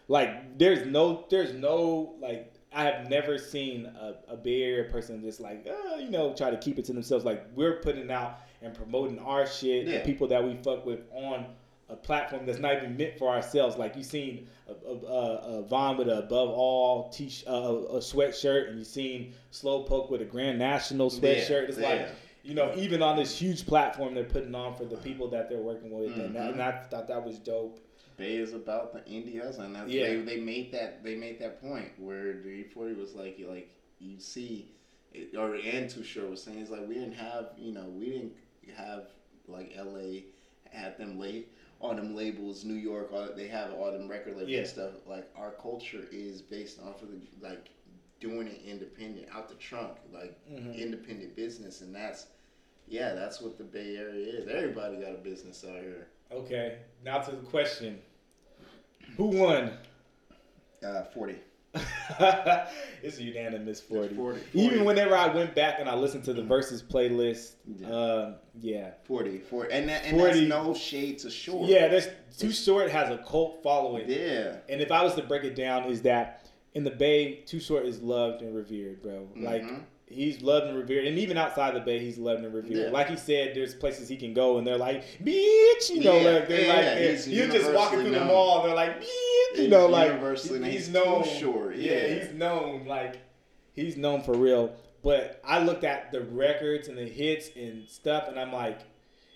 Like there's no there's no like I have never seen a, a Area person just like uh, you know try to keep it to themselves. Like we're putting out and promoting our shit, yeah. the people that we fuck with on a platform that's not even meant for ourselves. Like you seen a, a, a Von with a above all t uh, a sweatshirt, and you seen Slowpoke with a Grand National sweatshirt. It's yeah. like you know, even on this huge platform they're putting on for the people that they're working with, mm-hmm. and, that, and, I thought that was dope. Bay is about the hustle, and that's, yeah. they, they made that they made that point where the E40 was like like you see, it, or and Too Short was saying it's like we didn't have you know we didn't have like L.A. had them late all them labels, New York, all, they have all them record labels yeah. and stuff. Like our culture is based off of the like doing it independent, out the trunk, like mm-hmm. independent business, and that's yeah, that's what the Bay Area is. Everybody got a business out here. Okay, now to the question: Who won? Uh, Forty. *laughs* it's a unanimous 40. 40, 40. Even whenever I went back and I listened to the verses playlist, yeah, uh, yeah. 40, 40. And, that, and 40, no shade to short. Yeah, there's Too Short has a cult following. Yeah. And if I was to break it down, is that in the Bay, Too Short is loved and revered, bro. Mm-hmm. He's loved and revered, and even outside the Bay, he's loved and revered. Yeah. Like he said, there's places he can go, and they're like, "Bitch," you know, yeah, like they're yeah, like, they're, you're just walking through known. the mall, they're like, "Bitch," you know, like universally, he's, known. Sure, yeah. he's known, like he's known for real. But I looked at the records and the hits and stuff, and I'm like,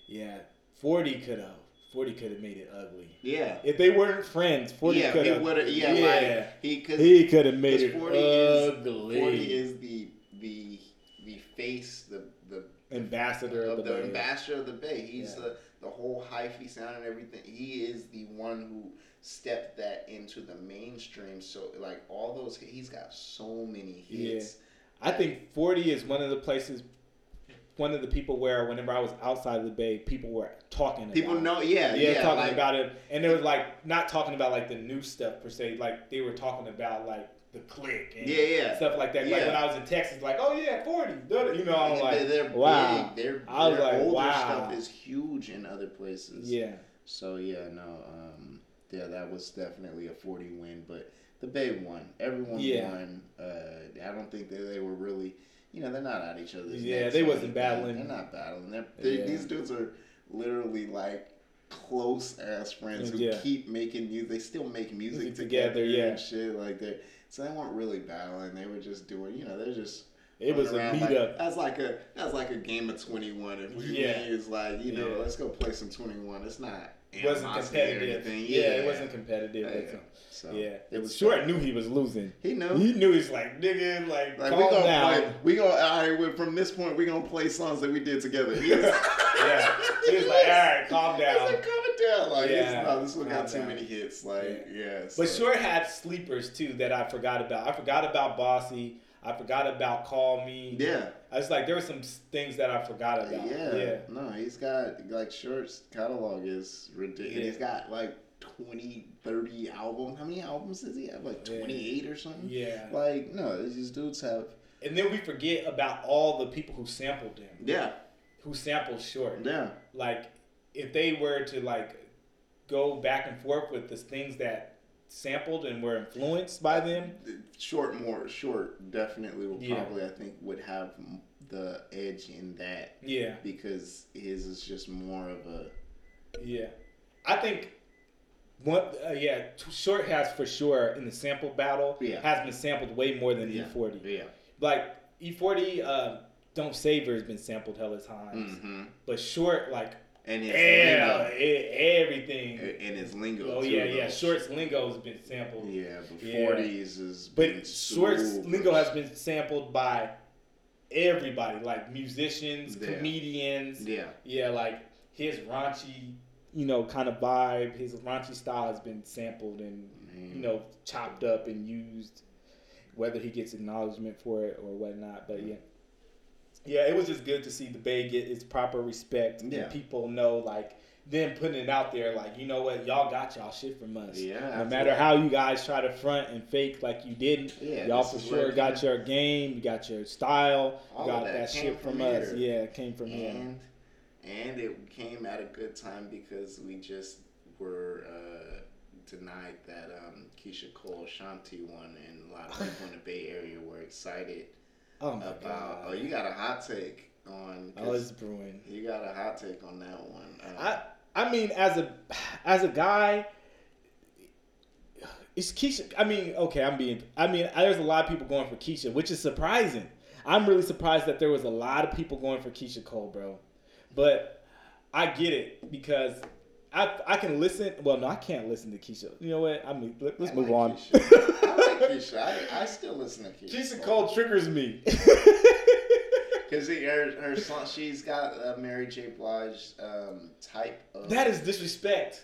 yeah, forty could have. 40 could have made it ugly. Yeah. If they weren't friends, 40 yeah, could have. Yeah, yeah. Like, he, he could have made it 40 ugly. Is, 40 is the face, the the ambassador of, of the, the ambassador of the Bay. He's yeah. the the whole hyphy sound and everything. He is the one who stepped that into the mainstream. So like all those, he's got so many hits. Yeah. I think Forty is one of the places one of the people where whenever I was outside of the Bay, people were talking. People know, yeah, yeah, yeah talking like, about it, and it was like not talking about like the new stuff per se. Like they were talking about like the click and yeah, yeah. stuff like that. Yeah. Like when I was in Texas, like, oh yeah, forty, you know, I'm like, they're wow. Big. They're, I was like, older wow. stuff is huge in other places. Yeah. So yeah, no, um, yeah, that was definitely a forty win, but the Bay won. Everyone yeah. won. Uh, I don't think that they were really, you know, they're not at each other's. Yeah, they wasn't battling. They're not battling. They're, they're, yeah. These dudes are literally like close ass friends who yeah. keep making music. They still make music, music together, together, yeah, and shit like that. So they weren't really battling. They were just doing, you know, they're just. It was a meetup. Like, that's like a that's like a game of twenty one. If we yeah. is like you know, yeah. let's go play some twenty one. It's not wasn't competitive. Yeah. yeah. it wasn't competitive. Yeah. So yeah, it was short. Knew he was losing. He knew. He knew he's like nigga, like, like calm we gonna down. Play, we gonna all right. From this point, we gonna play songs that we did together. He *laughs* yeah, he was like, all right, calm *laughs* down. Like, calm down. Like, yeah, no, this one got too down. many hits. Like, yeah. yeah so. But Short had sleepers too that I forgot about. I forgot about Bossy. I forgot about Call Me. Yeah. I was like, there were some things that I forgot about. Yeah. Yeah. No, he's got like Short's catalog is ridiculous. Yeah. He's got like 20, 30 albums. How many albums does he have? Like 28 or something? Yeah. Like, no, these dudes have. And then we forget about all the people who sampled him. Yeah. Who sampled Short. Yeah. Like, if they were to, like, go back and forth with the things that sampled and were influenced by them. Short, more short, definitely will yeah. probably I think would have the edge in that. Yeah, because his is just more of a. Yeah, I think. What uh, yeah, short has for sure in the sample battle yeah. has been sampled way more than yeah. E40. Yeah, like E40, uh, Don't Save Her has been sampled hella times, mm-hmm. but short like and his yeah, everything. And his lingo. Oh too, yeah, yeah. Shorts lingo has been sampled. Yeah, but forties yeah. is. But Shorts lingo has been sampled by everybody, like musicians, yeah. comedians. Yeah. Yeah, like his raunchy, you know, kind of vibe. His raunchy style has been sampled and Man. you know chopped up and used. Whether he gets acknowledgement for it or whatnot, but yeah. Yeah, it was just good to see the Bay get its proper respect yeah. and people know like them putting it out there like you know what y'all got y'all shit from us. Yeah. No absolutely. matter how you guys try to front and fake like you didn't, yeah, y'all for sure got your game, you got your style, All got that, that shit from, from us. Yeah, it came from and, And it came at a good time because we just were uh, denied that um, Keyshia Cole Shanti won, and a lot of people in the Bay Area were excited Oh my about, god! Oh, you got a hot take on? Oh, it's brewing. You got a hot take on that one. Um, I I mean, as a as a guy, it's Keyshia. I mean, okay, I'm being. I mean, there's a lot of people going for Keyshia, which is surprising. I'm really surprised that there was a lot of people going for Keyshia Cole, bro. But I get it because I I can listen. Well, no, I can't listen to Keyshia. You know what? I mean, let, us move like on. I like Keyshia. I, I, still listen to Keyshia. Keyshia Cole triggers me. *laughs* Because her her song, she's got a Mary J. Blige um, type of. That is disrespect.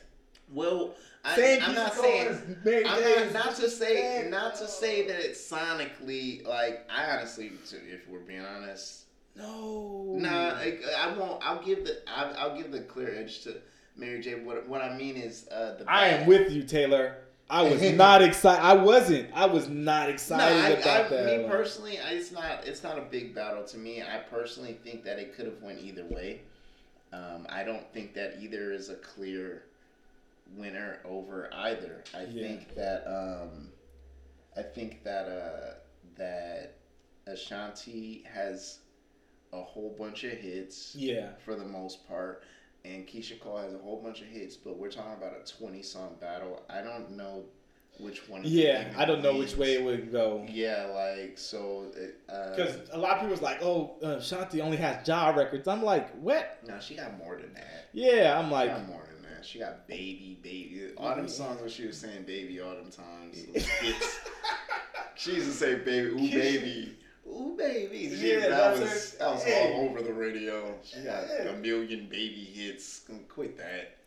Well, I, am not saying. I'm not, not to say not to say that it's sonically like. I honestly, if we're being honest. No. Nah, I, I won't. I'll give the. I'll, I'll give the clear edge to Mary J. What what I mean is uh, the. I am with you, Taylor. I was *laughs* not excited. I wasn't. I was not excited no, I, about I, that. Me personally, I, it's not. It's not a big battle to me. I personally think that it could have went either way. Um, I don't think that either is a clear winner over either. I yeah. think that. Um, I think that uh, that Ashanti has a whole bunch of hits. Yeah. For the most part and Keyshia Cole has a whole bunch of hits, but we're talking about a 20 song battle. I don't know which one. Yeah, I don't know which way it would go. Yeah, like so. Because uh, a lot of people's like, "Oh, uh, Shanti only has Ja records." I'm like, "What?" No, she got more than that. Yeah, I'm like, she got more than that. She got baby, baby. All them songs where she was saying "baby" all them times. *laughs* she used to say "baby," ooh, baby. Ooh, baby. She, yeah, that was, that was hey. all over the radio. She got a million baby hits. Quit that.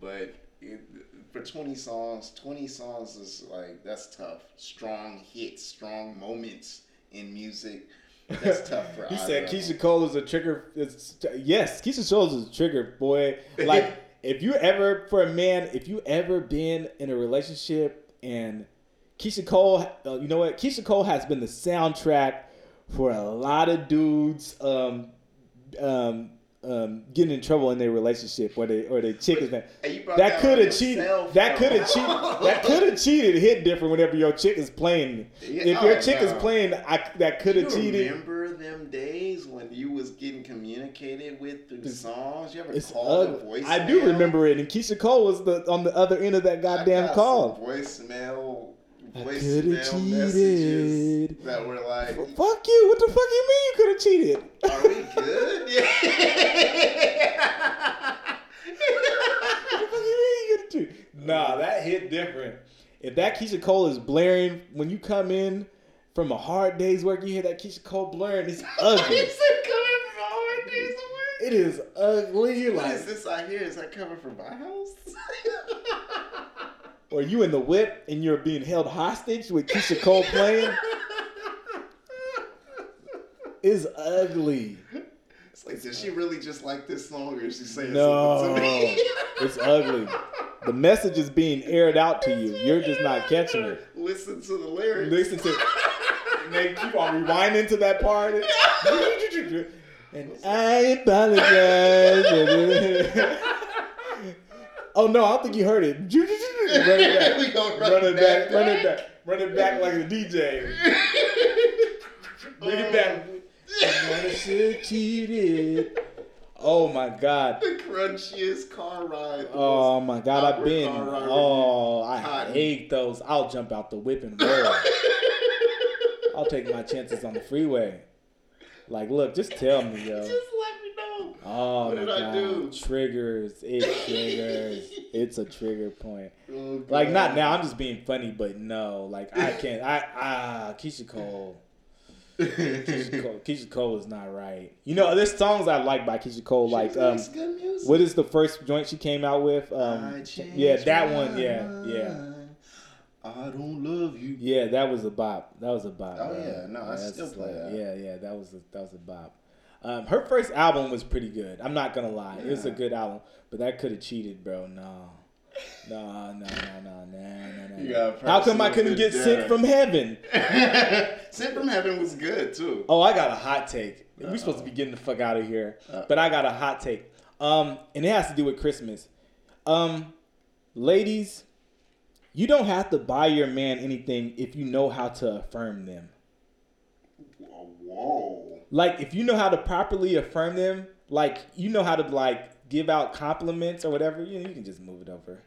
But it, for 20 songs, 20 songs is like, that's tough. Strong hits, strong moments in music. That's *laughs* tough for He said Keyshia Cole is a trigger. It's, yes, Keyshia Cole is a trigger, boy. *laughs* Like, if you ever, for a man, if you ever been in a relationship and Keyshia Cole, uh, you know what? Keyshia Cole has been the soundtrack for a lot of dudes um, um, um, getting in trouble in their relationship or they or their chick is that that could have cheated that could have *laughs* cheated that could have cheated hit different whenever your chick is playing yeah, if your oh, chick no. is playing I, that could have cheated remember them days when you was getting communicated with through it's, songs? You ever called voicemail? I do remember it, and Keyshia Cole was the on the other end of that goddamn call. voicemail voicemail messages that were like, "Fuck you! What the fuck you mean you could have cheated? Are we good? yeah. *laughs* what the fuck you mean you could have cheated? Nah, that hit different. If that Keyshia Cole is blaring when you come in from a hard day's work, you hear that Keyshia Cole blaring. It's *laughs* ugly. It is ugly. What like, is this I hear? Is that coming from my house? *laughs* or you in the whip and you're being held hostage with Keyshia Cole playing. is ugly. It's like, does she really just like this song, or is she saying no, something to me? *laughs* it's ugly. The message is being aired out to you. You're just not catching it. Listen to the lyrics. Listen to. and *laughs* they keep on rewinding to that part. *laughs* and I apologize. Oh no, I don't think you heard it. *laughs* run it back. run, run it back, back. Run it back. Run it back like a DJ. *laughs* Bring it back. Cheated. *laughs* Oh my god. The crunchiest car ride. Oh my god, I've been. Oh, I Cotton. hate those. I'll jump out the whip and roll. I'll take my chances on the freeway. Like, look, just tell me, yo. Just let me know. Oh what my god. Triggers. It *laughs* triggers. it's a trigger point. Oh, like not now. I'm just being funny, but no. Like I *laughs* can't. I ah Keyshia Cole. Keyshia, *laughs* Cole, Keyshia Cole is not right. You know, there's songs I like by Keyshia Cole. She like, um, what is the first joint she came out with? Um, yeah, that one. Yeah, yeah. I don't love you. Yeah, that was a bop. That was a bop. Oh yeah, no, I still play that. Yeah, yeah, that was a, that was a bop. Um, her first album was pretty good. I'm not gonna lie, yeah. it was a good album, but that could have cheated, bro. No. No, no, no, no, no, no, How come I couldn't get dinner. sent from heaven? *laughs* sent from heaven was good too. Oh, I got a hot take. Uh-oh. We're supposed to be getting the fuck out of here, Uh-oh. but I got a hot take. Um, and it has to do with Christmas. Um, ladies, you don't have to buy your man anything if you know how to affirm them. Whoa. Like if you know how to properly affirm them, like you know how to like give out compliments or whatever, you, know, you can just move it over.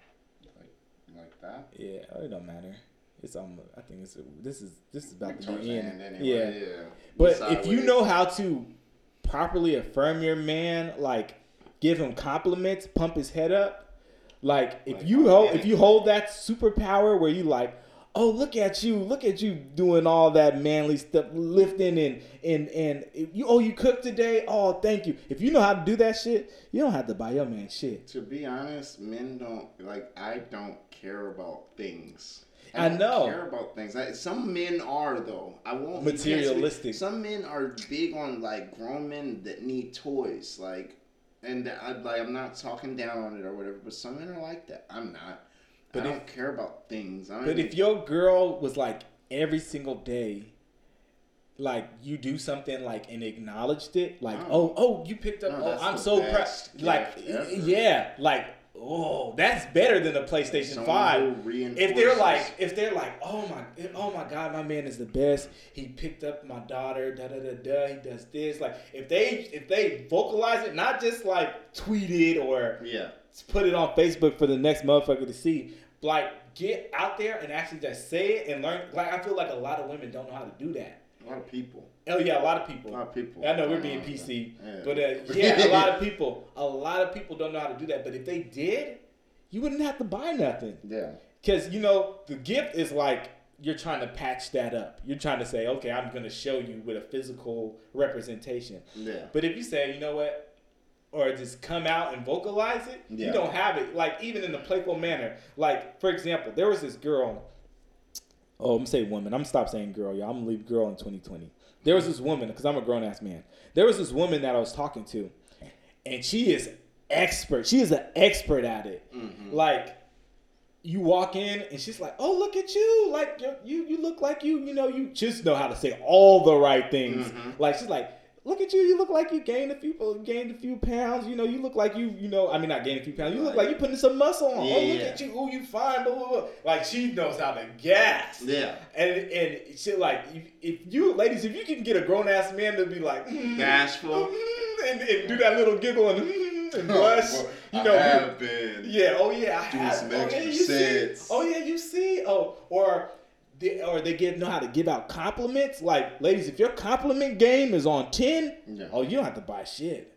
Like, like that? Yeah, it don't matter. It's um, I think it's this is this is about to be in. Anyway, yeah. yeah. But if you know how to properly affirm your man, like give him compliments, pump his head up, like if like, you hold if you hold that superpower where you like, oh look at you, look at you doing all that manly stuff, lifting and and and you oh you cooked today, oh thank you. If you know how to do that shit, you don't have to buy your man shit. To be honest, men don't like I don't care about things. I, I know. Care about things. I, some men are though. I won't materialistic. Some men are big on like grown men that need toys. Like and I like I'm not talking down on it or whatever, but some men are like that. I'm not. But I if, don't care about things. but even, if your girl was like every single day, like you do something like and acknowledged it, like oh oh, oh you picked up, no, oh I'm so proud, like ever. yeah, like oh, that's better than the PlayStation Five. If they're like, if they're like, oh my, oh my God, my man is the best. He picked up my daughter. Da da da da. He does this. Like, if they if they vocalize it, not just like tweet it or yeah, put it on Facebook for the next motherfucker to see. Like, get out there and actually just say it and learn. Like, I feel like a lot of women don't know how to do that. A lot of people. Oh yeah, a lot of people. A lot of people. I know we're being PC, yeah. but uh, *laughs* yeah, a lot of people. A lot of people don't know how to do that. But if they did, you wouldn't have to buy nothing. Yeah. Because you know the gift is like you're trying to patch that up. You're trying to say, okay, I'm going to show you with a physical representation. Yeah. But if you say, you know what, or just come out and vocalize it, yeah. you don't have it. Like even in a playful manner. Like for example, there was this girl. Oh, I'm gonna say woman. I'm gonna stop saying girl, y'all. I'm gonna leave girl in 2020. There was this woman, because I'm a grown ass man. There was this woman that I was talking to, and she is expert. She is an expert at it. Mm-hmm. Like you walk in and she's like, "Oh, look at you! Like you, you, you look like you. You know, you just know how to say all the right things." Mm-hmm. Like she's like, look at you. You look like you gained a few gained a few pounds. You know, you look like you you know. I mean, not gained a few pounds. You look like you putting some muscle on. Yeah. Oh, look at you. Oh, you fine. Blah, blah, blah. Like she knows how to gas. Yeah. And and she like if, if you ladies, if you can get a grown ass man to be like mm, bashful mm, and, and, do that little giggle and. Mm, and blush, well, you know, I have been. Yeah. Oh yeah. I doing have. some extra oh, yeah, you sets. See? Oh yeah. You see. Oh, or they, or they get know how to give out compliments. Like, ladies, if your compliment game is on ten, oh, you don't have to buy shit.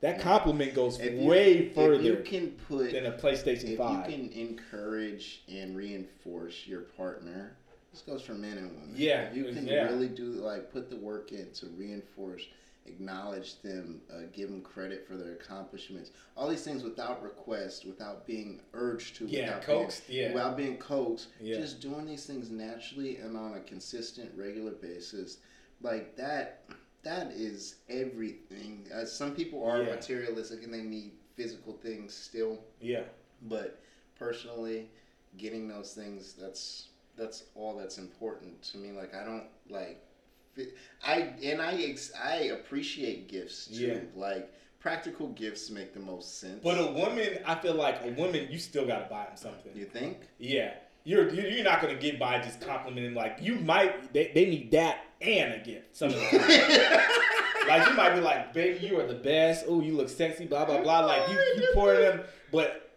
That compliment goes if way you, further. You can put than a PlayStation if Five. You can encourage and reinforce your partner, this goes for men and women. Yeah, if you can yeah. really do like put the work in to reinforce acknowledge them, uh, give them credit for their accomplishments. All these things without request, without being urged to, yeah, without coaxed, being, yeah, without being coaxed. Yeah. Just doing these things naturally and on a consistent, regular basis, like that. That is everything. Uh, some people are yeah. materialistic and they need physical things still. Yeah. But personally, getting those things that's that's all that's important to me. Like I don't like I and I ex, I appreciate gifts too. Yeah. Like practical gifts make the most sense. But a woman, I feel like a woman, you still gotta buy them something. You think? Yeah. You're you're not gonna get by just complimenting like you might they, they need that and a gift some of the *laughs* like you might be like, baby, you are the best. Oh, you look sexy, blah blah blah. Like you you pour them, but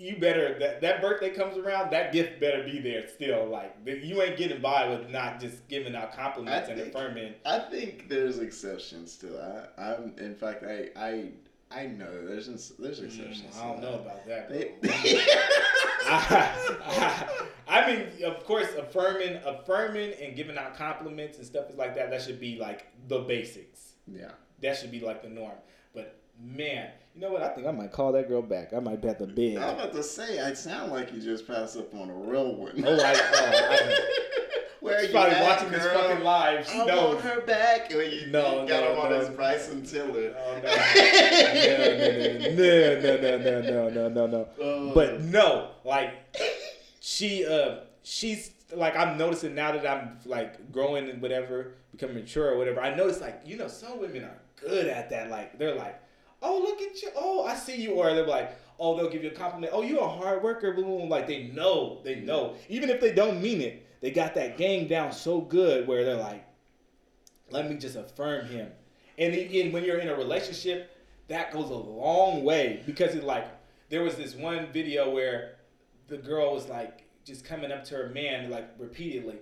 you better that that birthday comes around, that gift better be there still. Like you ain't getting by with not just giving out compliments think, and affirming. I think there's exceptions to that. I'm in fact I I I know there's there's mm, exceptions. Mm, I don't know that. about that. They, *laughs* *laughs* I, I, I, mean, of course, affirming, affirming, and giving out compliments and stuff is like that. That should be like the basics. Yeah, that should be like the norm. But man, you know what? I think I might call that girl back. I might bet the bid. I'm about to say, I sound like you just passed up on a real one. Oh, I, oh, I *laughs* Where She's probably at, watching girl? this fucking live. She I knows. want her back. When you, no, you got no, him on no. his Bryson Tiller. Oh, no. no, no, no, no, no, no, no, no, no. But no, like she, uh, she's like I'm noticing now that I'm like growing and whatever, becoming mature or whatever. I notice like you know some women are good at that. Like they're like oh look at you, oh I see you, or they're like, oh they'll give you a compliment, oh you're a hard worker, boom, like they know, they know, even if they don't mean it, they got that game down so good where they're like, let me just affirm him, and, and when you're in a relationship, that goes a long way because it like there was this one video where the girl was like just coming up to her man like repeatedly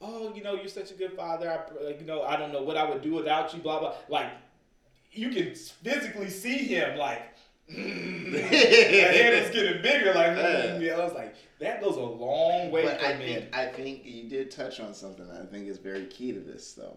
oh, you know, you're such a good father. I, like, you know, I don't know what I would do without you. Blah blah. Like you can physically see him like mm, the head is getting bigger. Like mm, I was like, that goes a long way. But I think I think you did touch on something that I think is very key to this though.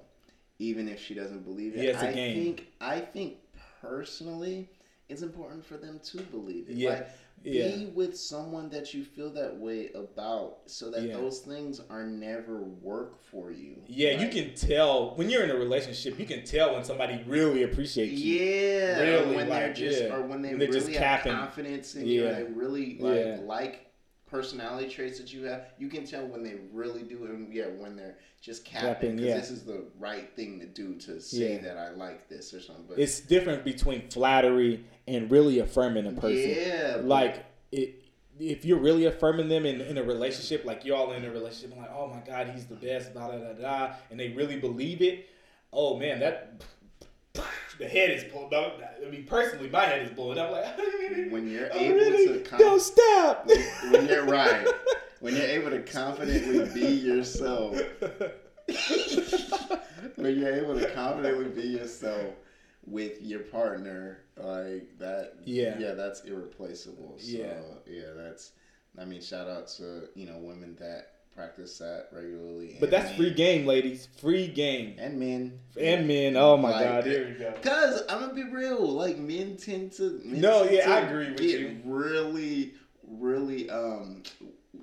Even if she doesn't believe it, yeah, I game. think I think personally, it's important for them to believe it. Yeah. Like, yeah. be with someone that you feel that way about so that yeah. those things are never work for you yeah you can tell when you're in a relationship you can tell when somebody really appreciates you yeah really when like, they're just yeah. or when they they're really have confidence in you and they really like like personality traits that you have you can tell when they really do and yeah when they're just capping because this is the right thing to do to say that I like this or something. But it's different between flattery and really affirming a person. Yeah, like it. If you're really affirming them in, in a relationship, like y'all in a relationship, like, oh my God, he's the best, blah, blah, blah, blah, and they really believe it, oh man, that the head is pulled up. I mean, personally, my head is blowing up. Like *laughs* when you're able really, to, don't stop. When, when, you're right, when you're able to confidently be yourself, *laughs* when you're able to confidently be yourself with your partner, like that. Yeah, yeah, that's irreplaceable. So, yeah, yeah, that's. I mean, shout out to you know women that practice that regularly. But that's men. free game, ladies. Free game. And men. And men. Oh my like, God. Here we go. Cause I'm gonna be real. Like men tend to. Men no, tend yeah, to I agree with you. Really, really, um,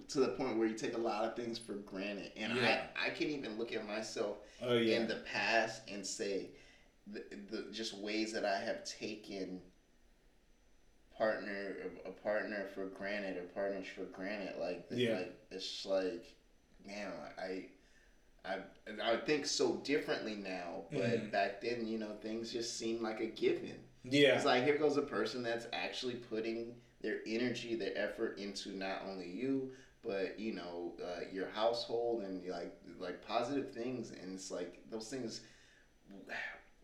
to the point where you take a lot of things for granted, and yeah. I, I can't even look at myself oh, yeah. in the past and say, the, the just ways that I have taken partner a partner for granted or partners for granted like yeah. like it's like man I I I think so differently now, but mm-hmm. back then, you know, things just seemed like a given. Yeah, it's like here goes a person that's actually putting their energy, their effort into not only you, but you know, uh, your household and like like positive things, and it's like those things,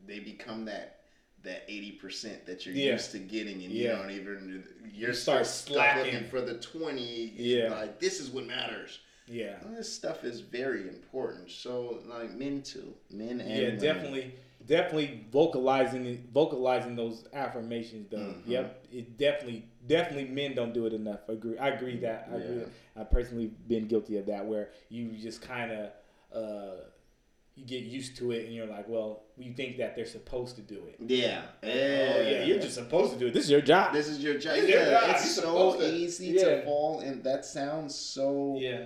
they become that that eighty percent that you're yeah. used to getting, and yeah. you don't even you're you start slacking for the twenty. Yeah, like this is what matters. Yeah, this stuff is very important. So like men too, men and yeah, women. definitely, definitely vocalizing vocalizing those affirmations though. Mm-hmm. Yep, it definitely definitely men don't do it enough. I agree. I agree that. I yeah. agree. I personally been guilty of that where you just kind of. Uh, you get used to it and you're like, well, you think that they're supposed to do it. Yeah. yeah. Oh yeah, you're just supposed to do it. This is your job. This is your job. Yeah, your job. it's so easy to, to fall and that sounds so Yeah.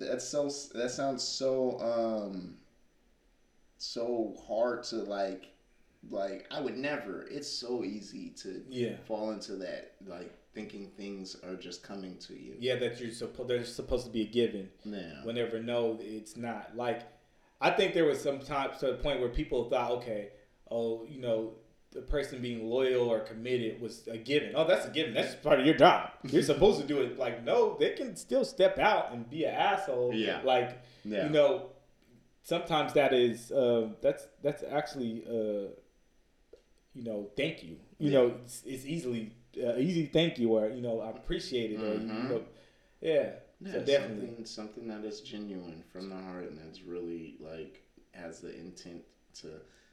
That's so that sounds so um so hard to like like I would never. It's so easy to yeah. fall into that like thinking things are just coming to you. Yeah, that you're supposed they're supposed to be a given. Yeah. Whenever no, it's not. Like I think there was some time to the point where people thought, okay, oh, you know, the person being loyal or committed was a given. Oh, that's a given. That's part of your job. You're *laughs* supposed to do it. Like, no, they can still step out and be an asshole. Yeah. Like, yeah. you know, sometimes that is uh, that's that's actually uh, you know, thank you. You yeah. know, it's, it's easily uh, easy thank you or you know, I appreciate it mm-hmm. or you know, yeah. Yeah, so definitely something, something that is genuine from the heart and that's really like has the intent to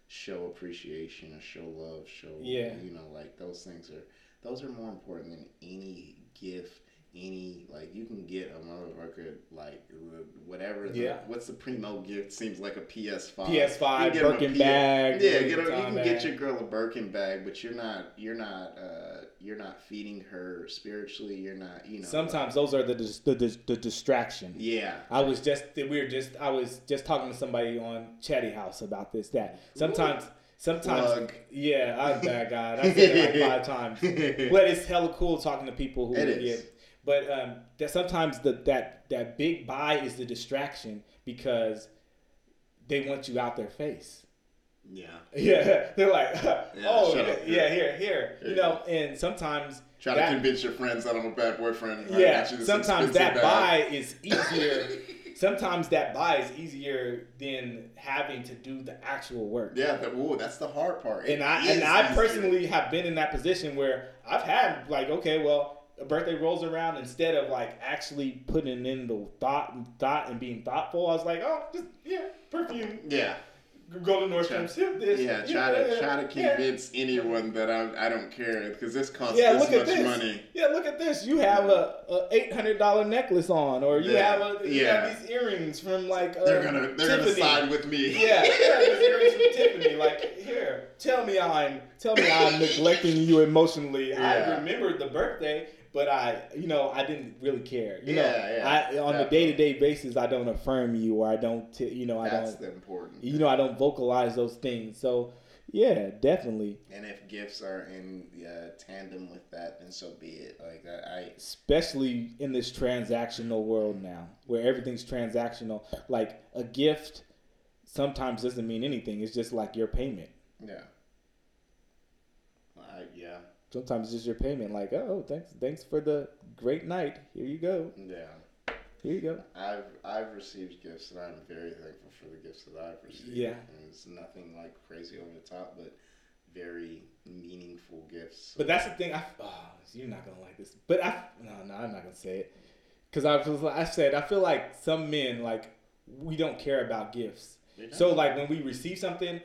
show appreciation or show love, show yeah, you know, like those things are those are more important than any gift any like you can get a motherfucker like whatever. The, yeah. What's the primo gift? Seems like a PS5. PS5 Birkin P- bag. Yeah, get a, you can bag. get your girl a Birkin bag, but you're not you're not uh, you're not feeding her spiritually. You're not you know. Sometimes like, those are the, the the, the distraction. Yeah. I was just we were just I was just talking to somebody on Chatty House about this that sometimes. Ooh. Sometimes, Plug. yeah, I'm bad guy. I *laughs* said it like five times, but it's hella cool talking to people who it yeah, but um, that sometimes the, that that big buy is the distraction because they want you out their face. Yeah. Yeah. *laughs* They're like, *laughs* oh, yeah, yeah, here, here. You know, and sometimes. Try that, to convince your friends that I'm a bad boyfriend. Yeah. Sometimes that bag. buy is *laughs* easier. sometimes that buy is easier than having to do the actual work. Yeah, that, ooh, that's the hard part. It and I and I personally have been in that position where I've had like, okay, well, a birthday rolls around, instead of like actually putting in the thought and thought and being thoughtful, I was like, oh, just yeah, perfume. Yeah. Go to Nordstrom's. This. Yeah, try yeah, to yeah, try to convince yeah. anyone that I, I don't care because this costs yeah, this much this. money. Yeah, look at this. You have a, a eight hundred dollar necklace on, or you have a you have these earrings from like uh, they're gonna they're Tiffany. gonna side with me. Yeah, yeah, these earrings from *laughs* Tiffany. Like here, tell me I'm tell me I'm neglecting you emotionally. I remembered the birthday but I, you know, I didn't really care. You yeah, know, yeah. I on a day to day basis, I don't affirm you or I don't, t- you know, I That's don't. That's important. You know, I don't vocalize those things. So, yeah, definitely. And if gifts are in uh, tandem with that, then so be it. Like I, especially in this transactional world now, where everything's transactional. Like a gift sometimes doesn't mean anything. It's just like your payment. Yeah. Sometimes it's just your payment. Like, oh, thanks, thanks for the great night. Here you go. Yeah. Here you go. I've I've received gifts and I'm very thankful for the gifts that I've received. Yeah. And it's nothing like crazy over the top, but very meaningful gifts. So. But that's the thing. I oh, you're not gonna like this, but I no no I'm not gonna say it because I was I said I feel like some men like we don't care about gifts. So like when we receive something,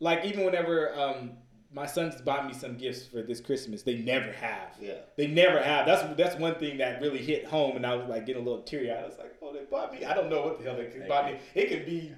like even whenever um, my sons bought me some gifts for this Christmas. They never have. Yeah. They never have. That's that's one thing that really hit home, and I was like getting a little teary eyed. I was like, oh, they bought me. I don't know what the hell they could buy me. It could be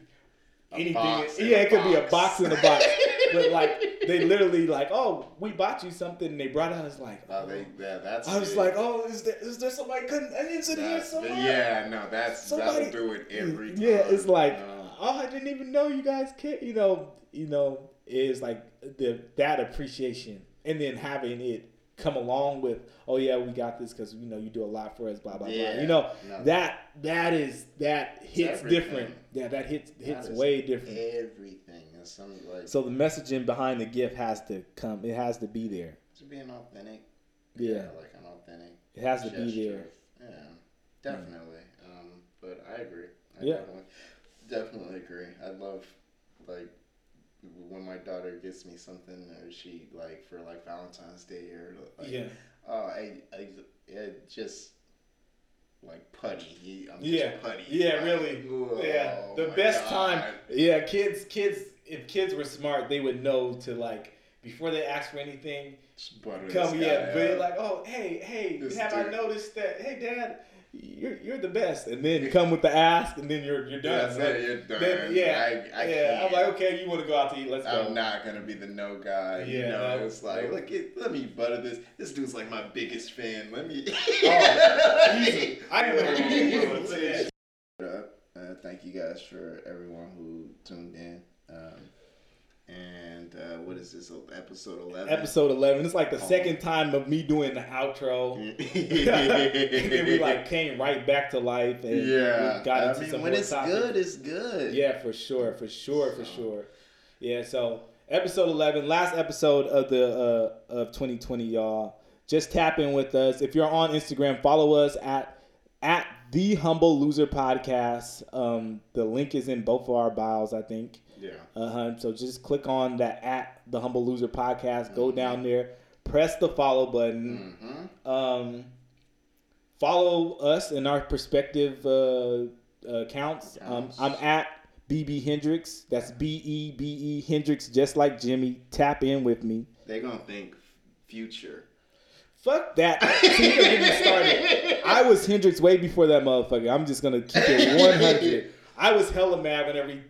a anything. Yeah, it could box. be a box in a box. but like *laughs* they literally like, oh, we bought you something, and they brought it. I was like, oh, they, yeah, that's. I was it. like, oh, is there is there somebody cutting onions in here somewhere? Yeah, no, that's somebody, that'll do it every time. Yeah, it's like, oh, I didn't even know you guys care. You know, you know is like the that appreciation and then having it come along with, oh yeah, we got this because you know you do a lot for us, blah blah yeah, blah. You know no. that that is that hits different. Yeah, that hits hits that way different. Everything. Some, like, so the messaging behind the gift has to come. It has to be there. To being authentic. Yeah. yeah like an authentic. It has to be there. Yeah, definitely. Mm. Um, but I agree. I yeah. Definitely, definitely agree. I love like when my daughter gets me something or she like for like Valentine's Day or like, yeah. Oh, I, I it just like putty. I'm yeah, putty. Yeah, like, really. Yeah, the best God. time. Yeah, kids, kids. If kids were smart, they would know to like before they ask for anything. Come, yeah, but like, oh, hey, hey, this have dude. I noticed that? Hey, Dad, you're you're the best, and then you come with the ask, and then you're you're done. That's it, you're done. Then, yeah, I, I yeah. Can't. I'm like, okay, you want to go out to eat? Let's go. I'm not gonna be the no guy. Yeah, you know, no, it's like, look, it, let me butter this. This dude's like my biggest fan. Let me. oh, *laughs* easy. I know. *laughs* Uh, thank you guys for everyone who tuned in. Um, and uh, what is this episode 11 episode 11 it's like the oh. second time of me doing the outro. *laughs* *laughs* And then we like *laughs* came right back to life and yeah. got into I mean, some when it's topics. good it's good. Yeah for sure for sure so. for sure. Yeah so episode 11 last episode of the uh, of 2020 y'all. Just tap in with us. If you're on instagram follow us at at the humble loser podcast. Um the link is in both of our bios i think yeah. Uh huh. So just click on that at the Humble Loser podcast. Go mm-hmm. down there, press the follow button. Mm-hmm. Um, follow us in our perspective uh, accounts. Um, I'm at BB Hendrix. That's B E B E Hendrix, just like Jimi. Tap in with me. They're gonna think future. Fuck that. *laughs* I was Hendrix way before that motherfucker. I'm just gonna keep it 100. *laughs* I was hella mad whenever he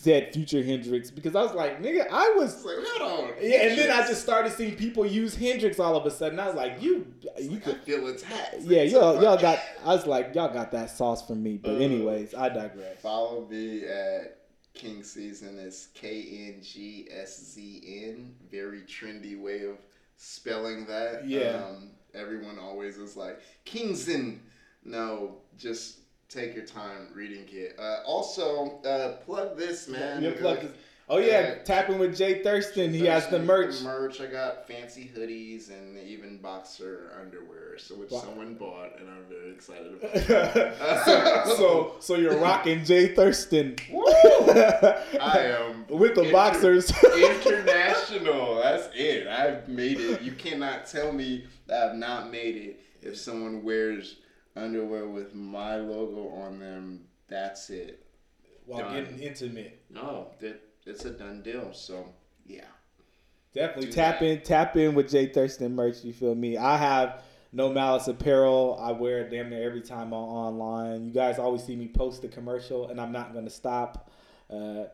said Future Hendrix because I was like, nigga, I was like, hold on. Yeah, and then I just started seeing people use Hendrix all of a sudden. I was like, you, you could feel attacked. Yeah, y'all, y'all got. I was like, y'all got that sauce from me. But uh, anyways, I digress. Follow me at King Season. It's K N G S Z N. Very trendy way of spelling that. Yeah. Um, everyone always is like Kingson. No, just take your time reading it. Uh, also, uh, plug this, man. Yeah, plug this. Oh yeah, uh, tapping with Jay Thurston. He has the merch. The merch. I got fancy hoodies and even boxer underwear, so which wow. someone bought, and I'm very excited about. *laughs* so, so, so you're rocking Jay Thurston. I *laughs* am with the inter- boxers. international. That's it. I've made it. You cannot tell me that I've not made it if someone wears underwear with my logo on them. That's it. While done. getting intimate. No, that it's a done deal. So yeah. Definitely Do tap that. in, tap in with Jay Thurston merch. You feel me? I have no malice apparel. I wear it damn near every time I'm online. You guys always see me post a commercial, and I'm not gonna stop. Uh,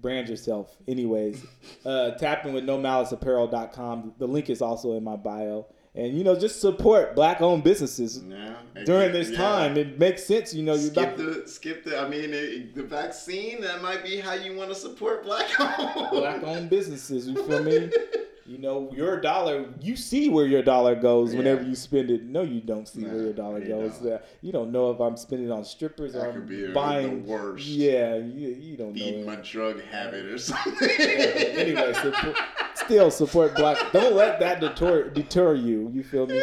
brand yourself, anyways. *laughs* uh, tap in with nomaliceapparel.com. The link is also in my bio and you know just support black owned businesses yeah. during this yeah. time it makes sense you know you skip the skip the i mean it, the vaccine that might be how you want to support black owned *laughs* black owned businesses you feel me *laughs* you know your dollar you see where your dollar goes yeah. whenever you spend it. No you don't see nah, where your dollar goes. don't. You don't know if i'm spending it on strippers that or I'm buying the worst. Yeah you, you don't Feed know my drug habit or something. Anyway support, still support black don't let that deter deter you you feel me?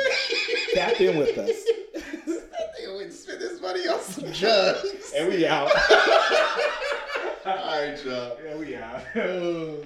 Tap in with us. *laughs* Spend this money on some drugs. And we out. *laughs* All right y'all. Yeah we out *laughs* oh.